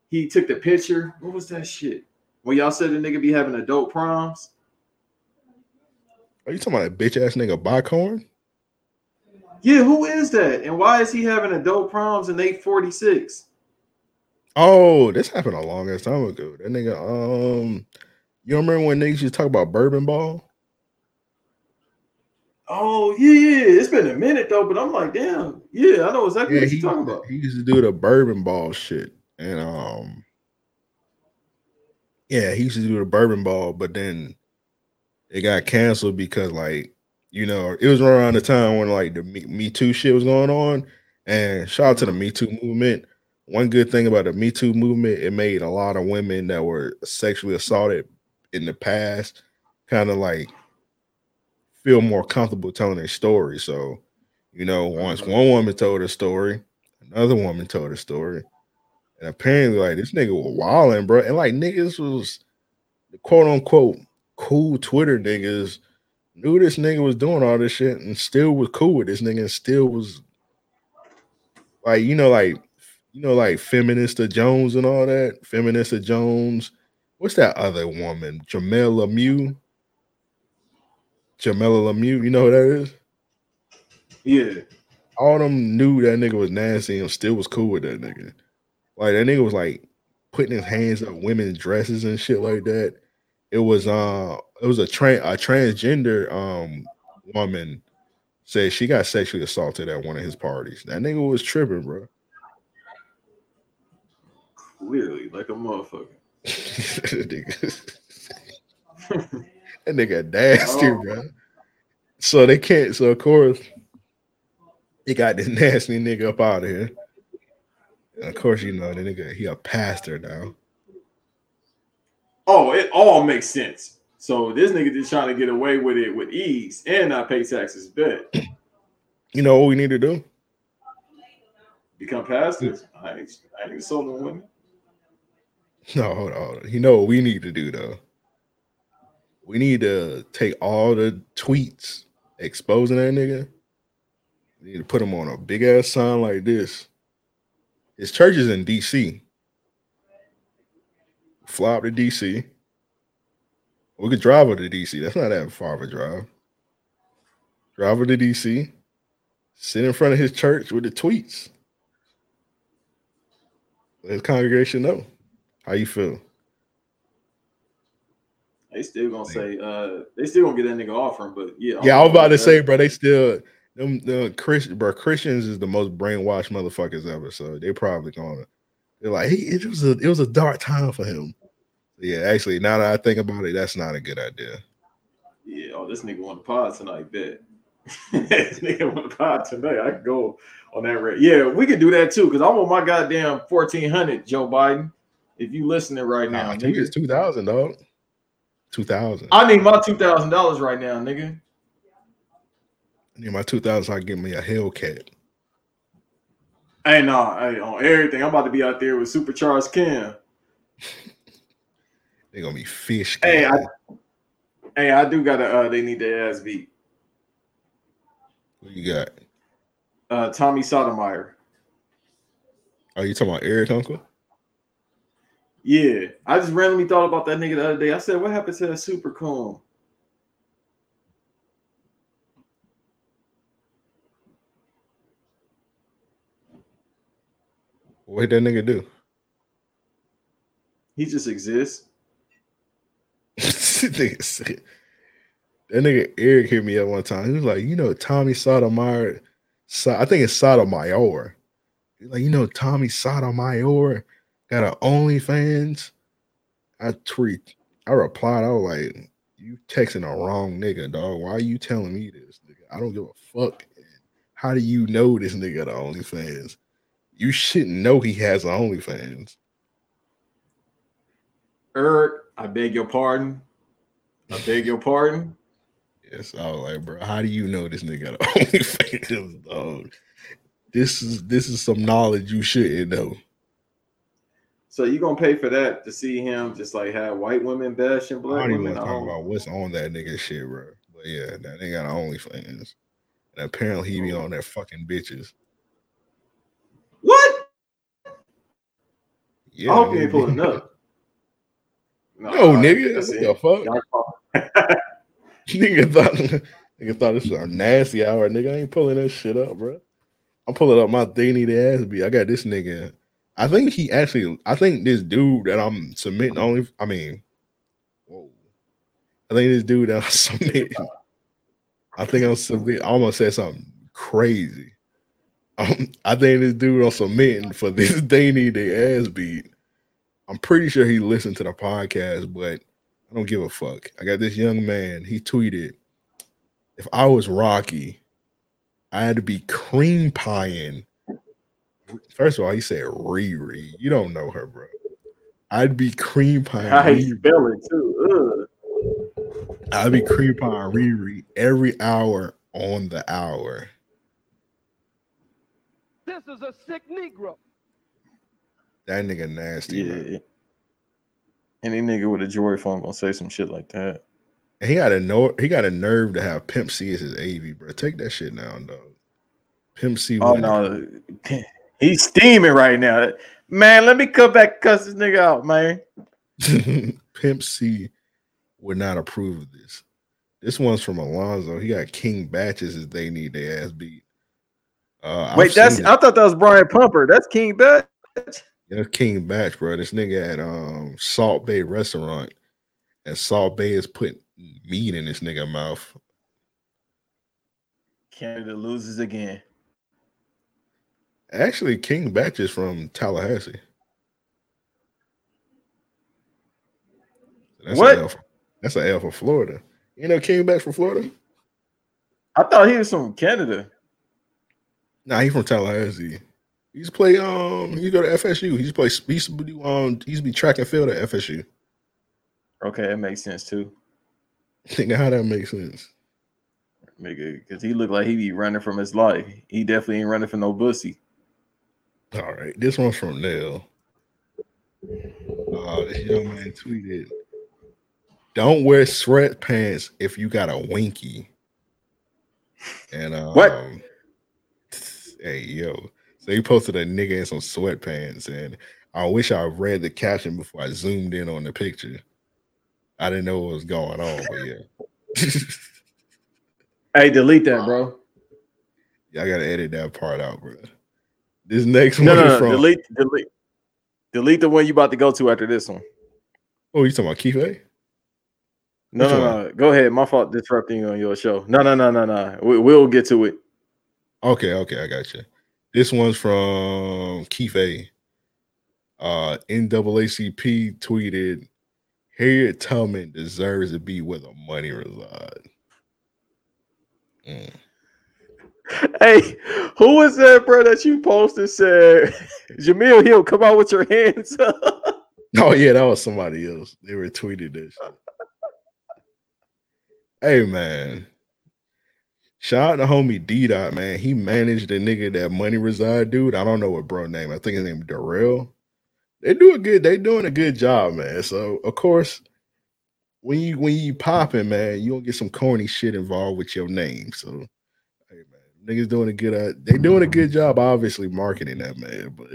he took the picture? What was that shit? When y'all said the nigga be having adult proms? Are you talking about that bitch ass nigga Backhorn? Yeah, who is that? And why is he having adult proms in 846? Oh, this happened a long ass time ago. That nigga, um, you remember when niggas used to talk about bourbon ball? Oh yeah, yeah. It's been a minute though, but I'm like, damn, yeah, I know exactly Yeah, what you're talking about. he used to do the bourbon ball shit. And um yeah, he used to do the bourbon ball, but then it got canceled because like, you know, it was around the time when like the Me, Me Too shit was going on. And shout out to the Me Too movement. One good thing about the Me Too movement, it made a lot of women that were sexually assaulted in the past kind of like feel more comfortable telling their story. So, you know, once uh-huh. one woman told her story, another woman told her story. And apparently, like this nigga was wilding, bro. And like niggas was the quote unquote cool Twitter niggas knew this nigga was doing all this shit and still was cool with this nigga and still was like, you know, like you know, like Feminista Jones and all that. Feminista Jones. What's that other woman? Jamilah Lemieux. Jamilah Lemieux, you know who that is? Yeah. All them knew that nigga was nasty and still was cool with that nigga. Like that nigga was like putting his hands up women's dresses and shit like that. It was uh it was a tra- a transgender um woman said she got sexually assaulted at one of his parties. That nigga was tripping, bro. Clearly, like a motherfucker. that nigga, that nigga nasty, Oh. bro. So they can't. So of course, they got this nasty nigga up out of here. And of course, you know the nigga. He a pastor now. Oh, it all makes sense. So this nigga just trying to get away with it with ease and not pay taxes. Bet You know what we need to do? become pastors. I ain't, I ain't sold no women. No, hold on. hold on. You know what we need to do though? We need to take all the tweets exposing that nigga. We need to put them on a big ass sign like this. His church is in DC. Fly to DC. We could drive over to DC. That's not that far of a drive. Drive over to DC. Sit in front of his church with the tweets. Let his congregation know. How you feel? They still gonna say, uh, they still gonna get that nigga offering, but yeah. Yeah, I was about to say, bro, they still them the Christian bro, Christians is the most brainwashed motherfuckers ever. So they probably gonna they're like, hey, it was a it was a dark time for him. Yeah, actually, now that I think about it, that's not a good idea. Yeah, oh, this nigga want the pod tonight, bet. this nigga want the pod tonight. I can go on that rate. Yeah, we can do that too, because I'm on my goddamn 1400, Joe Biden. If you listening right now, I think nigga. it's two thousand, dog. Two thousand. I need my two thousand dollars right now, nigga. I need my two thousand. So I get me a Hellcat. Hey, no, nah, hey, on everything. I'm about to be out there with supercharged Cam. They're gonna be fish. Hey, I, hey, I do gotta. Uh, they need their ass beat. What you got? Uh, Tommy Sotomayor. Are you talking about Eric Uncle? Yeah, I just randomly thought about that nigga the other day. I said, "What happened to that super calm?" What did that nigga do? He just exists. that nigga Eric hit me up one time. He was like, "You know, Tommy Sotomayor." I think it's Sotomayor. He's like, "You know, Tommy Sotomayor." Got an OnlyFans. I tweet, I replied, I was like, you texting the wrong nigga, dog. Why are you telling me this, nigga? I don't give a fuck. How do you know this nigga the an OnlyFans? You shouldn't know he has an OnlyFans. Eric, I beg your pardon. I beg your pardon. Yes, I was like, bro, how do you know this nigga got an OnlyFans, dog? This is this is some knowledge you shouldn't know. So you gonna pay for that to see him just like have white women bashing I black don't even women? I talk don't- about what's on that nigga shit, bro. But yeah, that nigga got an OnlyFans. And apparently he be oh. on there fucking bitches. What? Yeah, I hope you ain't pulling up. No, all right, nigga, that's what the fuck? Nigga thought nigga thought this was a nasty hour. Nigga I ain't pulling that shit up, bro. I'm pulling up my to ass be. I got this nigga. I think he actually. I think this dude that I'm submitting only. I mean, whoa. I think this dude that I'm submitting. I think I'm submitting. I almost said something crazy. Um, I think this dude I'm submitting for this they need their ass beat. I'm pretty sure he listened to the podcast, but I don't give a fuck. I got this young man. He tweeted, "If I was Rocky, I had to be cream pieing." First of all, he said Riri. You don't know her, bro. I'd be cream pieing. How Riri. you spell it too? Ugh. I'd be cream pieing Riri every hour on the hour. This is a sick Negro. That nigga nasty. bro. Yeah. Any nigga with a joy phone gonna say some shit like that. And he got a no. He got a nerve to have Pimp C as his AV, bro. Take that shit down, dog. Pimp C. Oh wouldn't- no, he's steaming right now. Man, let me come back and cuss this nigga out, man. Pimp C would not approve of this. This one's from Alonzo. He got King Batches as they need their ass beat. Uh, I've Wait, that's I thought that was Brian Pumper. That's King Bach. That's King Bach, bro. This nigga at um Salt Bae restaurant, and Salt Bae is putting meat in this nigga mouth. Canada loses again. Actually, King Bach is from Tallahassee. That's What? A L for, that's an L for Florida. You know King Bach from Florida? I thought he was from Canada. Nah, he's from Tallahassee. He's play um he go to FSU. He's play he used to do um he used to be track and field at FSU. Okay, that makes sense too. Think how that makes sense. Nigga, because he looked like he be running from his life. He definitely ain't running from no bussy. All right, this one's from Nell. Uh, this young man tweeted, "Don't wear sweatpants if you got a winky." And um, What? Hey yo, so he posted a nigga in some sweatpants, and I wish I read the caption before I zoomed in on the picture. I didn't know what was going on, but yeah, Hey, delete that, bro. yeah, I gotta edit that part out, bro. This next No, one no, is no. from. Delete, delete, delete the one you about to go to after this one. Oh, you talking about Keith? A? No, Which no, one? no. Go ahead. My fault disrupting you on your show. No, no, no, no, no. We, we'll get to it. Okay, okay, I got you. This one's from Keith A. Uh, NAACP tweeted, Harriet Tubman deserves to be where the money resides. Mm. Hey, who was that, bro, that you posted said, Jemele Hill, come out with your hands up? Oh yeah, that was somebody else. They retweeted this. hey man, shout out to homie D Dot man. He managed the nigga that money reside dude. I don't know what bro name. I think his name Darrell. They do a good. They doing a good job, man. So of course, when you when you popping, man, you don't get some corny shit involved with your name. So niggas doing a good. Uh, they doing a good job, obviously marketing that man. But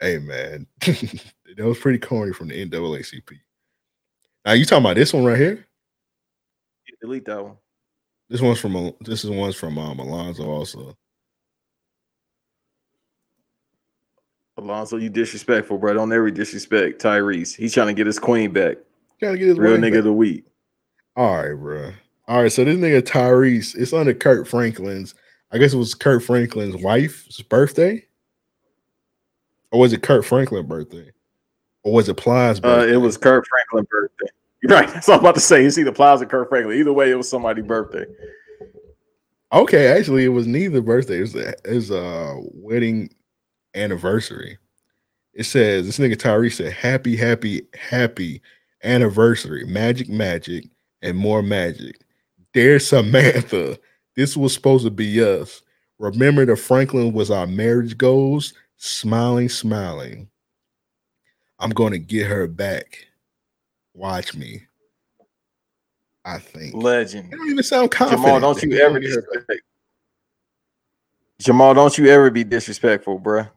hey man, that was pretty corny from the NAACP. Now you talking about this one right here? delete that one. This one's from this is one's from um, Alonzo also. Alonzo, you disrespectful, bro. Don't ever disrespect Tyrese. He's trying to get his queen back. Trying to get his Real nigga back. of the week. All right, bro. All right, so this nigga Tyrese, it's under Kirk Franklin's. I guess it was Kirk Franklin's wife's birthday, or was it Kirk Franklin's birthday, or was it Plies' Uh, birthday? it was Kirk Franklin's birthday. Right. That's what I'm about to say. It's either Plies or Kirk Franklin. Either way, it was somebody's birthday. Okay, actually, it was neither birthday. It was a, it was a wedding anniversary. It says this nigga Tyrese said, "Happy, happy, happy anniversary, magic, magic, and more magic." Dear Samantha, this was supposed to be us. Remember, the Franklin was our marriage goals. Smiling, smiling. I'm going to get her back. Watch me. I think. Legend. You don't even sound confident. Jamal, don't you ever gonna get her back. disrespect. Jamal, don't you ever be disrespectful, bruh.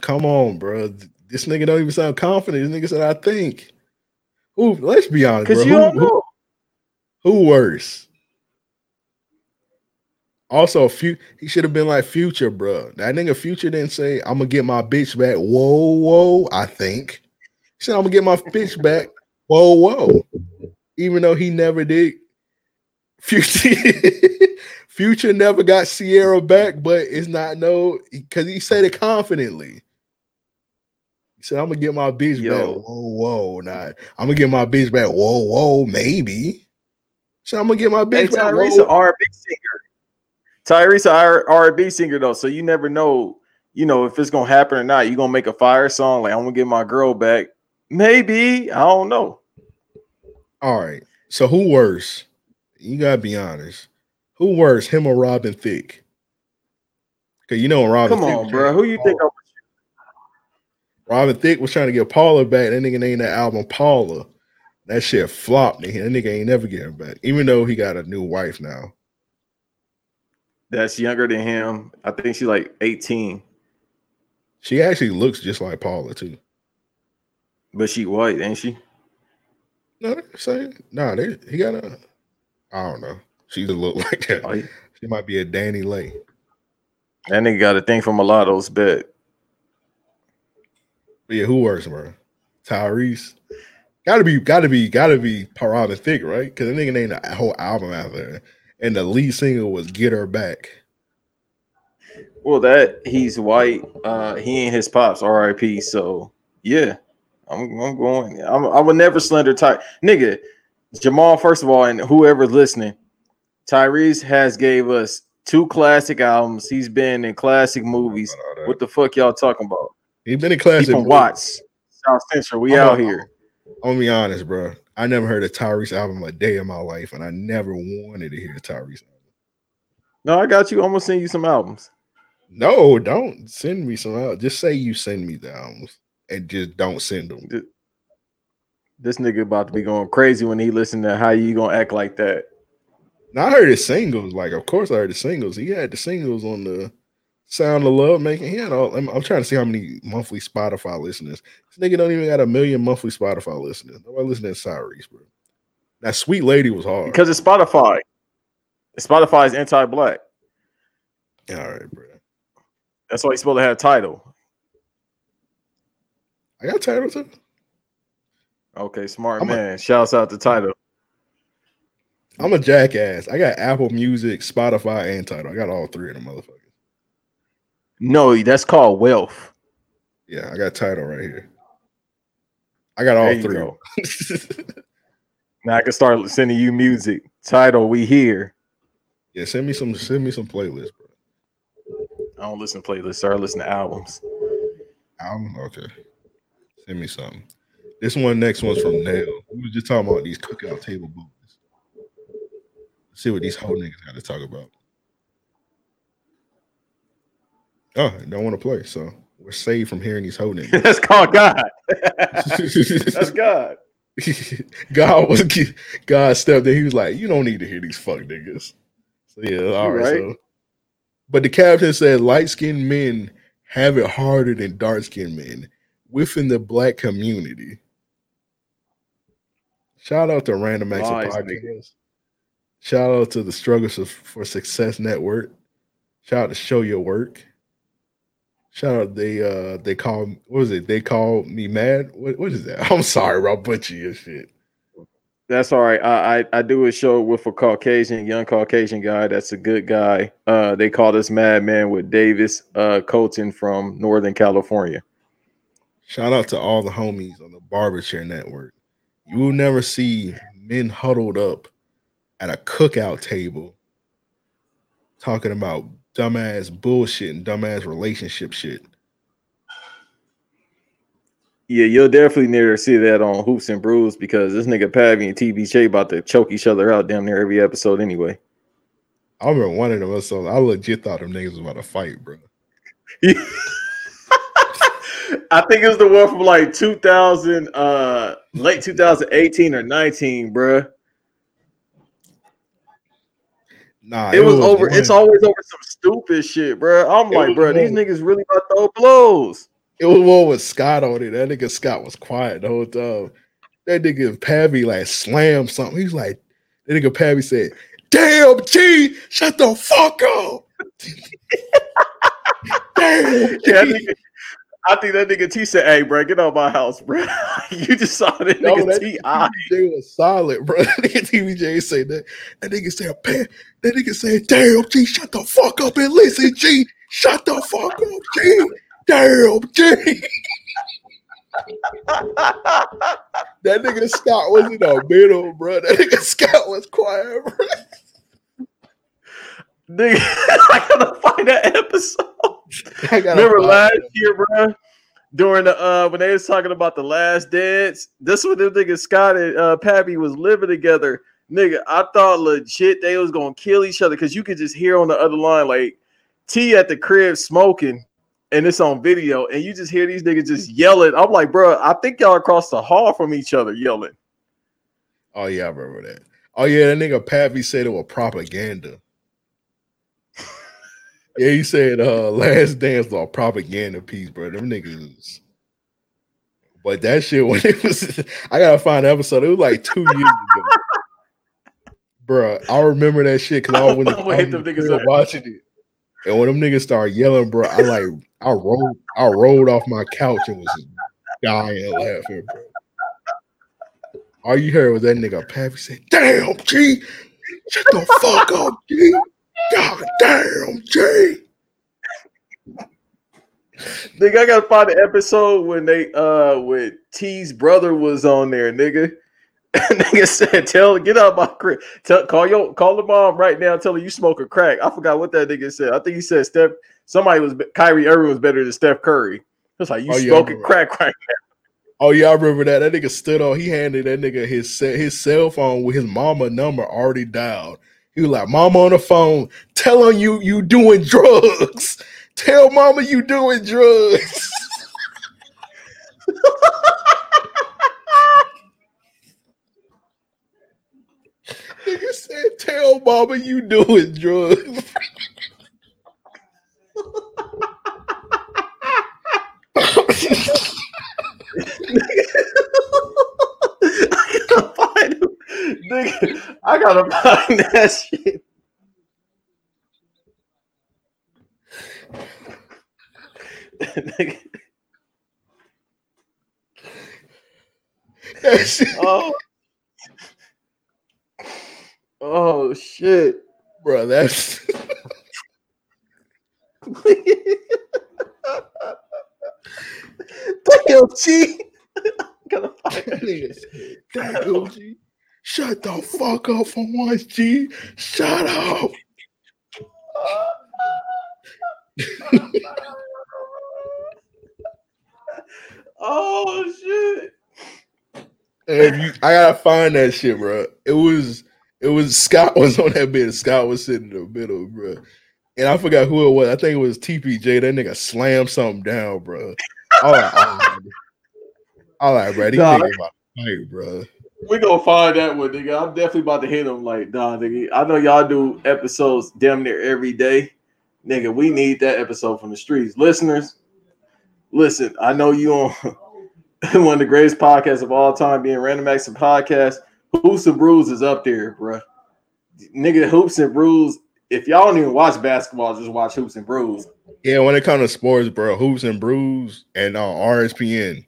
Come on, bro. This nigga don't even sound confident. This nigga said, "I think." Who? Let's be honest, bro. Because you Who, don't who, who worse? Also, few, he should have been like Future, bro. That nigga Future didn't say, "I'm gonna get my bitch back." Whoa, whoa. I think he said, "I'm gonna get my bitch back." Whoa, whoa. Even though he never did. Future, Future never got Sierra back, but it's not no because he said it confidently. He said, "I'm gonna get my bitch Yo. back." Whoa, whoa, nah. I'm gonna get my bitch back. Whoa, whoa, maybe. So I'm gonna get my Hey, bitch back. Tyrese, Whoa. an R&B singer. Tyrese, R- R&B singer though, so you never know, you know, if it's gonna happen or not. You gonna make a fire song like I'm gonna get my girl back. Maybe I don't know. All right. So who worse? You gotta be honest. Who worse, him or Robin Thicke? Cause you know Robin. Come Thicke on, bro. Who you think? I'm- Robin Thicke was trying to get Paula back. That nigga named that album Paula. That shit flopped. Nigga. That nigga ain't never getting back. Even though he got a new wife now. That's younger than him. I think she's like 18, She actually looks just like Paula too. but she white, ain't she? No, they're saying nah. They, he got a. I don't know. She just look like that. Oh, yeah. She might be a DaniLeigh. That nigga got a thing from Mulatto's bet. But yeah, who works, bro? Tyrese. Gotta be, gotta be, gotta be Robin Thicke, right? Because the nigga named a whole album out there, and the lead single was "Get Her Back." Well, that he's white. Uh, he ain't his pops. R.I.P. So yeah, I'm, I'm going. I'm, I would never slender Ty. Nigga, Jamal. First of all, and whoever's listening, Tyrese has gave us two classic albums. He's been in classic movies. What the fuck y'all talking about? He been in classic. movies. Watts, South Central. We I'm out a- here. I'm gonna be honest, bro. I never heard a Tyrese album a day in my life, and I never wanted to hear a Tyrese. album. No, I got you. I'm gonna send you some albums. No, don't send me some albums. Just say you send me the albums, and just don't send them. This nigga about to be going crazy when he listen to how you gonna act like that. Now I heard his singles. Like, of course, I heard the singles. He had the singles on the Sound of Love making. He had all. I'm, I'm trying to see how many monthly Spotify listeners. This nigga don't even got a million monthly Spotify listeners. Nobody listening to Tyrese, bro. That sweet lady was hard. Because it's Spotify. Spotify is anti-black. All right, bro. That's why he's supposed to have a Tidal. I got Tidal too. Okay, smart I'm a- man. Shouts out to Tidal. I'm a jackass. I got Apple Music, Spotify, and Tidal. I got all three of them motherfuckers. No, that's called wealth. Yeah, I got Tidal right here. I got all three. go. Now I can start sending you music. Tidal, we here. Yeah, send me some. Send me some playlists, bro. I don't listen to playlists, sir. I listen to albums. Album, okay. Send me something. This one, next one's from Nail. We was just talking about these cookout table boys. Let's see what these whole niggas got to talk about. Oh, don't want to play, so we're saved from hearing these whole niggas. That's called God. That's God. God was God stepped in. He was like, "You don't need to hear these fuck niggas." So yeah, all right. right. So, but the captain said light skinned men have it harder than dark skinned men within the black community. Shout out to Random Acts Podcast. Shout out to the Struggles for Success Network. Shout out to Show Your Work. Shout out they uh they call what was it? They call me mad. What what is that? I'm sorry, bro. Butcher your shit. That's all right. I, I I do a show with a Caucasian, young Caucasian guy. That's a good guy. Uh, they call this Madman with Davis uh Colton from Northern California. Shout out to all the homies on the Barbershare Network. You will never see men huddled up at a cookout table talking about dumbass bullshit and dumbass relationship shit. Yeah, you'll definitely never see that on Hoops and Brews because this nigga Pavi and TBJ about to choke each other out damn near every episode anyway. I remember one of them episodes. I legit thought them niggas was about to fight, bro. I think it was the one from like 2000, uh, late 2018 or 19, bruh. Nah, It, was, over. one- It's always over some stupid shit, bruh. I'm It like, was bruh, these niggas really about to throw blows. It was one with Scott on it. That nigga Scott was quiet the whole time. That nigga Pavy like slammed something. He's like, that nigga Pavy said, "Damn, G, shut the fuck up." Damn, Yeah, that nigga- I think that nigga T said, "Hey, bro, get out my house, bro. you just saw that No, nigga T. TBJ was solid, bro. That nigga TBJ said that. That nigga said, "Pa- that nigga said, damn, G, shut the fuck up and listen, G. Shut the fuck up, G. Damn, G. that nigga Scott was in the middle, bro. That nigga Scott was quiet, bro. Nigga, I gotta find that episode. I gotta Remember find last year, bro? During the uh when they was talking about the last dance, this was the nigga Scott and uh Pappy was living together. Nigga, I thought legit they was gonna kill each other because you could just hear on the other line like T at the crib smoking, and it's on video, and you just hear these niggas just yelling. I'm like, bro, I think y'all across the hall from each other yelling. Oh yeah, I remember that. Oh yeah, that nigga Pappy said it was propaganda. Yeah, he said uh last dance was a propaganda piece, bro. Them niggas. But that shit when it was I gotta find the episode. It was like two years ago. Bro, I remember that shit because I gonna I hit them niggas up. watching it. And when them niggas started yelling, bro, I like I rolled I rolled off my couch and was dying laughing, bro. All you heard was that nigga Pappy say, "Damn, G, shut the fuck up, G. God damn, G." Nigga, I gotta find the episode when they uh when T's brother was on there, nigga. nigga said, "Tell get out my crib. Tell call your call the mom right now. Tell her you smoke a crack." I forgot what that nigga said. I think he said Steph. Somebody was Kyrie Irving was better than Steph Curry. It's like you Oh, yeah, I smoking remember. crack right now. Oh yeah, I remember that. That nigga stood on. He handed that nigga his ce- his cell phone with his mama number already dialed. He was like, "Mama on the phone, telling you you doing drugs. Tell mama you doing drugs." nigga said, "Tell mama you doing drugs." Nigga, I gotta find that shit. Nigga. That shit- oh. oh shit. bro, that's Damn, G. find that nigga "Damn, G, shut the fuck up for once, G. Shut up." Oh shit. And you, I gotta find that shit, bro. It was it was Scott was on that bit. Scott was sitting in the middle, bro. And I forgot who it was. I think it was TPJ. That nigga slammed something down, bro. All right, all right, all right, bro. These niggas about to fight, bro. We gonna find that one, nigga. I'm definitely about to hit him like, nah, nigga. I know y'all do episodes damn near every day. Nigga, we need that episode from the streets. Listeners, listen, I know you on one of the greatest podcasts of all time, being Random Acts of Podcast. Hoops and Brews is up there, bro. Nigga, Hoops and Brews. If y'all don't even watch basketball, just watch Hoops and Brews. Yeah, when it comes to sports, bro, hoops and brews and uh, RSPN,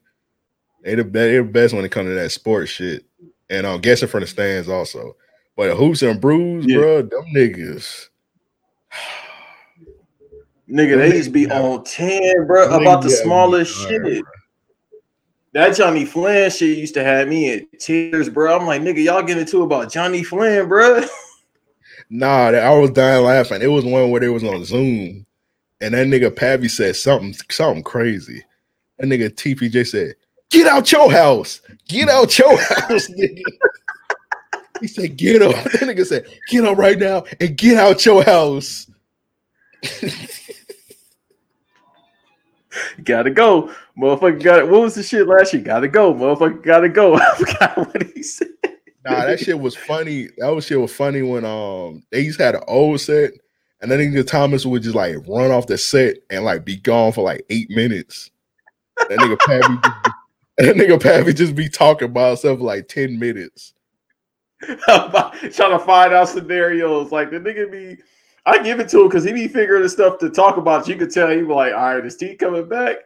they the, they the best when it comes to that sports shit. And I'm guessing from the stands also. But hoops and brews, Yeah. bro, them niggas. Nigga, they used to be on 10, bro, Them about the niggas had me smallest shit. That Jonny Flynn shit used to have me in tears, bro. I'm like, nigga, y'all getting into about Jonny Flynn, bro. Nah, I was dying laughing. It was one where they was on Zoom, and that nigga Pappy said something something crazy. That nigga TPJ said, "Get out your house, get out your house, nigga." He said, "Get up." That nigga said, "Get up right now and get out your house." gotta go. Motherfucker got it. What was the shit last year? Gotta go. Motherfucker gotta go. I forgot what he said. Nah, that shit was funny. That was shit was funny when um they used to have an old set, and then nigga Thomas would just like run off the set and like be gone for like eight minutes. That nigga be- that nigga Pappy just be talking by himself like ten minutes. Trying to find out scenarios. Like the nigga be I give it to him because he be figuring the stuff to talk about. You could tell he be like, all right, is T coming back?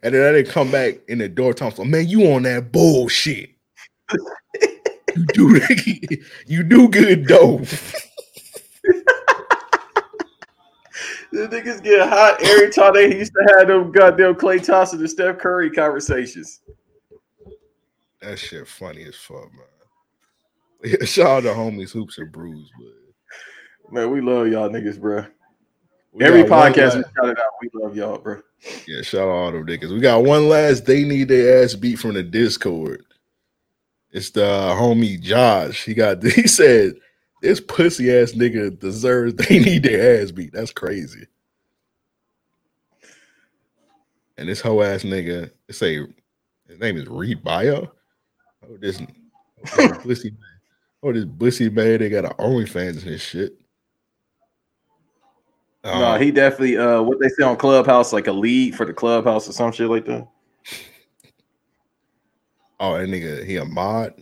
And then I didn't come back in the door. Thomas, like, man, you on that bullshit. you do you do good dope. The niggas get hot every time they used to have them goddamn Klay Thompson and Steph Curry conversations. That shit funny as fuck, man. Yeah, shout out to homies hoops and brews, but Man, we love y'all niggas, bro. We Every podcast we shout it out. We love y'all, bro. Yeah, shout out all them niggas. We got one last. They need their ass beat from the Discord. It's the homie Josh. He got. He said this pussy ass nigga deserves. They need their ass beat. That's crazy. And this whole ass nigga. Say his name is Reed Bio. Oh, this, oh, pussy. Oh, this pussy man. They got an OnlyFans and this shit. no, Um, he definitely uh what they say on Clubhouse, like a lead for the clubhouse or some shit like that. Oh, that nigga, he a mod.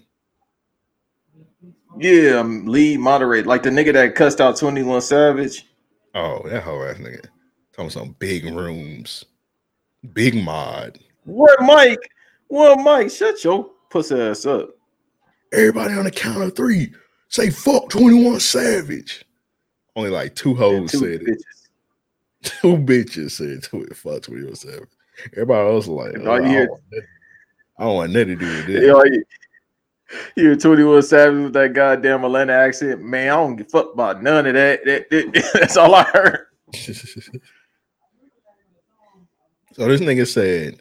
Yeah, um, lead moderate, like the nigga that cussed out 21 Savage. Oh, that whole ass nigga. Talking some big rooms. Big mod. What Mike? What Mike? Shut your pussy ass up. Everybody on the count of three. Say fuck 21 Savage. Only like two hoes two said it. Two bitches said to it, fuck 21 Savage. Everybody else was like, "Oh, I, don't I don't want nothing to do with this. You know, you, you hear 21 Savage with that goddamn Atlanta accent. Man, I don't give a fuck about none of that. That- that- that's all I heard. So this nigga said,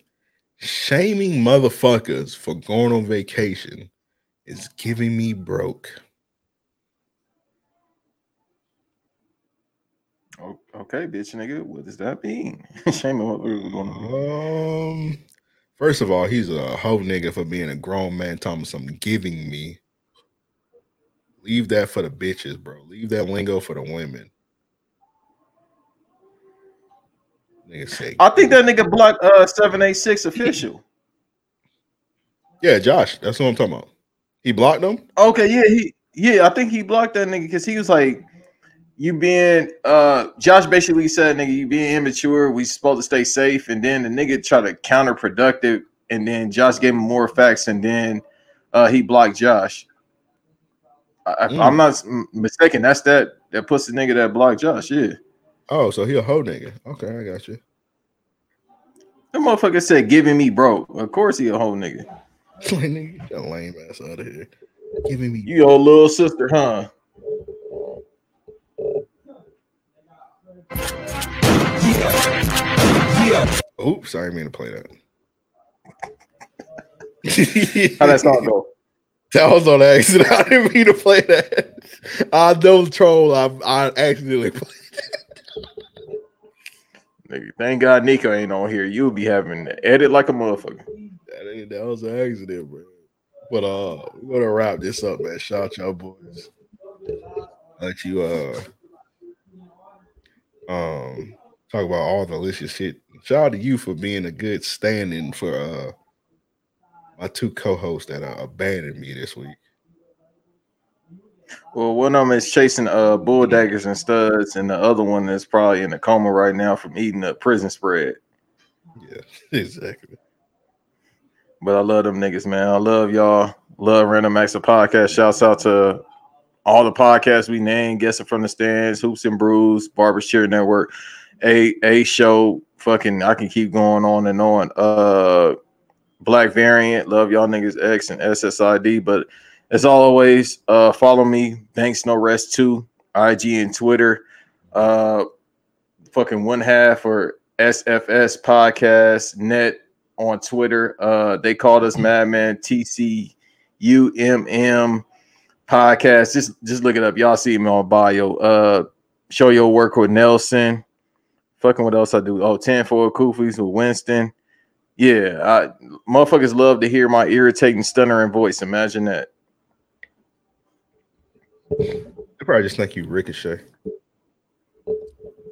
shaming motherfuckers for going on vacation is giving me broke. Okay, bitch, nigga. What does that mean? Shame on what we were going on. Um, first of all, he's a hoe nigga for being a grown man talking some giving me. Leave that for the bitches, bro. Leave that lingo for the women. Nigga say, I think that nigga blocked uh 786 official. yeah, Josh. That's what I'm talking about. He blocked them. Okay, yeah, he yeah, I think he blocked that nigga because he was like, you being uh Josh basically said, nigga, you being immature, we supposed to stay safe, and then the nigga tried to counterproductive, and then Josh gave him more facts, and then uh he blocked Josh. I, Mm. I'm not mistaken. That's that that pussy nigga that blocked Josh. Yeah, Oh, so he a hoe nigga. Okay, I got you. that motherfucker said giving me broke. Of course he a whole nigga. nigga, get your lame ass out of here. Giving me You your little sister, huh? Oops, I didn't mean to play that. How that song go? That was on accident. I didn't mean to play that. I don't troll. I I accidentally played. Nigga, thank God Nico ain't on here. You'll be having to edit like a motherfucker. That, ain't- that was an accident, bro. But uh, we're gonna wrap this up, man. Shout out y'all boys. Let you uh um talk about all the delicious shit. Shout out to you for being a good stand-in for uh my two co-hosts that uh, abandoned me this week. Well, one of them is chasing uh bull daggers and studs, and the other one is probably in a coma right now from eating a prison spread. Yeah, exactly. But I love them niggas, man. I love y'all. Love Random Acts of Podcast. Shouts out to all the podcasts we named, Guessing from the Stands, Hoops and Brews, Barbers Cheer Network, A A Show. Fucking, I can keep going on and on. Uh, Black Variant, love y'all niggas X and SSID. But as always, uh, follow me, Banks No Rest Two, IG and Twitter. Uh, fucking one half or SFS Podcast Net on Twitter. Uh, they called us Madman TCUMM Podcast. Just just look it up. Y'all see me on bio. Uh, show your work with Nelson. Fucking what else I do? Oh, 10 for Kufis with Winston. Yeah, I, motherfuckers love to hear my irritating, stuttering voice. Imagine that. They probably just think you ricochet.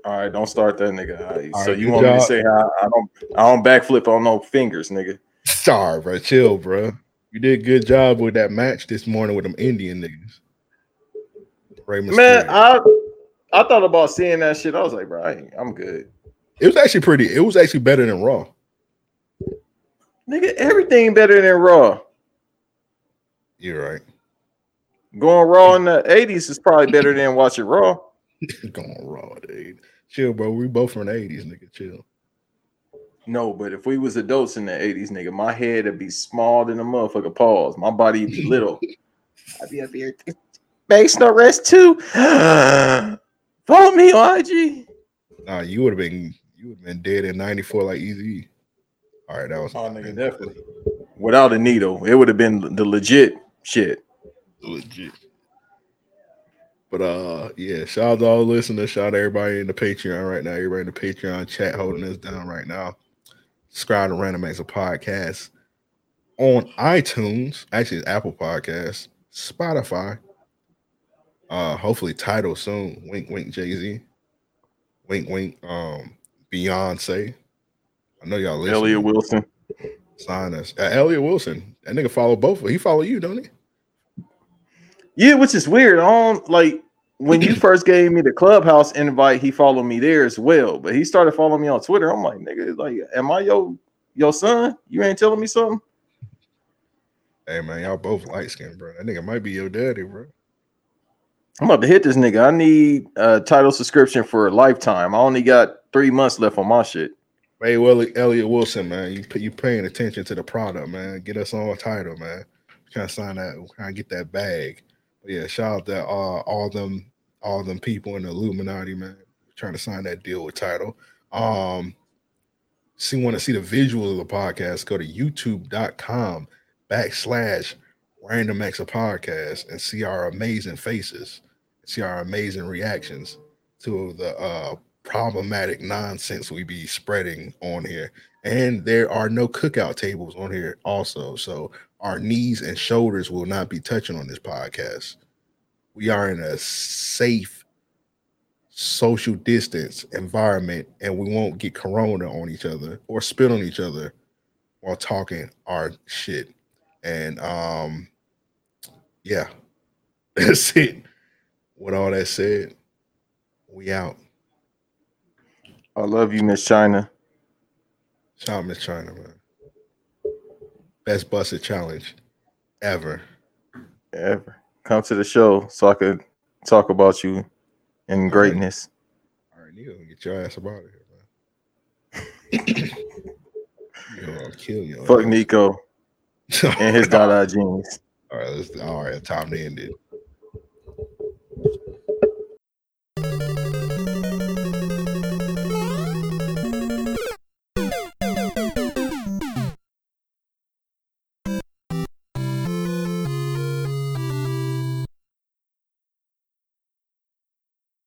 All right, don't start that nigga. All right, All so right, you want me to say how I don't I don't backflip on no fingers, nigga. Sorry, bro. Chill, bro. You did a good job with that match this morning with them Indian niggas. Man, I I thought about seeing that shit. I was like, bro, I I'm good. it was actually pretty. It was actually better than Raw. Nigga, everything better than Raw. You're right. Going Raw in the 80s is probably better than watching Raw. Going Raw, dude. Chill, bro. We both from the 80s, nigga. Chill. No, but if we was adults in the 80s, nigga, my head would be small than a motherfucker. Pause. My body would be little. I'd be up here. Base no rest too. Follow me on IG. Nah, you would have been you would have been dead in 94 like Eazy. All right, that was Oh, nigga, definitely. Without a needle, it would have been the legit shit. legit. But uh yeah, shout out to all the listeners, shout out to everybody in the Patreon right now. Everybody in the Patreon chat holding us down right now. Subscribe to Random Acts of Podcast on iTunes, actually it's Apple Podcasts, Spotify. Uh hopefully Tidal soon. Wink wink Jay-Z. Wink wink um Beyonce. I know y'all listening. Elliott Wilson. Sign us. Uh, Elliott Wilson. That nigga follow both. He follow you, don't he? Yeah, which is weird. I don't like when you first gave me the clubhouse invite, he followed me there as well. But he started following me on Twitter. I'm like, nigga, like, am I your your son? You ain't telling me something? Hey man, y'all both light skinned, bro. That nigga might be your daddy, bro. I'm about to hit this nigga. I need a Tidal subscription for a lifetime. I only got three months left on my shit. Hey, well, Elliott Wilson, man, you you paying attention to the product, man. Get us on a Tidal, man. Kind of sign that, kind of get that bag. But yeah, shout out to uh, all them, all them people in the Illuminati, man. Trying to sign that deal with Tidal. Um, see, want to see the visuals of the podcast? Go to YouTube.com backslash Random Acts Podcast and see our amazing faces, see our amazing reactions to the uh problematic nonsense we be spreading on here. And there are no cookout tables on here, also. So our knees and shoulders will not be touching on this podcast. We are in a safe social distance environment and we won't get corona on each other or spit on each other while talking our shit. And um yeah, that's it. With all that said, we out. I love you, Miss China. Shout out Miss China, man. Best busted challenge ever. Ever come to the show so I could talk about you and greatness. All right, gonna get your ass up out of here, man. gonna kill you. Fuck Nico and his Dada jeans. All right, let's all right, time to end it.